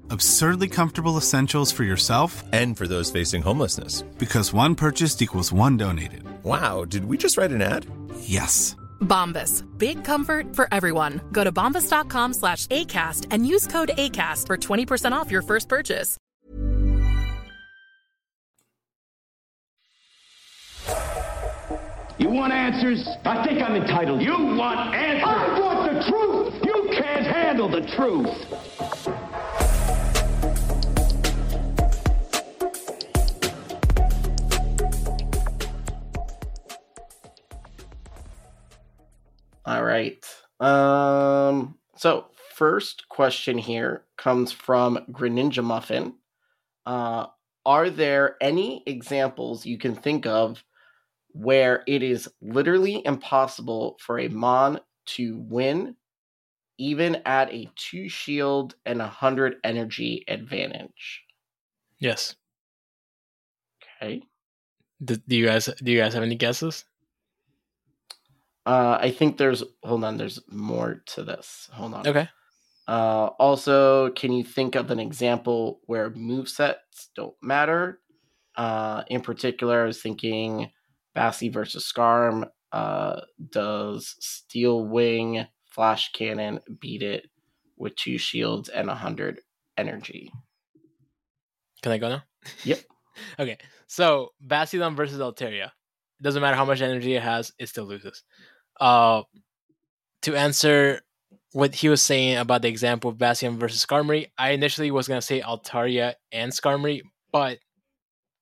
Absurdly comfortable essentials for yourself and for those facing homelessness. Because one purchased equals one donated. Wow, did we just write an ad? Yes. Bombas. Big comfort for everyone. Go to bombas.com slash ACAST and use code ACAST for 20% off your first purchase. You want answers? I think I'm entitled. You want answers? I want the truth! You can't handle the truth! All right. Um so first question here comes from Greninja Muffin. Uh are there any examples you can think of where it is literally impossible for a Mon to win, even at a two shield and a hundred energy advantage. Yes. Okay. Do, do you guys do you guys have any guesses? Uh, I think there's hold on. There's more to this. Hold on. Okay. Uh, also, can you think of an example where move sets don't matter? Uh, in particular, I was thinking Bassi versus Skarm. Uh, does Steel Wing Flash Cannon beat it with two shields and a hundred energy? Can I go now? Yep. okay. So Bastiodon versus Altaria. It doesn't matter how much energy it has, it still loses. Uh to answer what he was saying about the example of Bastion versus Skarmory, I initially was gonna say Altaria and Skarmory, but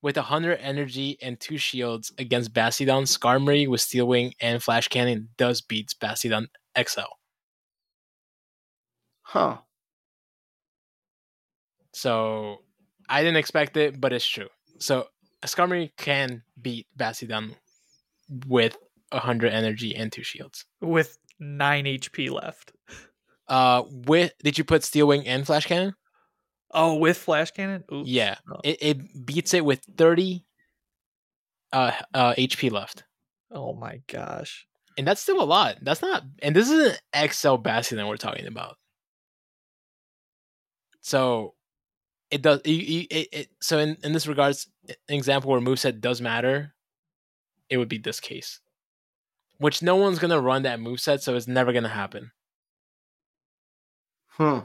with 100 energy and two shields against Bastiodon, Skarmory with Steel Wing and Flash Cannon does beat Bastiodon XL. Huh. So I didn't expect it, but it's true. So Skarmory can beat Bastiodon with 100 energy and two shields. With 9 HP left. Uh, with did you put Steel Wing and Flash Cannon? Oh, with Flash Cannon? Oops. Yeah, Oh. it, it beats it with 30 uh, uh HP left. Oh my gosh. And that's still a lot. That's not and this is an XL Bastion that we're talking about. So it does you, it, it so in, in this regards an example where moveset does matter, it would be this case. Which no one's gonna run that move set, so it's never gonna happen. Hmm.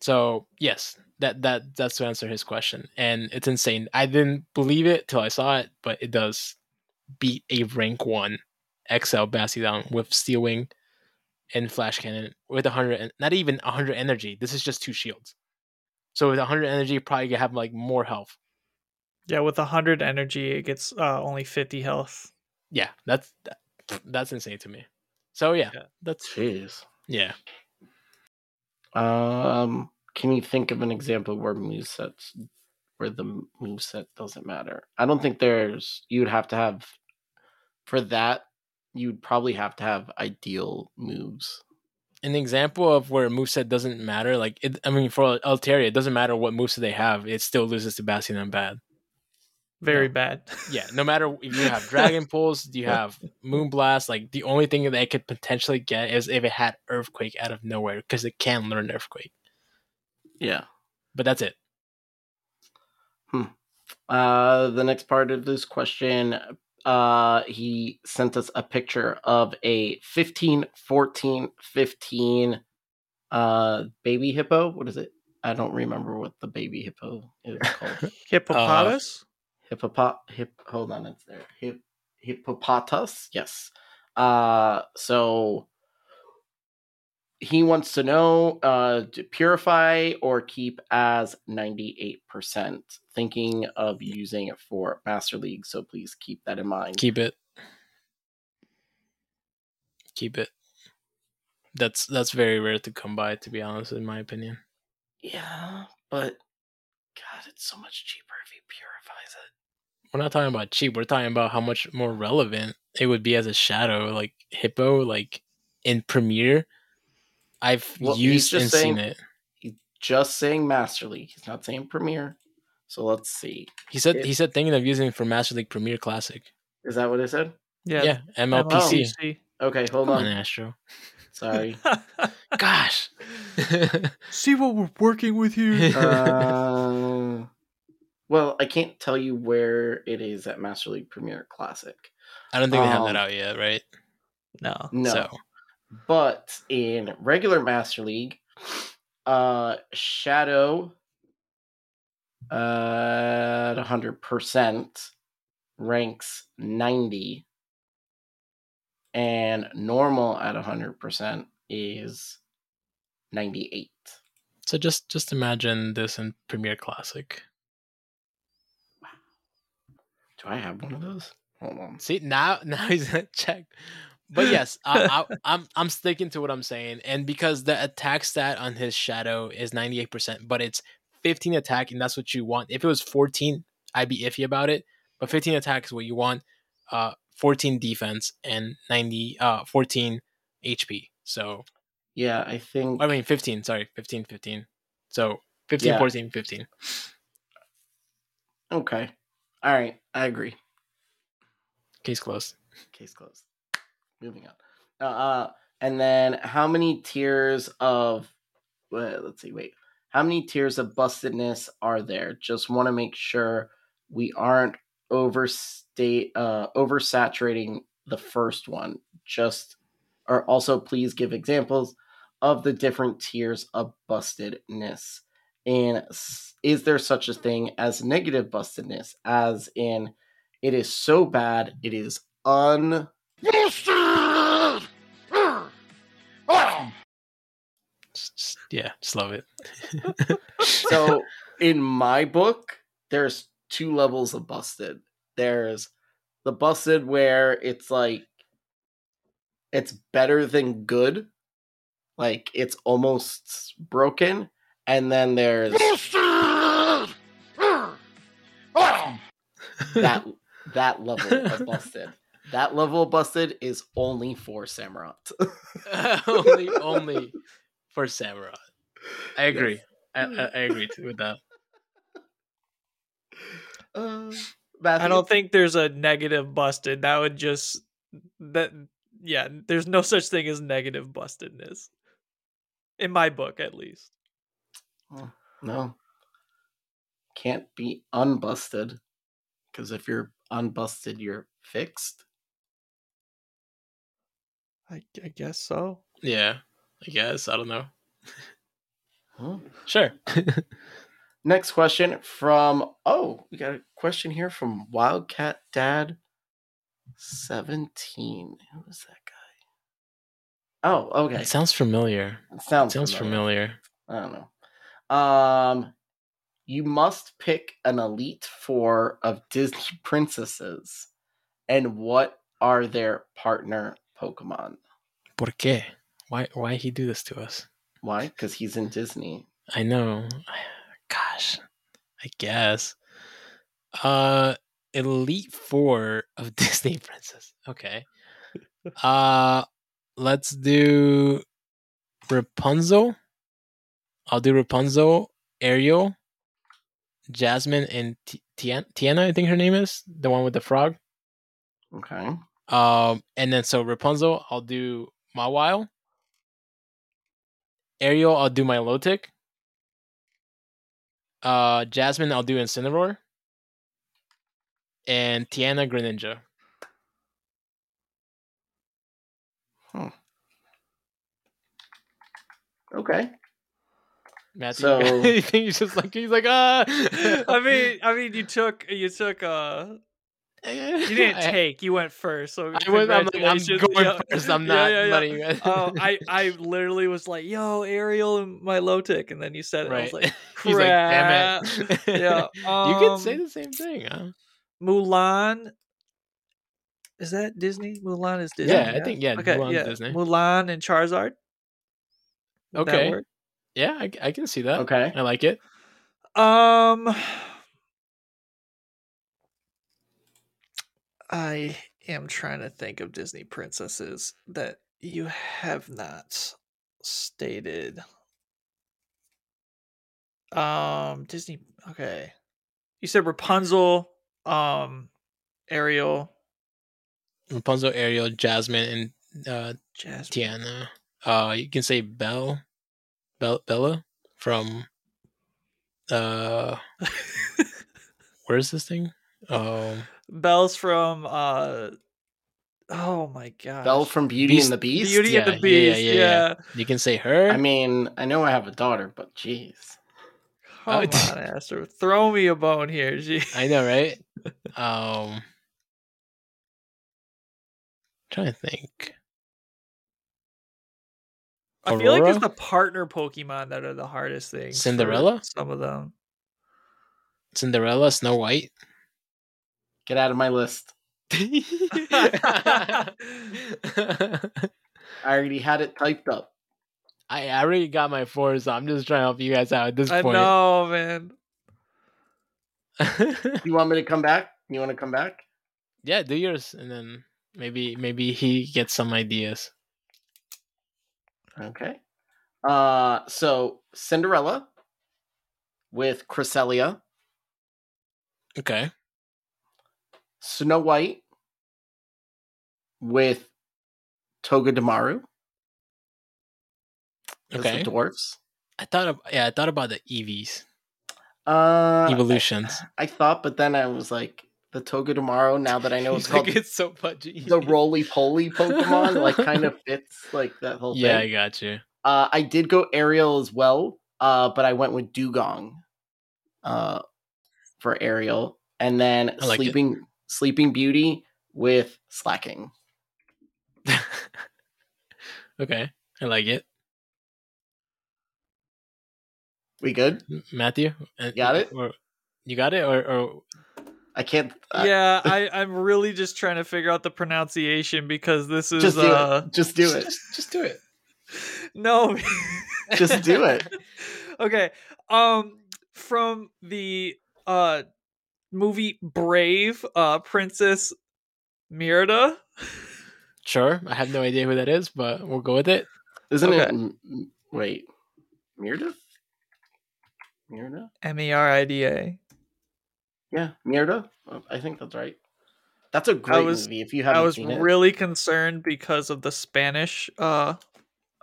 So yes, that that that's to answer his question, and it's insane. I didn't believe it till I saw it, but it does beat a rank one XL Bastiodon with Steel Wing and Flash Cannon with a hundred, not even a hundred energy. This is just two shields. So with a hundred energy, you probably have like more health. Yeah, with 100 energy, it gets uh, only 50 health. Yeah, that's that, that's insane to me. So yeah, that's Jeez. yeah. Um, can you think of an example where movesets where the moveset doesn't matter? I don't think there's you'd have to have for that you'd probably have to have ideal moves. An example of where a moveset doesn't matter, like it, I mean, for Altaria, it doesn't matter what moveset they have, it still loses to Bastion bad. Very bad. Yeah, no matter if you have Dragon Pulse, you have Moonblast, like the only thing that it could potentially get is if it had Earthquake out of nowhere, because it can learn Earthquake. Yeah. But that's it. Hmm. Uh, the next part of this question, uh, he sent us a picture of a 15, 14, 15 uh, baby hippo. What is it? I don't remember what the baby hippo is called. Hippopotamus? Hippopot hip hold on, it's there. Hip hippopotas, yes. Uh so he wants to know uh to purify or keep as 98%. Thinking of using it for Master League, so please keep that in mind. Keep it. Keep it. That's that's very rare to come by, to be honest, in my opinion. Yeah, but God, it's so much cheaper if he purifies it. We're not talking about cheap. We're talking about how much more relevant it would be as a shadow, like Hippo, like in Premier. I've Well, he's used and just saying seen it. he's just saying Master League. He's not saying Premier. So let's see. He said It- he said thinking of using it for Master League Premier Classic. Is that what it said? Yeah. Yeah, MLPC. MLPC. Okay, hold Come on. on, Astro. Sorry. Gosh. See what we're working with here? uh, well, I can't tell you where it is at Master League Premier Classic. I don't think they have that Um, out yet, right? no. No. So But in regular Master League, uh Shadow uh, at 100% ranks 90 and normal at 100% is 98. So just just imagine this in Premier Classic. Do I have one of those? Hold on. See now now he's gonna check. But yes, I, I, I'm I'm sticking to what I'm saying, and because the attack stat on his shadow is 98, percent but it's 15 attack, and that's what you want. If it was 14, I'd be iffy about it. but 15 attack is what you want. Uh, 14 defense and 90 uh 14 HP. So Yeah, I think I mean 15, sorry, 15 15. So 15 Yeah. 14 15. Okay. All right, I agree. Case closed. Case closed. Moving on. Uh, uh and then how many tiers of well, let's see, wait. How many tiers of bustedness are there? Just want to make sure we aren't overstate uh oversaturating the first one. Just or also please give examples of the different tiers of bustedness. And is there such a thing as negative bustedness as in it is so bad it is un yeah, just love it. so in my book there's two levels of busted there's the busted where it's like it's better than good like it's almost broken and then there's that that level of busted that level of busted is only for samurott only only for Samurai. I agree. I, I, I agree too with that. uh, I don't think there's a negative busted. That would just that yeah, there's no such thing as negative bustedness. In my book at least. Oh, no. Can't be unbusted. Because if you're unbusted, you're fixed. I, I guess so. Yeah, I guess. I don't know. Huh. Sure. Next question from oh, we got a question here from Wildcat Dad 17. Who is that guy? Oh, okay. It sounds familiar. It sounds, sounds familiar. I don't know. Um you must pick an elite four of Disney princesses. And what are their partner Pokemon? ¿Por qué? Why why he do this to us? Why? Because he's in Disney. I know. Gosh. I guess. Uh Elite Four of Disney Princess. Okay. Uh let's do Rapunzel. I'll do Rapunzel, Ariel, Jasmine, and Tien- Tiana, I think her name is. The one with the frog. Okay. Um, and then so Rapunzel, I'll do Mawile. Ariel, I'll do Milotic. Uh, Jasmine, I'll do Incineroar. And Tiana Greninja. Huh. Okay. Matthew, So- you think he's just like he's like ah. I mean I mean you took you took uh you didn't I- take, you went first. So I was- I'm like, I'm congratulations. going first, I'm not letting you guys- Oh, I I literally was like, "Yo, Ariel and Milotic," and then you said it. I was Right. like, He's like, damn it. yeah, you can say um, the same thing, huh? Mulan. Is that Disney? Mulan is Disney. Yeah, I think- yeah, Okay, Mulan's yeah. Disney. Mulan and Charizard. Would that Okay. Yeah, I, I can see that. Okay. I like it. Um, I am trying to think of Disney princesses that you have not stated. Um, Disney. Okay, you said Rapunzel, um, Ariel, Rapunzel, Ariel, Jasmine, and uh, Jasmine. Tiana. Uh, you can say Belle, Belle Bella from. Uh, where's this thing? Um, Belle's from. Uh, oh my god, Belle from Beauty and the Beast. Beauty and the Beast. Yeah, yeah. You can say her. I mean, I know I have a daughter, but jeez. Come on, Astro, throw me a bone here. Gee. I know, right? um, I'm trying to think. I feel like it's the partner Pokemon that are the hardest things. Cinderella? Some of them. Cinderella, Snow White. Get out of my list. I already had it typed up. I I already got my four, so I'm just trying to help you guys out at this I point. know, man. You want me to come back? You want to come back? Yeah, do yours, and then maybe maybe he gets some ideas. Okay. Uh, so Cinderella with Cresselia, Okay. Snow White with Togedemaru. as Okay. The dwarfs. I thought of yeah, I thought about the EVs. Uh, Evolutions. I, I thought, but then I was like, the Togedemaru Now that I know it's He's like, called it's so pudgy. the roly poly Pokemon, like kind of fits like that whole Yeah, I got you. Uh, I did go Ariel as well, uh, but I went with Dewgong uh, for Ariel, and then like it. Sleeping Sleeping Beauty with Slaking. Okay. I like it. We good? Matthew? uh, Got it? Or, you got it? Or, or I can't. uh, yeah, I, I'm really just trying to figure out the pronunciation because this is just do uh it. Just do it. just, just do it. no Just do it. okay. Um from the uh movie Brave, uh Princess Mirda. Sure. I have no idea who that is, but we'll go with it. Isn't it? Okay. m- m- Wait, Mirda? Mirda? M E R I D A. Yeah, Mirda. Oh, I think that's right. That's a great was- movie. If you haven't I was seen it, really concerned because of the Spanish uh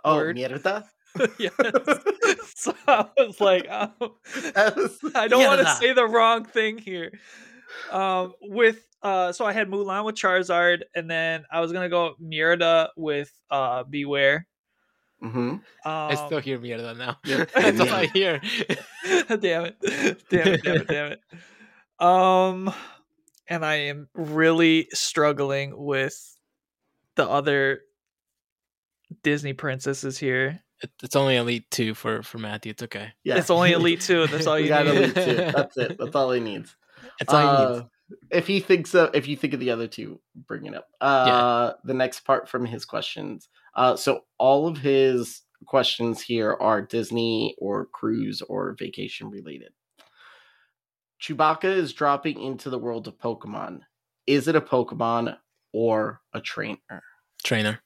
oh, word. Mirda. yes. so I was like, oh, was- I don't want to say the wrong thing here. Um, with uh, so I had Mulan with Charizard, and then I was gonna go Mirda with uh Bewear. Mm-hmm. Um, I still hear Mierda now. Yeah. That's all I hear. damn it, damn it, damn it, damn it. Um, and I am really struggling with the other Disney princesses here. It's only Elite 2 for, for Matthew. It's okay. Yeah. It's only Elite Two. That's all you got need. Elite two. That's it. That's all he needs. That's all he needs. Uh, If he thinks of, if you think of the other two, bring it up. Uh, The next part from his questions. Uh, so all of his questions here are Disney or cruise or vacation related. Chewbacca is dropping into the world of Pokemon. Is it a Pokemon or a trainer? Trainer.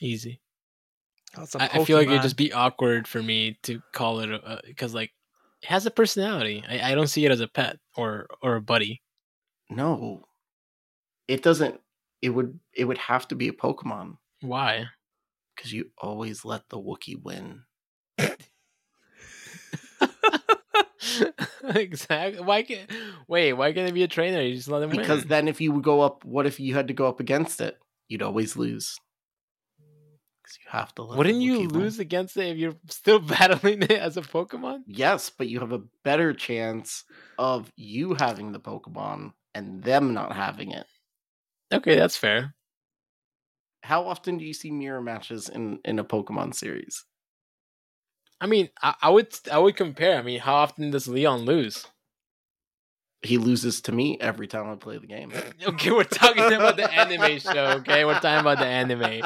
Easy. Oh, I a I, I feel like it'd just be awkward for me to call it because, like, it has a personality. I, I don't see it as a pet or or a buddy. No, it doesn't. It would. It would have to be a Pokemon Why? because you always let the Wookiee win. exactly. Why can't? Wait. Why can't it be a trainer? You just let him Because win. then, if you would go up, what if you had to go up against it? You'd always lose. Because you have to. Wouldn't you lose against it if you're still battling it as a Pokemon? Yes, but you have a better chance of you having the Pokemon and them not having it. Okay, that's fair. How often do you see mirror matches in in a Pokemon series? I mean, I, I would I would compare. I mean, how often does Leon lose? He loses to me every time I play the game. Okay, we're talking about the anime show. Okay, we're talking about the anime.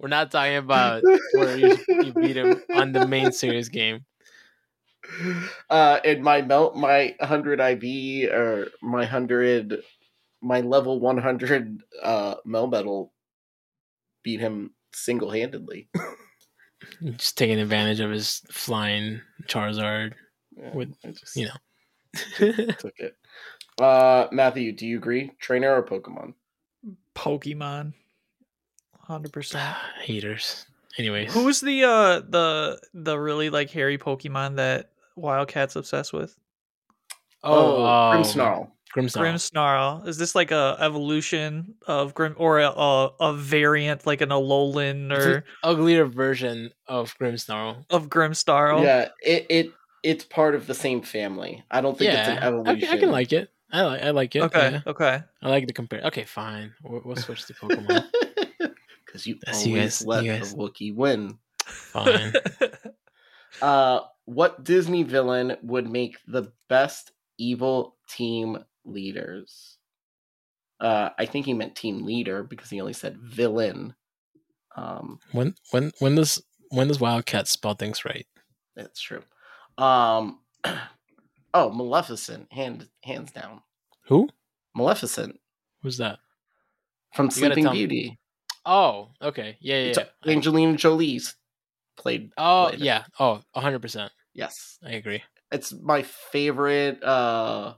We're not talking about where you, you beat him on the main series game. uh in my melt my 100 iv or my 100 my level 100 uh melmetal beat him single-handedly Just taking advantage of his flying Charizard Yeah, with just you know. took it uh matthew do you agree trainer or pokemon Pokemon. Hundred percent. Haters. Anyways, Who's the uh the the really like hairy Pokemon that Wildcat's obsessed with? oh, oh, oh Grimmsnarl. Grimmsnarl. Grimmsnarl. Is this like a evolution of Grim or a, a, a variant like an Alolan It's an or uglier version of Grimmsnarl. of Grimmsnarl? yeah it it it's part of the same family i don't think it's an Yeah, I, evolution I can like it. I like I like it. Okay. yeah. Okay. I like the compare. Okay, fine. We'll, we'll switch to Pokemon. because you Yes, always you guys- let you guys- the Wookiee win fine. Uh, what Disney villain would make the best evil team leaders? Uh, I think he meant team leader because he only said villain. Um, When when when does when does Wildcat spell things right? that's true. Um, Oh, Maleficent, hand hands down. Who? Maleficent Who's that? from You Sleeping tell me. Beauty. Oh, okay. Yeah, yeah. Yeah. Angelina Jolie's played. Oh, played it. yeah. Oh, 100%. Yes. I agree. It's my favorite uh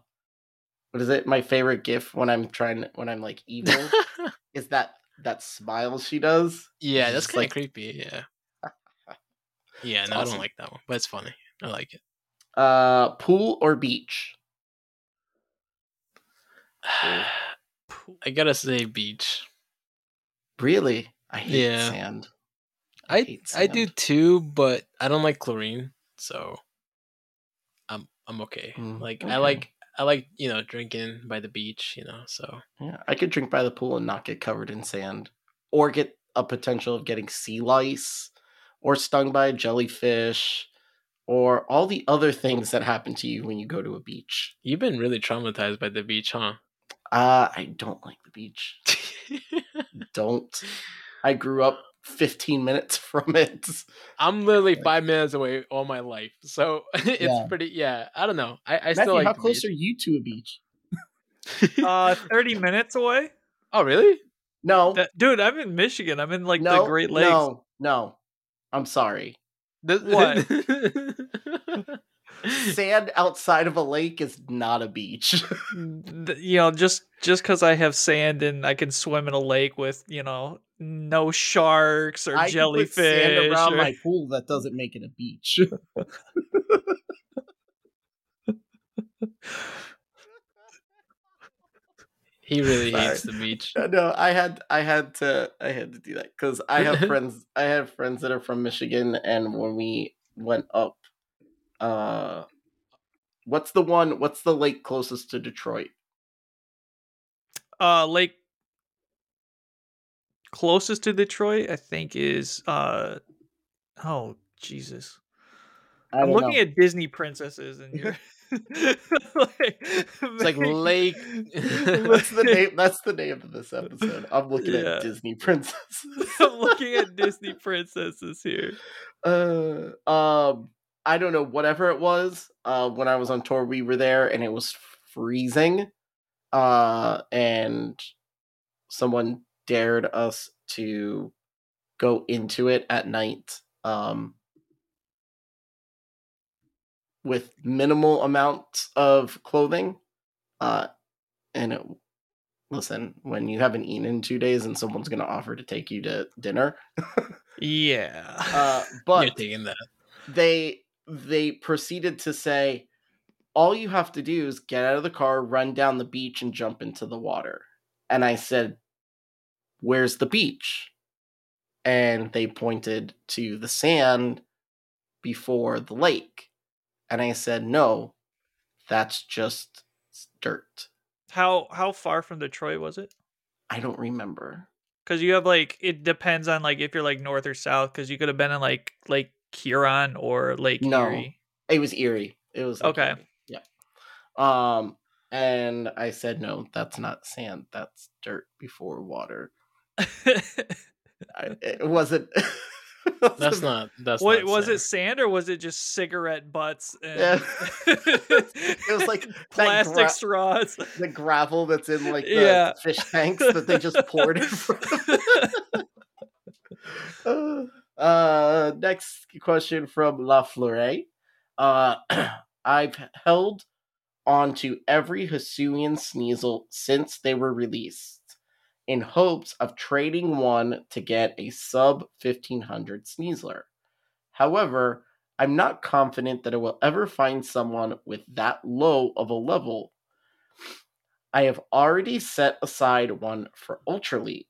what is it? My favorite gif when I'm trying when I'm like evil is that that smile she does. Yeah, that's kind of like creepy. Yeah. Yeah, It's no, I don't like that one, but it's funny. I like it. uh pool or beach. I gotta say beach. Really? I hate Yeah. sand. I hate I do too, but I don't like chlorine, so I'm I'm okay. Mm, like okay. I like I like you know drinking by the beach, you know. So Yeah, I could drink by the pool and not get covered in sand, or get a potential of getting sea lice, or stung by a jellyfish, or all the other things that happen to you when you go to a beach. you've been really traumatized by the beach, huh? Uh, I don't like the beach. don't. I grew up 15 minutes from it. I'm literally five minutes away all my life, so it's Yeah. pretty. Yeah, I don't know. I, I Matthew, still like how close beach. are you to a beach? Uh, thirty minutes away. Oh, really? No, That- dude, I'm in Michigan. I'm in like no, the Great Lakes. no, no. I'm sorry. What? Sand outside of a lake is not a beach. You know, just just because I have sand and I can swim in a lake with you know no sharks or I could put jellyfish. sand around or- my pool. That doesn't make it a beach. he really Sorry. hates the beach. Uh, no, I had I had to I had to do that because I have friends I have friends that are from Michigan, and when we went up, uh, what's the one? What's the lake closest to Detroit? uh lake closest to Detroit, I think is uh oh Jesus. I'm looking know. at Disney princesses and you're like, It's like Lake. That's the name. That's the name of this episode. I'm looking Yeah. at Disney princesses. I'm looking at Disney princesses here. uh, um, I don't know. Whatever it was. Uh, when I was on tour, we were there, and it was freezing. Uh, and someone dared us to go into it at night. Um, with minimal amounts of clothing. Uh, and it, listen, when you haven't eaten in two days and someone's going to offer to take you to dinner, Yeah. uh, but they they proceeded to say, all you have to do is get out of the car, run down the beach, and jump into the water. And I said, "Where's the beach?" And they pointed to the sand before the lake. And I said, "No, that's just dirt." How how far from Detroit was it? I don't remember. Because you have like it depends on like if you're like north or south. Because you could have been in like Lake Huron or Lake No. Erie. It was Erie. It was like Okay. Erie. Yeah. Um, and I said, "No, that's not sand. That's dirt before water." I, it wasn't. That's not. That's what not was sand. it? Sand or was it just cigarette butts? And Yeah. it was like plastic gra- straws. the gravel that's in like the Yeah. fish tanks that they just poured in front uh, next question from La Fleur. Uh, I've held on to every Hisuian Sneasel since they were released in hopes of trading one to get a sub 1500 Sneasler. However, I'm not confident that I will ever find someone with that low of a level. I have already set aside one for Ultra League.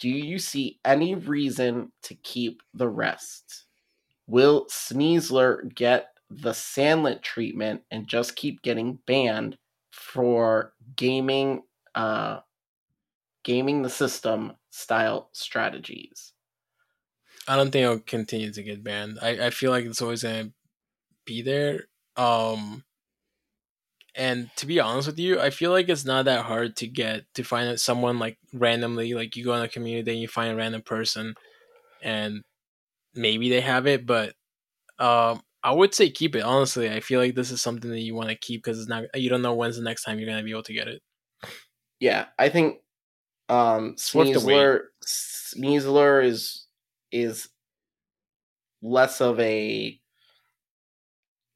Do you see any reason to keep the rest? Will Sneasler get the Sandlet treatment and just keep getting banned for gaming uh gaming the system style strategies? I don't think it'll continue to get banned. I, I feel like it's always gonna be there. Um and to be honest with you, I feel like it's not that hard to get to find someone like randomly, like you go in a community and you find a random person and maybe they have it, but um I would say keep it. Honestly, I feel like this is something that you want to keep because it's not. You don't know when's the next time you're gonna be able to get it. Yeah, I think um It's worth the. Sneasler Sneasler is is less of a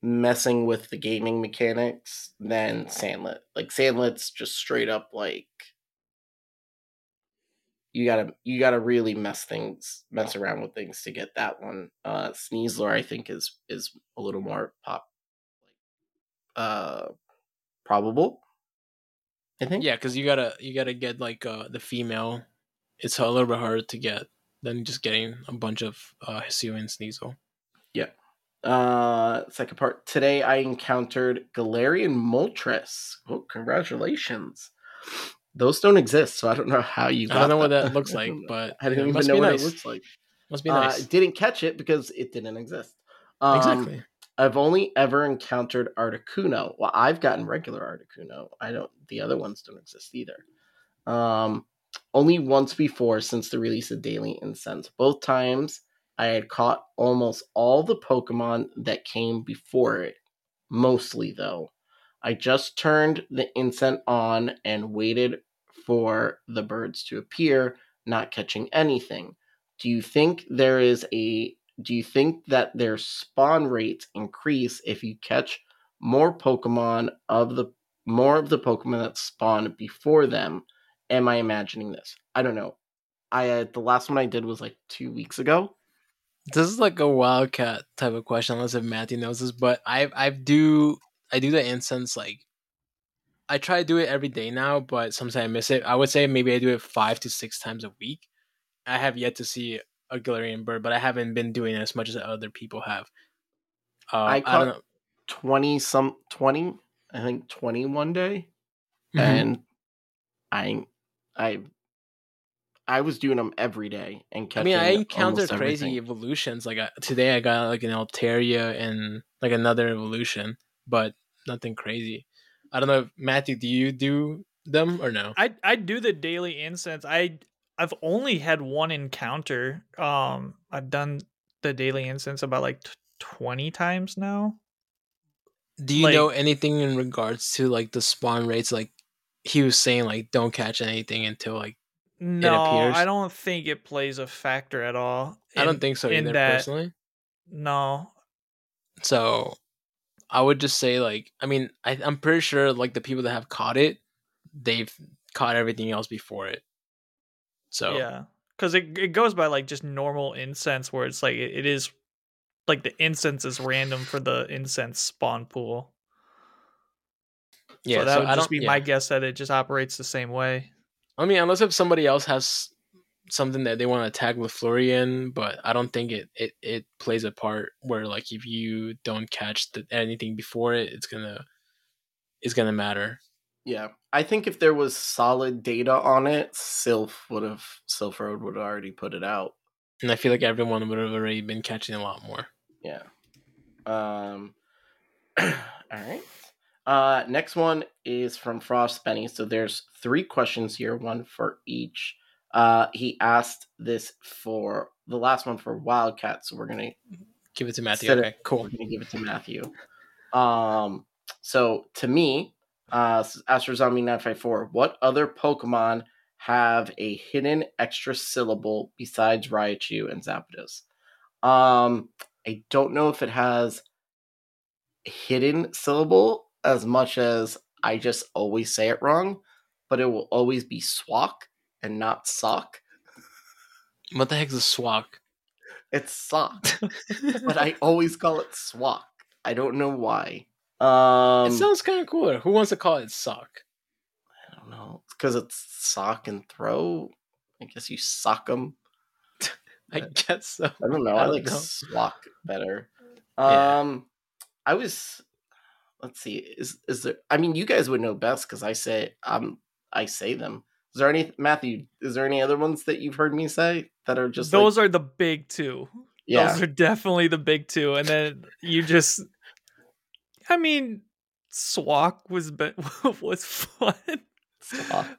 messing with the gaming mechanics than Sandlet. Like Sandlet's just straight up like you gotta you gotta really mess things mess around with things to get that one. Uh Sneasler I think is is a little more pop uh probable. I think. Yeah, because you gotta you gotta get like uh the female. It's a little bit harder to get than just getting a bunch of uh Hisuian Sneasel. Yeah. Uh second part. Today I encountered Galarian Moltres. Oh, congratulations. Those don't exist, so I don't know how you I don't know what that. looks like, but I didn't even must know what nice. it looks like. Must be Uh, nice. didn't catch it because it didn't exist. Um, Exactly. I've only ever encountered Articuno. Well, I've gotten regular Articuno. I don't. The other ones don't exist either. Um, only once before since the release of Daily Incense. Both times I had caught almost all the Pokemon that came before it. Mostly though, I just turned the incense on and waited for the birds to appear, not catching anything. Do you think there is a do you think that their spawn rates increase if you catch more Pokemon of the more of the Pokemon that spawn before them? Am I imagining this? I don't know. I uh, the last one I did was like two weeks ago. This is like a wildcat type of question, unless if Matthew knows this. But I I do I do the incense like I try to do it every day now, but sometimes I miss it. I would say maybe I do it five to six times a week. I have yet to see a Galarian bird, but I haven't been doing it as much as other people have. Uh, I I, caught don't know. twenty some twenty, I think twenty one day, Mhm. and I I I was doing them every day and catching. I mean, I encountered almost crazy everything. evolutions. Like I, today, I got like an Altaria and like another evolution, but nothing crazy. I don't know, if, Matthew. Do you do them or no? I I do the daily incense. I I've only had one encounter. Um, I've done the daily instance about like t- twenty times now. Do you Like- know anything in regards to like the spawn rates? Like he was saying, like don't catch anything until like No, appears? I don't think it plays a factor at all. I don't think so in either, that- personally. No, So I would just say like I mean I, I'm pretty sure like the people that have caught it, they've caught everything else before it. So yeah, because it it goes by like just normal incense, where it's like it, it is like the incense is random for the incense spawn pool. yeah, so that so would I just be yeah. my guess that it just operates the same way. I mean, unless if somebody else has something that they want to tag with Florian, but I don't think it, it, it plays a part where like if you don't catch the, anything before it, it's gonna it's gonna matter. Yeah, I think if there was solid data on it, Silph would have Silph Road would have already put it out. And I feel like everyone would have already been catching a lot more. Yeah. Um. all right. Uh, next one is from Frost Benny. So there's three questions here, one for each. Uh, he asked this for the last one for Wildcat, so we're gonna Give it to Matthew. Okay, cool. We're gonna give it to Matthew. Um, so to me, uh, Astro Zombie nine five four. What other Pokemon have a hidden extra syllable besides Raichu and Zapdos? Um, I don't know if it has hidden syllable as much as I just always say it wrong, but it will always be Swak and not Sock. What the heck is a swak? It's Sock, but I always call it Swak. I don't know why. Um, it sounds kind of cooler. Who wants to call it sock? I don't know. because it's sock and throw. I guess you sock them. I guess so. I don't know. I I, don't like know. swak better. Yeah. Um, I was. Let's see. Is is there? I mean, you guys would know best because I say um I say them. Is there any Matthew? Is there any other ones that you've heard me say that are just Those like, are the big two. Yeah. Those are definitely the big two. And then you just I mean Swak was be- was fun.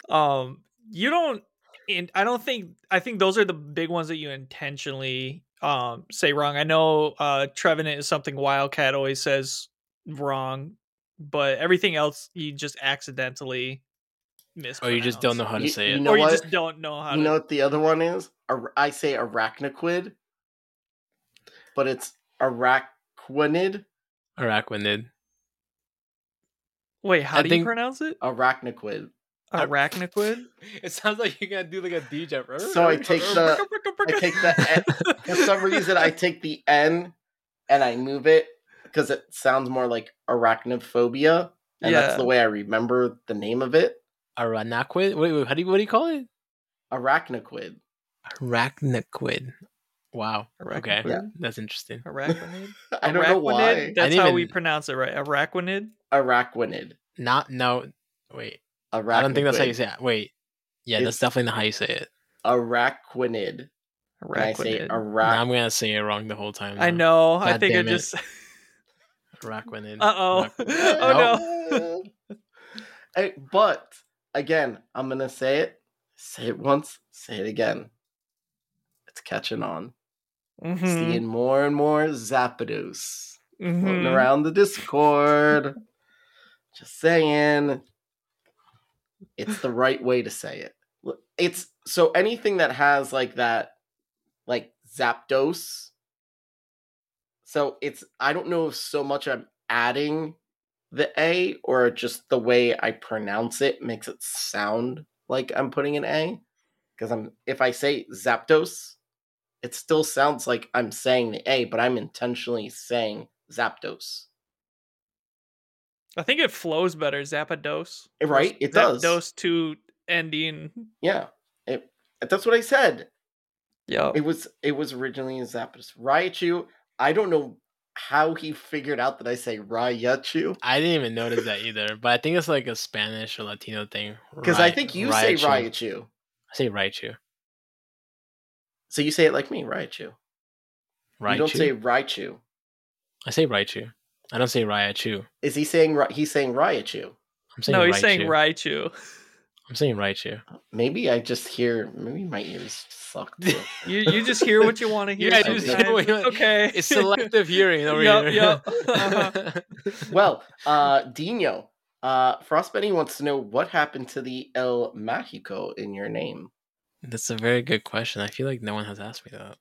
Um you don't and I don't think I think those are the big ones that you intentionally um say wrong. I know uh Trevenant is something Wildcat always says wrong, but everything else you just accidentally miss. Or you just don't know how to You- say you it. know or you what? just don't know how you to know what the other one is? Ar- I say arachnoquid, but it's arachquinid. Araquanid. Wait, how I do think- you pronounce it? Arachnoquid. Arachnoquid? It sounds like you're gonna do like a DJ. Right? So I take the I take the N, for some reason I take the N and I move it because it sounds more like arachnophobia, and that's the way I remember the name of it. Arachnoquid. Wait, wait. How do you what do you call it? Arachnoquid. Arachnoquid. Wow. Okay, Arachnoquid? that's interesting. Arachnid? I don't know why. That's how even- we pronounce it, right? Arachnid? Arachwinid. Not no. Wait. Arachnoquid. I don't think that's how you say it. Wait. Yeah, that's definitely not how you say it. Arachwinid. And I say Arachnid. Now arach. I'm gonna say it wrong the whole time. I now. know. I think I it. just. Arachnoid. Uh oh. Oh no. Hey, but again, I'm gonna say it. Say it once. Say it again. It's catching on. Mhm. Seeing more and more Zapdos floating Mhm. around the Discord. Just saying. It's the right way to say it. It's so anything that has like that, like Zapdos. So it's I don't know if so much I'm adding the A or just the way I pronounce it makes it sound like I'm putting an A. Because I'm if I say Zapdos, it still sounds like I'm saying the A, but I'm intentionally saying Zapdos. I think it flows better. Zapdos. Right, it does. Zapdos to ending. Yeah, it, that's what I said. Yeah. It was it was originally a Zapdos. Raichu, I don't know how he figured out that I say Raichu. I didn't even notice that either, but I think it's like a Spanish or Latino thing. Because I think you say Raichu. I say Raichu. So you say it like me, Raichu. Raichu. You don't say Raichu. I say Raichu. I don't say Raichu. Is he saying Ra- he's saying Raichu? I'm saying No, he's Raichu. saying Raichu. I'm saying Raichu. Maybe I just hear maybe my ears suck. You you just hear what you want to hear. Yeah, just hear what you want- okay. It's selective hearing over Yup, here. yup. Uh-huh. well, uh Dino, uh Frostbenny wants to know what happened to the El Mágico in your name. That's a very good question. I feel like no one has asked me that.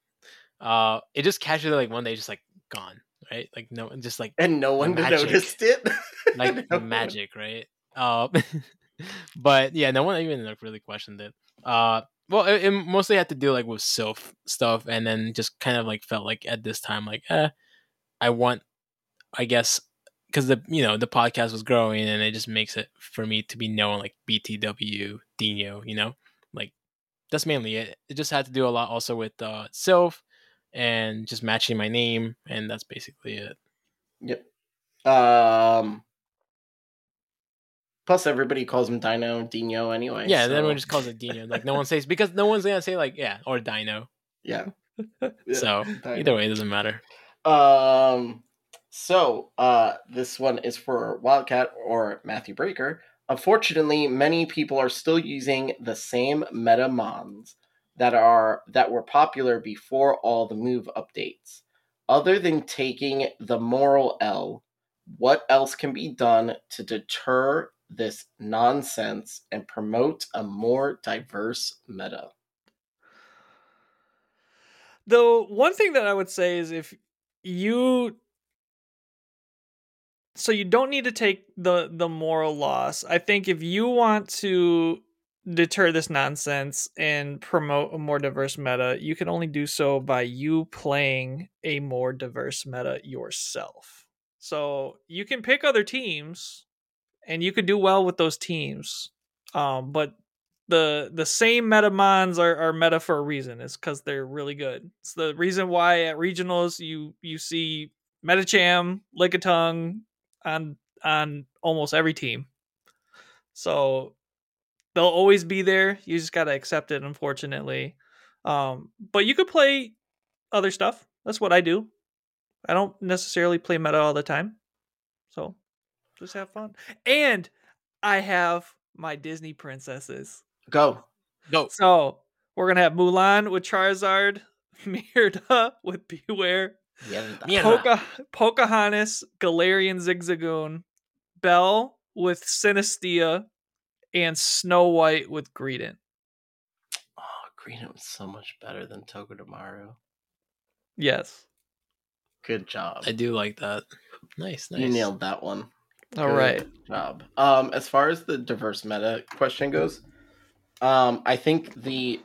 Uh, it just casually like one day just like gone, right? Like no, one, just like And no one magic. noticed it. like No one- magic, right? Uh, but yeah, no one even like really questioned it. Uh, well, it, it mostly had to do like with self stuff, and then just kind of like felt like at this time, like, eh, I want, I guess, because the you know the podcast was growing, and it just makes it for me to be known like BTW Dino, you know, that's mainly it. It just had to do a lot also with uh self and just matching my name, and that's basically it. Yep. Um. Plus, everybody calls him Dino, Dino anyway. Yeah, so- then everyone just calls it Dino. Like no one says because no one's gonna say like yeah or Dino. Yeah. So Dino. either way, it doesn't matter. Um. So, uh, this one is for Wildcat or Matthew Breaker. Unfortunately, many people are still using the same metamons that are that were popular before all the move updates. Other than taking the moral L, what else can be done to deter this nonsense and promote a more diverse meta? The one thing that I would say is if you so you don't need to take the the moral loss. I think if you want to deter this nonsense and promote a more diverse meta, you can only do so by you playing a more diverse meta yourself. So you can pick other teams and you could do well with those teams. Um, but the the same metamons are, are meta for a reason. It's because they're really good. It's the reason why at regionals you you see Medicham, Lickitung on on almost every team. So they'll always be there. You just gotta accept it, unfortunately. Um, but you could play other stuff. That's what I do. I don't necessarily play meta all the time. So just have fun. And I have my Disney princesses. Go. Go. So we're gonna have Mulan with Charizard, Merida with Bewear. Poca- Pocahontas, Galarian Zigzagoon, Belle with Sinistea, and Snow White with Greedent. Oh, Green was so much better than Togedemaru. Yes. Good job. I do like that. Nice, nice. You nailed that one. All Good right. job. Um, as far as the diverse meta question goes, um, I think the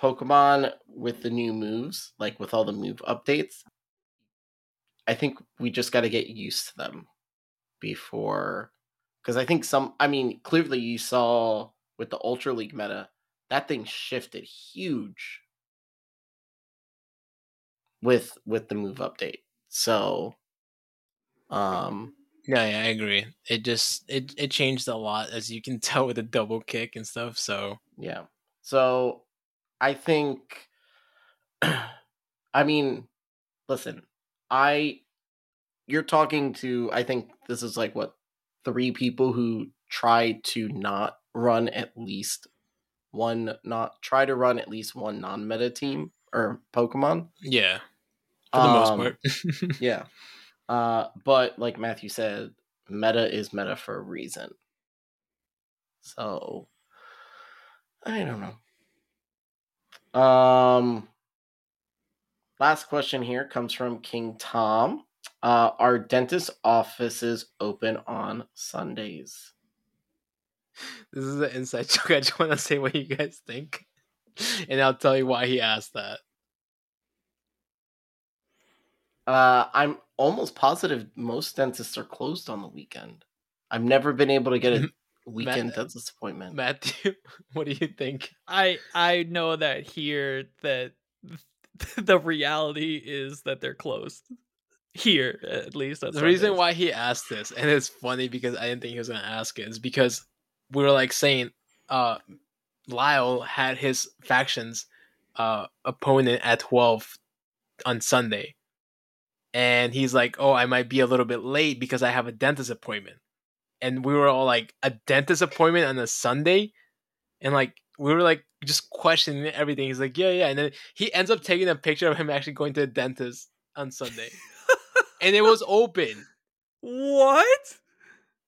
Pokemon with the new moves, like with all the move updates, I think we just got to get used to them before, because I think some. I mean, clearly you saw with the Ultra League meta that thing shifted huge with with the move update. So, um, Yeah, yeah, I agree. It just it it changed a lot as you can tell with the double kick and stuff. So Yeah. So I think I mean, listen, I you're talking to I think this is like what three people who try to not run at least one not try to run at least one non-meta team or Pokemon. yeah, for the most Um, part. yeah. Uh but like Matthew said, meta is meta for a reason. So I don't know. Um last question here comes from King Tom. Uh are dentist offices open on Sundays? This is an inside joke. I just want to say what you guys think, and I'll tell you why he asked that. Uh I'm almost positive most dentists are closed on the weekend. I've never been able to get a weekend Matt- dentist appointment. Matthew, what do you think? I I know that here that the reality is that they're closed. Here, at least. That's the reason why he asked this, and it's funny because I didn't think he was gonna ask it, is because we were like saying, uh, Lyle had his factions uh opponent at twelve on Sunday, and he's like, "Oh, I might be a little bit late because I have a dentist appointment," and we were all like, "A dentist appointment on a Sunday," and like we were like just questioning everything. He's like, "Yeah, yeah," and then he ends up taking a picture of him actually going to a dentist on Sunday, and it was open. What?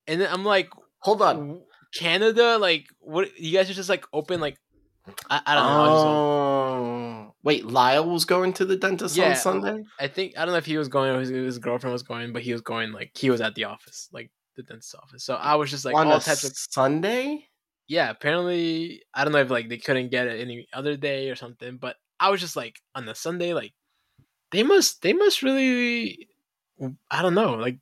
And then I'm like, hold on, Canada, like what? You guys are just like open, like I, I don't know. I Oh, wait, Lyle was going to the dentist on Sunday? I think I don't know if he was going or his, his girlfriend was going, but he was going like he was at the office, like the dentist office. So I was just like on all a types of Sunday? Yeah. Apparently, I don't know if like they couldn't get it any other day or something, but I was just like on the Sunday, like they must they must really I don't know, like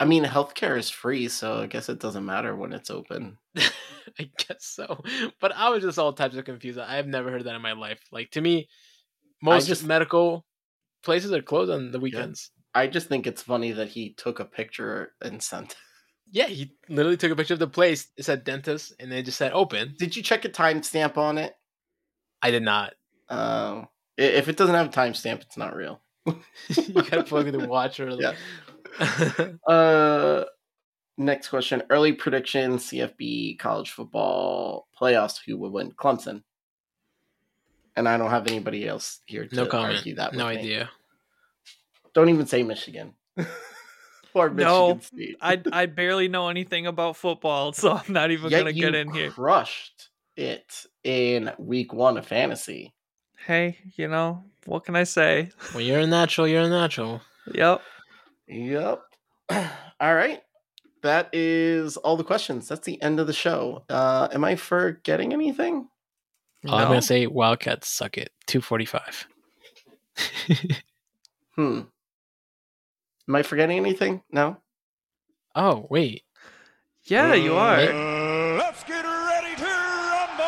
I mean, healthcare is free, so I guess it doesn't matter when it's open. I guess so. But I was just all types of confused. I have never heard that in my life. Like to me, most just- medical places are closed on the weekends. I just think it's funny that he took a picture and sent. Yeah, he literally took a picture of the place. It said dentist, and they just said open. Did you check a timestamp on it? I did not. Um, i- if it doesn't have a timestamp, it's not real. you gotta plug in the watch or Yeah. Uh, next question: Early prediction: CFB college football playoffs. Who will win? Clemson. And I don't have anybody else here to no comment. argue that. no me. idea. Don't even say Michigan. or Michigan No, State. I I barely know anything about football, so I'm not even Yet gonna you get in here. Crushed it in week one of fantasy. Hey, you know what can I say? When you're a natural, you're a natural. Yep. Yep. all right. That is all the questions. That's the end of the show. Uh, am I forgetting anything? All I'm gonna say, Wildcats suck it. Two forty five. Hmm. Am I forgetting anything? No. Oh wait, Yeah, you are. Uh, let's get ready to rumble!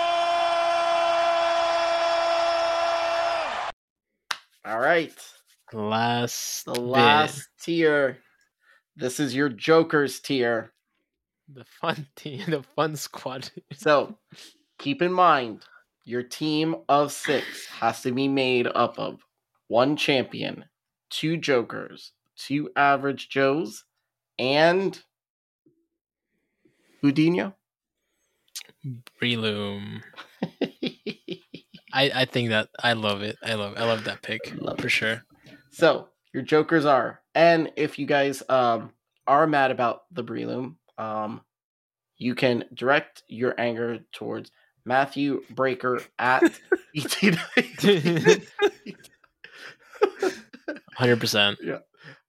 All right. last The bit. last tier. This is your Joker's tier. the fun team, the fun squad. So keep in mind, your team of six has to be made up of one champion, two jokers, two average Joes, and Houdinho. Breloom. I I think that I love it. I love I love that pick Love for it. sure. So your jokers are, and if you guys um are mad about the Breloom, um, you can direct your anger towards Matthew Breaker at ET. Hundred percent. Yeah.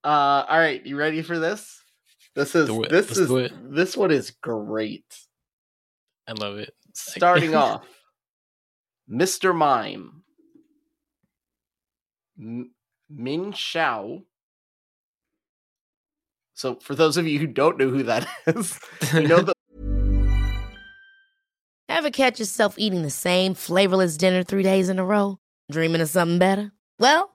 Uh, all right, you ready for this? This is this Let's is this one is great. I love it. Starting off, Mr. Mime, M- Mienshao. So, for those of you who don't know who that is, you know the Ever catch yourself eating the same flavorless dinner three days in a row? Dreaming of something better? Well,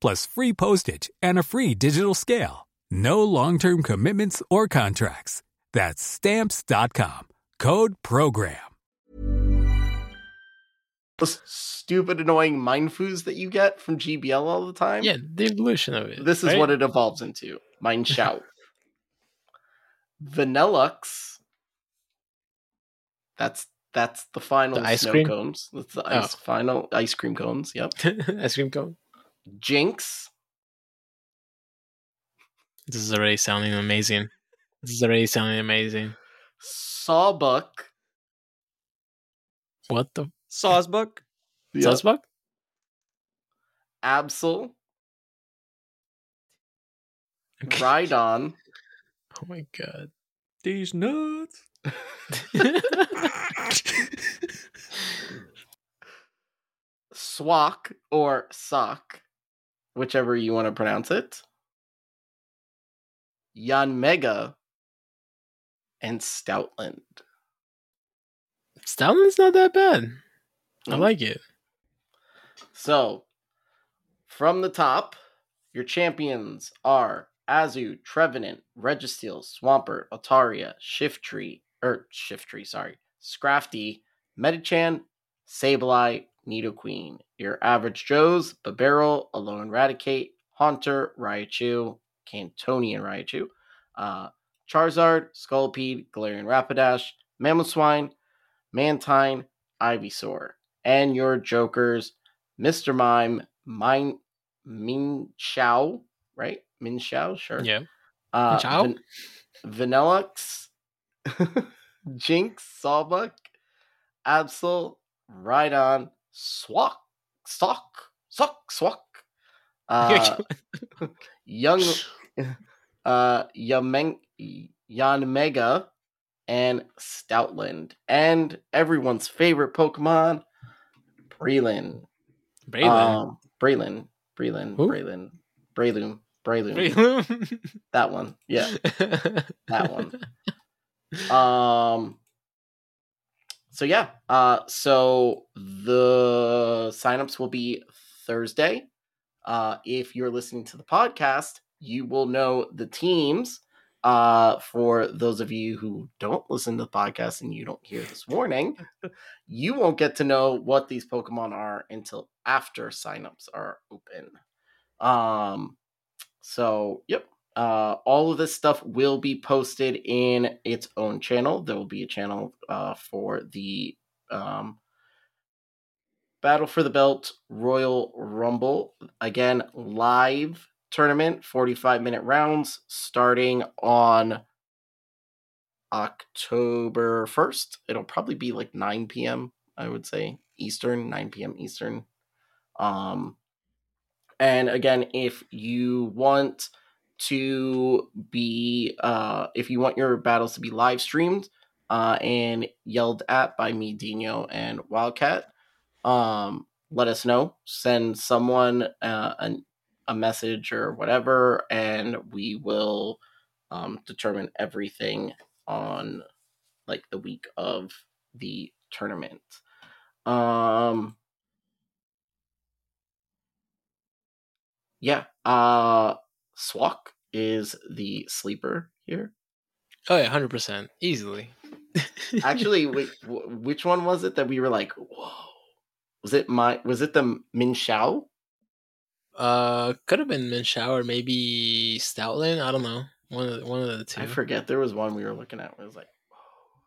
plus free postage and a free digital scale. No long term commitments or contracts. That's Stamps.com. Code PROGRAM. those stupid, annoying Mienfoos that you get from GBL all the time. Yeah, the evolution of it. This is right? what it evolves into. Mind shout. Vanilluxe. That's that's the final The ice snow cream? cones. That's the Oh. ice final ice cream cones. Yep. ice cream cone. Jinx. This is already sounding amazing. This is already sounding amazing. Sawbuck. What the Sawsbuck. Yep. Sussbuck? Absol. Rhydon. Oh my god. These nuts. Swak or Sock, whichever you want to pronounce it. Yanmega and Stoutland. Stoutland's not that bad. I Mm. like it. So, from the top, your champions are Azu, Trevenant, Registeel, Swampert, Altaria, Shiftry, er, Shiftry, sorry, Scrafty, Medicham, Sableye, Nidoqueen. Your average Joes, Babero, Alolan Raticate, Haunter, Raichu, Kantonian Raichu, uh, Charizard, Scolipede, Galarian Rapidash, Mamoswine, Mantine, Ivysaur. And your Jokers, Mr. Mime, Mine, Min Xiao, right? Mienshao, sure. Yeah. Uh, Xiao? Van- Vanilluxe, Jinx, Sawbuck, Absol, Rhydon, Swak, Sock, Sock, Swak, uh, Young, uh, Yameng, Yanmega, and Stoutland, and everyone's favorite Pokemon, Breland. Braylon. Um, Braylon. Braylon. Who? Brayloom. Brayloom. Breloom. That one. Yeah. That one. Um so yeah, uh, so the signups will be Thursday. Uh, if you're listening to the podcast, you will know the teams. Uh, for those of you who don't listen to the podcast and you don't hear this warning, you won't get to know what these Pokemon are until after signups are open. Um, so yep, uh, all of this stuff will be posted in its own channel. There will be a channel uh, for the um, Battle for the Belt Royal Rumble. Again, live tournament, 45 minute rounds starting on October 1st. It'll probably be like 9 p.m., I would say, Eastern, 9 p.m. Eastern. Um, and again, if you want to be, uh, if you want your battles to be live streamed uh, and yelled at by me, Dino, and Wildcat, um, let us know. Send someone uh, an, a message or whatever, and we will um, determine everything on like the week of the tournament. Um, yeah, uh, Swak is the sleeper here. Oh yeah, hundred percent, easily. Actually, wait, wh- which one was it that we were like, whoa? Was it my? Was it the Mienshao? Uh, could have been Mienshao or maybe Stoutland. I don't know. One of the, one of the two. I forget. There was one we were looking at. It was like,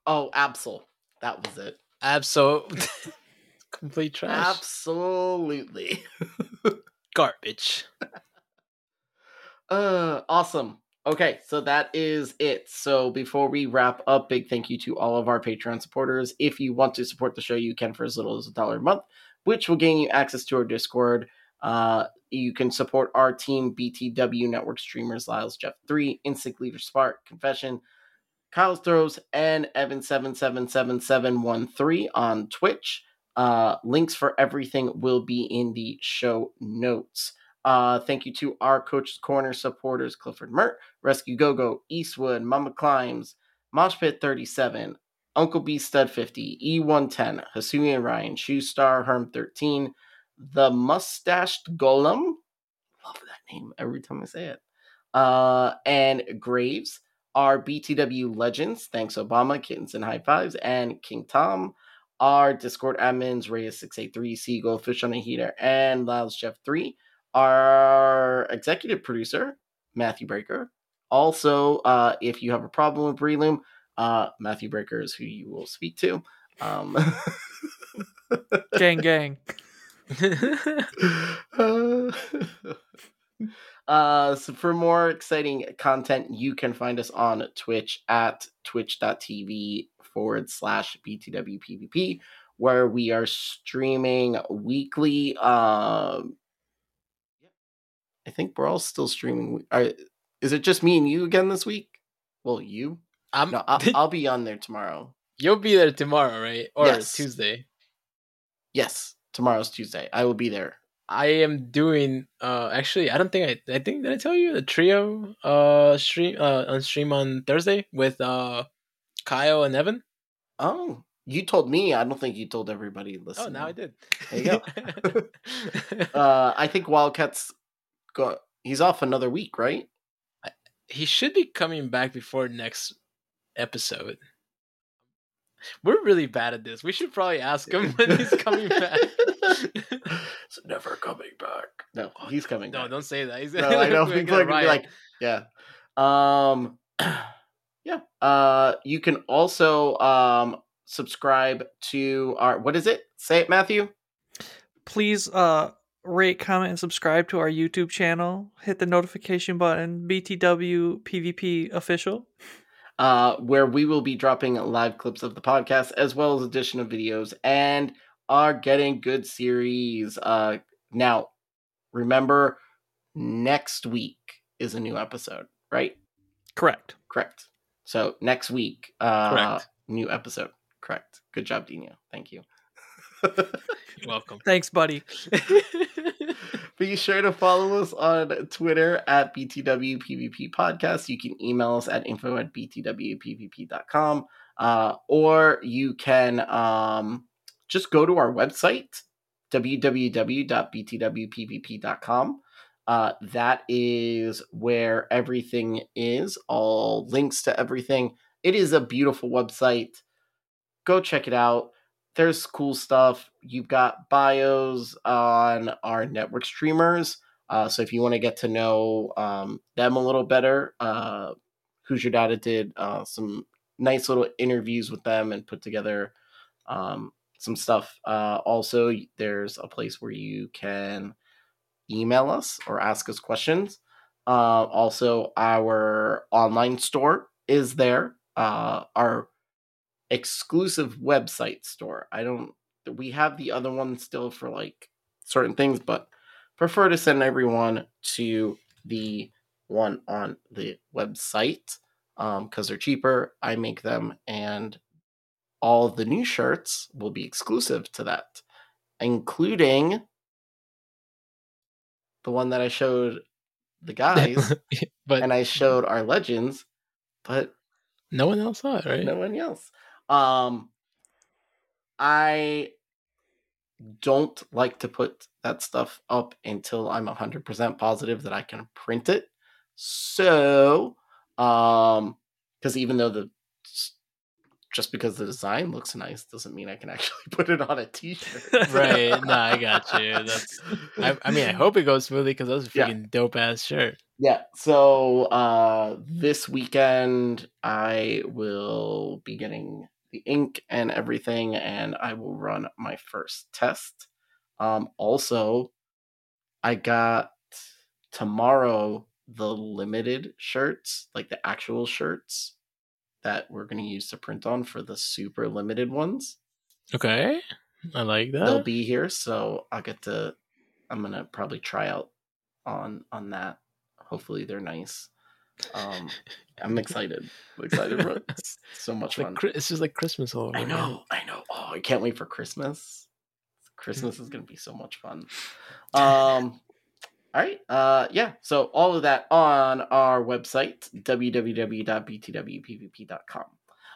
oh, Absol. That was it. Absol. Complete trash. Absolutely. Garbage. Uh, awesome. Okay, so that is it. So before we wrap up, big thank you to all of our Patreon supporters. If you want to support the show, you can for as little as a dollar a month, which will gain you access to our Discord. Uh, you can support our team, BTW Network streamers, Lyles Jeff Three, Instinct Leader Spark, Confession, Kyle's Throws, and Evan seven seven seven seven one three on Twitch. Uh, links for everything will be in the show notes. Uh, thank you to our Coach's Corner supporters Clifford Mert, Rescue Gogo, Eastwood, Mama Climbs, Moshpit 37, Uncle B Stud 50, E110, Hasumi and Ryan, Shoe Star, Herm 13, The Mustached Golem. Love that name every time I say it. Uh, and Graves, our BTW legends. Thanks, Obama, Kittens and High Fives, and King Tom. Our Discord admins, Reyes683, Seagull, Fish on a Heater, and Lyles Jeff 3 our executive producer, Matthew Breaker. Also, uh, if you have a problem with Breloom, uh, Matthew Breaker is who you will speak to. Um, gang, gang. uh, uh, so for more exciting content, you can find us on Twitch at twitch.tv forward slash BTWPVP, where we are streaming weekly. Um, I think we're all still streaming. Are, is it just me and you again this week? Well, you. I'm, no, I'll, I'll be on there tomorrow. You'll be there tomorrow, right? Or Yes. Tuesday. Yes, tomorrow's Tuesday. I will be there. I am doing uh actually I don't think I I think did I tell you the trio uh stream uh on stream on Thursday with uh Kyle and Evan? Oh, you told me. I don't think you told everybody Listen. Oh now I did. There you go. uh, I think Wildcats go. He's off another week, right? he should be coming back before next episode. We're really bad at this. We should probably ask him when he's coming back. It's never coming back. No, he's coming. No, back. don't say that. He's No, I know we're people gonna are gonna be riot. like, yeah. Um, yeah. Uh, you can also um subscribe to our what is it? Say it, Matthew. Please uh rate, comment, and subscribe to our YouTube channel. Hit the notification button. BTW PvP official. uh, where we will be dropping live clips of the podcast as well as additional videos and are getting good series. Uh, now, remember, next week is a new episode, right? Correct. Correct. So next week, uh, Correct. new episode. Correct. Good job, Dino. Thank you. Welcome. Thanks, buddy. Be sure to follow us on Twitter at BTWPVP Podcast. You can email us at info at BTWPVP.com. Uh, or you can um, just go to our website, www.btwpvp.com. Uh, that is where everything is, all links to everything. It is a beautiful website. Go check it out. There's cool stuff. You've got bios on our network streamers. Uh, so if you want to get to know um, them a little better, uh, Who's Your Data did uh, some nice little interviews with them and put together um, some stuff. Uh, also, there's a place where you can email us or ask us questions. Uh, also, our online store is there. Uh, our exclusive website store. I don't. We have the other one still for like certain things, but prefer to send everyone to the one on the website because um, they're cheaper. I make them, and all the new shirts will be exclusive to that, including the one that I showed the guys, but and I showed our legends, but no one else saw it, right? No one else. Um, I don't like to put that stuff up until I'm 100% positive that I can print it. So, um, because even though the just because the design looks nice doesn't mean I can actually put it on a t-shirt. right. No, I got you. That's. I, I mean, I hope it goes smoothly because that's a freaking yeah. dope ass shirt. Yeah. So uh, this weekend I will be getting the ink and everything, and I will run my first test. Um, also, I got tomorrow the limited shirts, like the actual shirts that we're going to use to print on for the super limited ones. Okay. I like that. They'll be here, so I'll get to I'm going to probably try out on on that. Hopefully they're nice. Um I'm excited. I'm excited for it. It's so much it's fun. Like, it's just like Christmas all over. I know. I know. Oh, I can't wait for Christmas. Christmas is going to be so much fun. Um all right. Uh, yeah. So all of that on our website, www.btwpvp.com.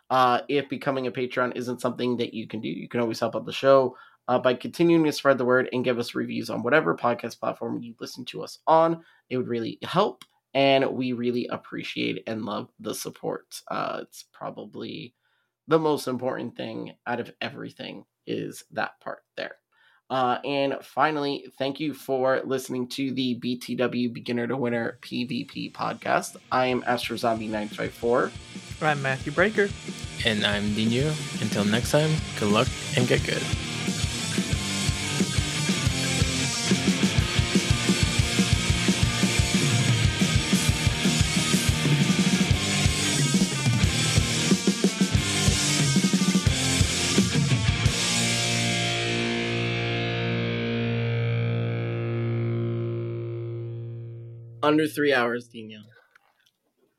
Uh, if becoming a Patreon isn't something that you can do, you can always help out the show uh, by continuing to spread the word and give us reviews on whatever podcast platform you listen to us on. It would really help, and we really appreciate and love the support. Uh, it's probably the most important thing out of everything is that part there. Uh, and finally, thank you for listening to the BTW Beginner to Winner PvP podcast. I am Astro Zombie 954. I'm Matthew Breaker. And I'm Dino. Until next time, good luck and get good. Under three hours, Dino.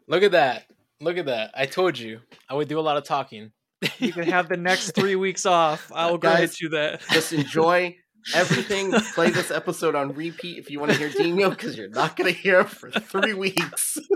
Look at that. Look at that. I told you I would do a lot of talking. You can have the next three weeks off. I will grant you that. Just enjoy everything. Play this episode on repeat if you want to hear Dino, because you're not going to hear it for three weeks.